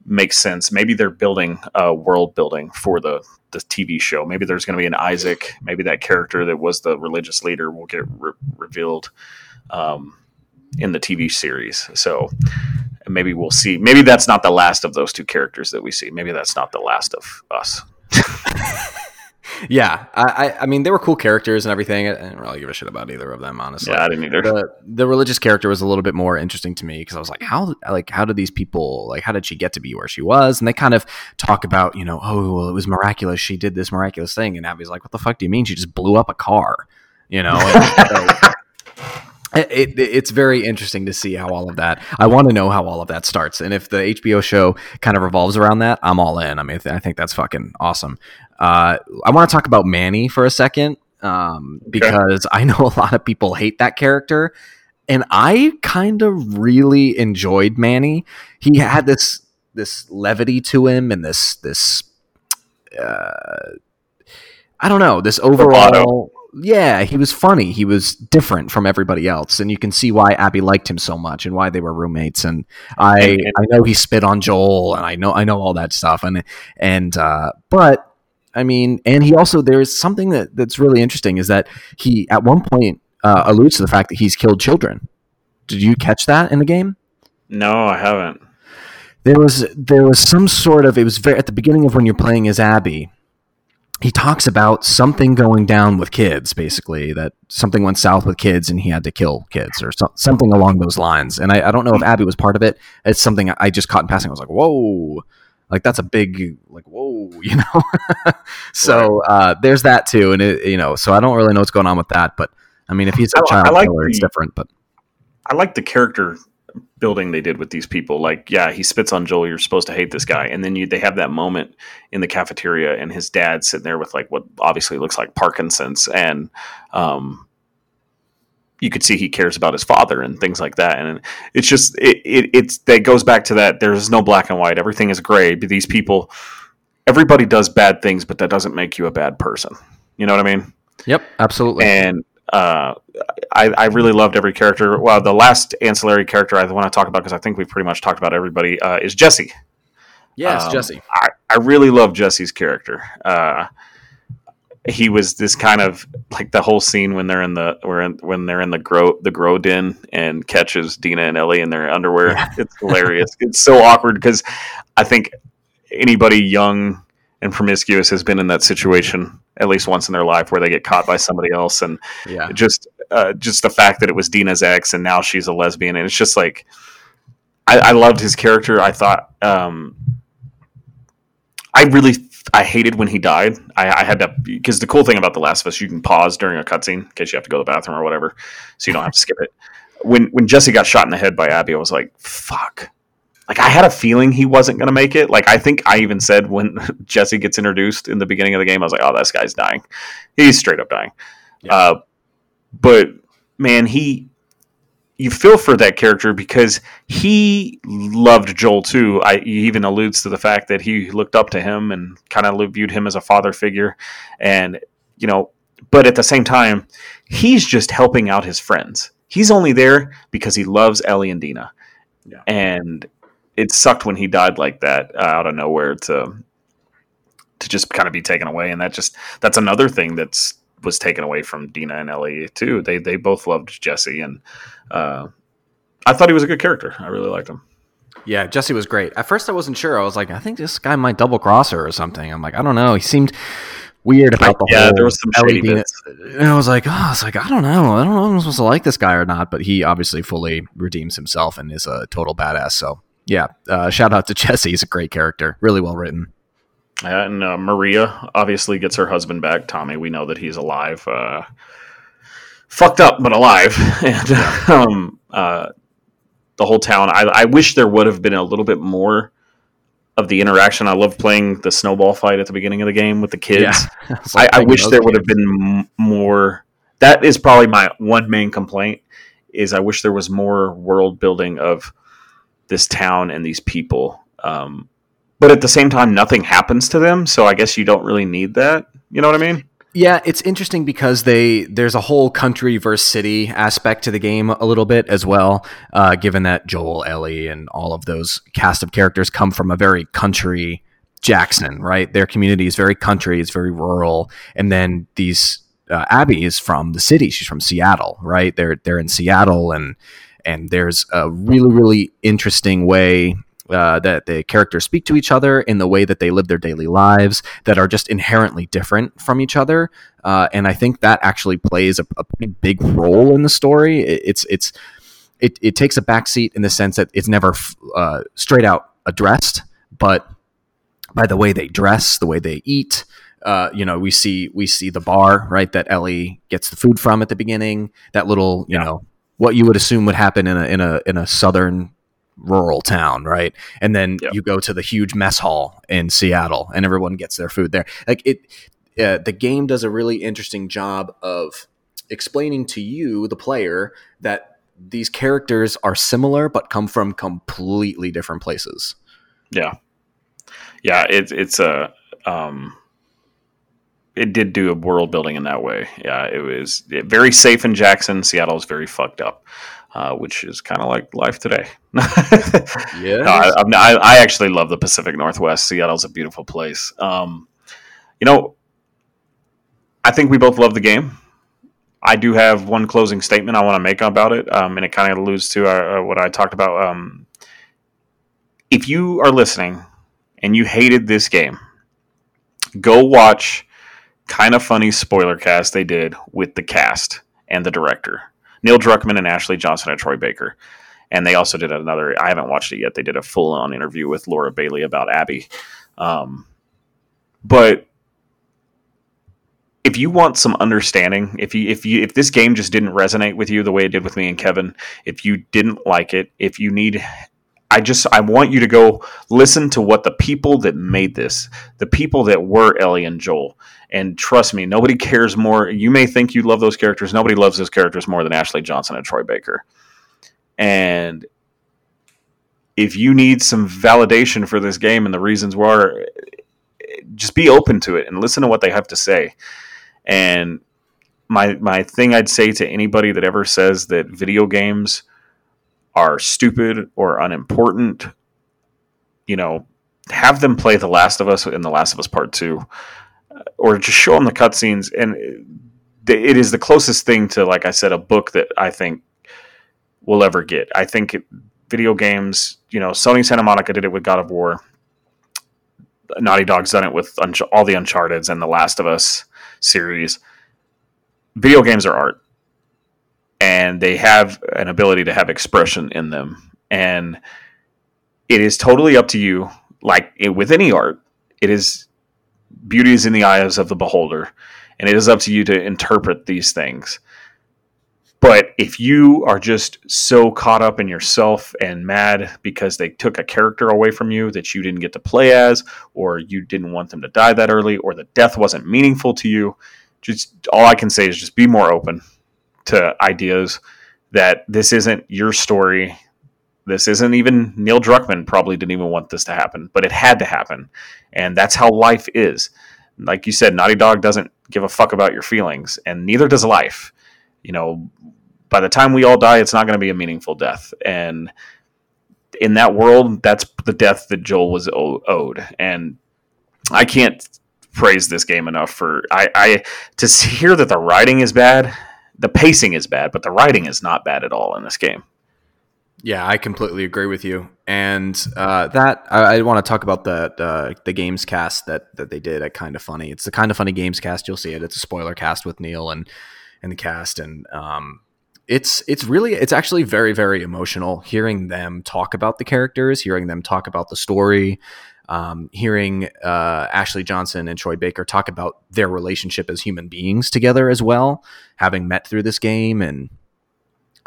Speaker 1: makes sense. Maybe they're building a world building for the the TV show. Maybe there's going to be an Isaac. Maybe that character that was the religious leader will get re- revealed um, in the TV series. So maybe we'll see. Maybe that's not the last of those two characters that we see. Maybe that's not the last of us.
Speaker 2: yeah, I, I mean, they were cool characters and everything. I didn't really give a shit about either of them, honestly.
Speaker 1: Yeah, I didn't either.
Speaker 2: The, the religious character was a little bit more interesting to me because I was like, how, like, how did these people, like, how did she get to be where she was? And they kind of talk about, you know, oh, well, it was miraculous. She did this miraculous thing, and Abby's like, what the fuck do you mean? She just blew up a car, you know? It, it, it's very interesting to see how all of that. I want to know how all of that starts, and if the HBO show kind of revolves around that, I'm all in. I mean, I think that's fucking awesome. Uh, I want to talk about Manny for a second um, because okay. I know a lot of people hate that character, and I kind of really enjoyed Manny. He had this this levity to him, and this this uh, I don't know this overall yeah, he was funny. He was different from everybody else, and you can see why Abby liked him so much and why they were roommates. And I, I know he spit on Joel, and I know, I know all that stuff. And and uh, but I mean, and he also there's something that that's really interesting is that he at one point uh, alludes to the fact that he's killed children. Did you catch that in the game?
Speaker 1: No, I haven't.
Speaker 2: There was there was some sort of it was very at the beginning of when you're playing as Abby. He talks about something going down with kids, basically that something went south with kids and he had to kill kids or so, something along those lines. And I, I don't know if Abby was part of it. It's something I just caught in passing. I was like, whoa, like that's a big like whoa, you know. so uh, there's that too, and it, you know, so I don't really know what's going on with that, but I mean, if he's a
Speaker 1: I-
Speaker 2: child
Speaker 1: I like
Speaker 2: killer, it's
Speaker 1: the-
Speaker 2: different. But
Speaker 1: I like the character building they did with these people. Like, yeah, he spits on Joel. You're supposed to hate this guy, and then you they have that moment in the cafeteria, and his dad sitting there with like what obviously looks like Parkinson's, and um, you could see he cares about his father and things like that. And it's just it, it it's that goes back to that. There's no black and white. Everything is gray. But these people, everybody does bad things, but that doesn't make you a bad person. You know what I mean?
Speaker 2: yep, absolutely.
Speaker 1: and uh, I, I really loved every character. Well, the last ancillary character I want to talk about because I think we've pretty much talked about everybody uh, is Jesse.
Speaker 2: yes,
Speaker 1: um,
Speaker 2: Jesse.
Speaker 1: I, I really love Jesse's character. Uh, he was this kind of like the whole scene when they're in the when when they're in the grow the grow den and catches Dina and Ellie in their underwear.
Speaker 2: Yeah.
Speaker 1: It's hilarious. it's so awkward because I think anybody young and promiscuous has been in that situation at least once in their life where they get caught by somebody else and
Speaker 2: Yeah,
Speaker 1: just uh, just the fact that it was Dina's ex and now she's a lesbian and it's just like I, I loved his character. I thought um, I really I hated when he died. I, I had to because the cool thing about The Last of Us, you can pause during a cutscene in case you have to go to the bathroom or whatever, so you don't have to skip it. When when Jesse got shot in the head by Abby, I was like, "Fuck!" Like I had a feeling he wasn't going to make it. Like I think I even said when Jesse gets introduced in the beginning of the game, I was like, "Oh, this guy's dying. He's straight up dying."
Speaker 2: Yeah.
Speaker 1: Uh, but man, he you feel for that character because he loved Joel too. I he even alludes to the fact that he looked up to him and kind of viewed him as a father figure, and you know, but at the same time, he's just helping out his friends. He's only there because he loves Ellie and Dina,
Speaker 2: Yeah.
Speaker 1: and it sucked when he died like that uh, out of nowhere to to just kind of be taken away, and that just that's another thing that's was taken away from Dina and Ellie too. They they both loved Jesse, and uh, I thought he was a good character. I really liked him.
Speaker 2: Yeah, Jesse was great. At first, I wasn't sure. I was like, I think this guy might double cross her or something. I'm like, I don't know. He seemed weird about the
Speaker 1: yeah,
Speaker 2: whole.
Speaker 1: there was some bits.
Speaker 2: And I was like, oh, I was like, I don't know. I don't know if I'm supposed to like this guy or not. But he obviously fully redeems himself and is a total badass. So yeah, uh, shout out to Jesse. He's a great character. Really well written.
Speaker 1: And uh, Maria obviously gets her husband back. Tommy, we know that he's alive. Uh, fucked up, but alive. And um, uh, the whole town. I, I wish there would have been a little bit more of the interaction. I love playing the snowball fight at the beginning of the game with the kids.
Speaker 2: was
Speaker 1: I, I wish there would have been m- more. That is probably my one main complaint. Is I wish there was more world building of this town and these people. Um, but at the same time, nothing happens to them, so I guess you don't really need that. You know what I mean?
Speaker 2: Yeah, it's interesting because they there's a whole country versus city aspect to the game a little bit as well. Uh, given that Joel, Ellie, and all of those cast of characters come from a very country Jackson, right? Their community is very country, it's very rural, and then these uh, Abby is from the city. She's from Seattle, right? They're they're in Seattle, and and there's a really really interesting way uh, that the characters speak to each other in the way that they live their daily lives that are just inherently different from each other. Uh, and I think that actually plays a, a pretty big role in the story. It, it's it's it, it takes a backseat in the sense that it's never f- uh, straight out addressed, but by the way they dress, the way they eat. Uh, you know, we see we see the bar right that Ellie gets the food from at the beginning. That little, you
Speaker 1: Yeah.
Speaker 2: know, what you would assume would happen in a in a in a southern rural town, right? And then
Speaker 1: Yep.
Speaker 2: you go to the huge mess hall in Seattle, and everyone gets their food there. Like it, uh, the game does a really interesting job of explaining to you, the player, that these characters are similar but come from completely different places.
Speaker 1: Yeah, yeah. It's it's a um, it did do a world building in that way. Yeah, it was very safe in Jackson. Seattle is very fucked up, uh, which is kind of like life today.
Speaker 2: Yeah,
Speaker 1: No, I, I, I actually love the Pacific Northwest. Seattle's a beautiful place. Um, you know, I think we both love the game. I do have one closing statement I want to make about it, um, and it kind of alludes to our, uh, what I talked about um, if you are listening and you hated this game, go watch kind of funny spoiler cast they did with the cast and the director Neil Druckmann and Ashley Johnson and Troy Baker. And they also did another. I haven't watched it yet. They did a full on interview with Laura Bailey about Abby. Um, but if you want some understanding, if you if you if this game just didn't resonate with you the way it did with me and Kevin, if you didn't like it, if you need I just I want you to go listen to what the people that made this, the people that were Ellie and Joel, and trust me, nobody cares more. You may think you love those characters, nobody loves those characters more than Ashley Johnson and Troy Baker. And if you need some validation for this game and the reasons why, just be open to it and listen to what they have to say. And my my thing I'd say to anybody that ever says that video games are stupid or unimportant, you know, have them play The Last of Us in The Last of Us Part 2 uh, or just show them the cutscenes and it is the closest thing to like I said a book that I think we'll ever get. I think video games, you know, Sony Santa Monica did it with God of War. Naughty Dog's done it with all the Uncharted's and the Last of Us series. Video games are art and they have an ability to have expression in them. And it is totally up to you. Like it, with any art, it is beauty is in the eyes of the beholder, and it is up to you to interpret these things. But if you are just so caught up in yourself and mad because they took a character away from you that you didn't get to play as, or you didn't want them to die that early, or the death wasn't meaningful to you, just all I can say is just be more open to ideas that this isn't your story. This isn't even Neil Druckmann probably didn't even want this to happen, but it had to happen. And that's how life is. Like you said, Naughty Dog doesn't give a fuck about your feelings, and neither does life. You know, by the time we all die, it's not going to be a meaningful death. And in that world, that's the death that Joel was owed. And I can't praise this game enough for I, I to hear that the writing is bad the pacing is bad, but the writing is not bad at all in this game.
Speaker 2: Yeah, I completely agree with you. And uh, that I, I want to talk about the uh, the games cast that that they did at Kind of Funny. It's the Kind of Funny games cast. You'll see it. It's a spoiler cast with Neil and and the cast, and um, it's it's really it's actually very very emotional hearing them talk about the characters, hearing them talk about the story, um, hearing uh, Ashley Johnson and Troy Baker talk about their relationship as human beings together as well, having met through this game, and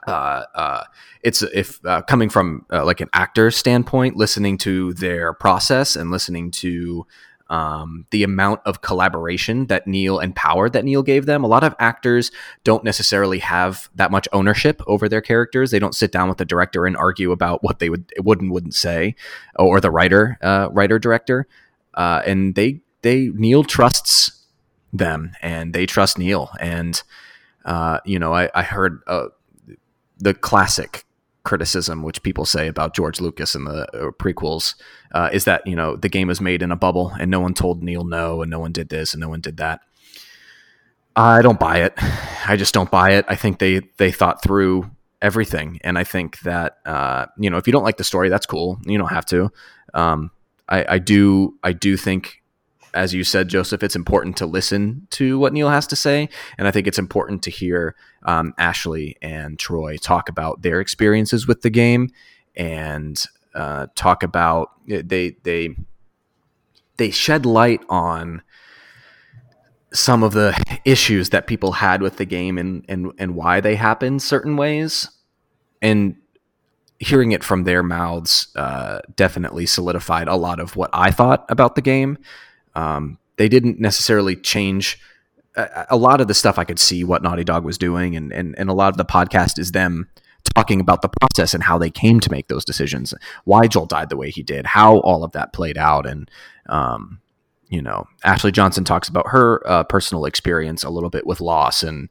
Speaker 2: uh, uh, it's if uh, coming from uh, like an actor standpoint, listening to their process and listening to um, the amount of collaboration that Neil and power that Neil gave them. A lot of actors don't necessarily have that much ownership over their characters. They don't sit down with the director and argue about what they would would and wouldn't say, or the writer, uh, writer director. Uh, and they they Neil trusts them, and they trust Neil. And uh, you know, I, I heard uh, the classic criticism which people say about George Lucas and the uh, prequels uh, is that you know the game was made in a bubble and no one told Neil no and no one did this and no one did that. I don't buy it. I just don't buy it. I think they they thought through everything, and I think that uh, you know if you don't like the story, that's cool. You don't have to. Um, I, I do I do think as you said, Joseph, it's important to listen to what Neil has to say, and I think it's important to hear um, Ashley and Troy talk about their experiences with the game and uh, talk about they they they shed light on some of the issues that people had with the game and and and why they happened certain ways, and hearing it from their mouths uh, definitely solidified a lot of what I thought about the game. Um, they didn't necessarily change a, a, lot of the stuff I could see what Naughty Dog was doing, and, and and a lot of the podcast is them talking about the process and how they came to make those decisions, why Joel died the way he did, how all of that played out, and um, you know, Ashley Johnson talks about her uh, personal experience a little bit with loss, and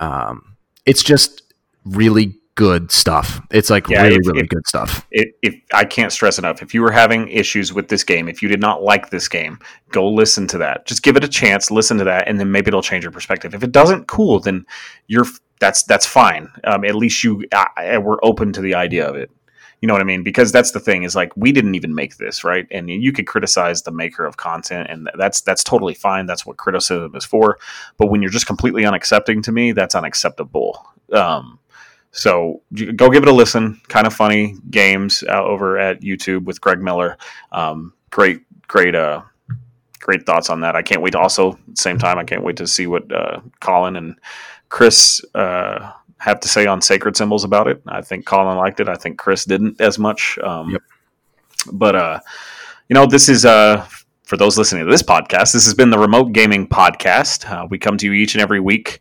Speaker 2: um, it's just really good stuff. It's like yeah, really, if, really if, good stuff.
Speaker 1: If, if, I can't stress enough, if you were having issues with this game, if you did not like this game, go listen to that. Just give it a chance, listen to that, and then maybe it'll change your perspective. If it doesn't, cool. Then you're that's that's fine. Um, at least you uh, we're open to the idea of it. You know what I mean? Because that's the thing is like we didn't even make this, right? And you could criticize the maker of content, and that's that's totally fine. That's what criticism is for. But when you're just completely unaccepting to me, that's unacceptable. Um, so go give it a listen. Kind of funny games uh, over at YouTube with Greg Miller. Um, great, great, uh, great thoughts on that. I can't wait. To also, same time, I can't wait to see what uh, Colin and Chris uh, have to say on sacred symbols about it. I think Colin liked it. I think Chris didn't as much. Um, yep. But uh, you know, this is uh, for those listening to this podcast. This has been the Remote Gaming Podcast. Uh, we come to you each and every week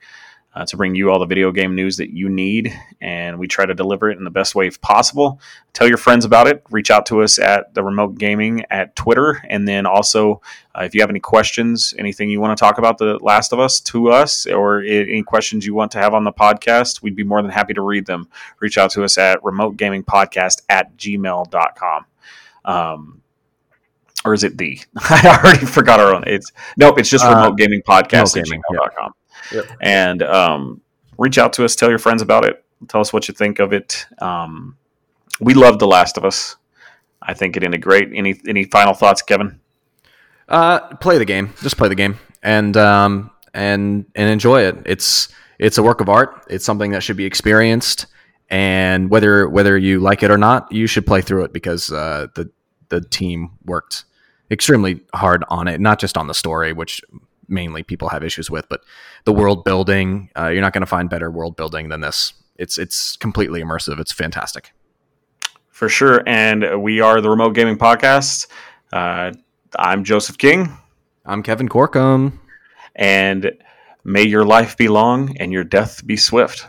Speaker 1: uh, to bring you all the video game news that you need, and we try to deliver it in the best way possible. Tell your friends about it. Reach out to us at the Remote Gaming at Twitter, and then also uh, if you have any questions, anything you want to talk about The Last of Us to us, or any questions you want to have on the podcast, we'd be more than happy to read them. Reach out to us at remote gaming podcast at gmail.com. Um, or is it the? I already forgot our own. It's nope. It's just uh, remote gaming podcast at gmail.com. Yep. And um, reach out to us. Tell your friends about it. Tell us what you think of it. Um, we love The Last of Us. I think it ended great. Any any final thoughts, Kevin?
Speaker 2: Uh, play the game. Just play the game and um, and and enjoy it. It's it's a work of art. It's something that should be experienced. And whether whether you like it or not, you should play through it because uh, the the team worked extremely hard on it. Not just on the story, which mainly people have issues with. But the world building, uh, you're not going to find better world building than this. It's it's completely immersive. It's fantastic.
Speaker 1: For sure. And we are the Remote Gaming Podcast. Uh, I'm Joseph King.
Speaker 2: I'm Kevin Corkum.
Speaker 1: And may your life be long and your death be swift.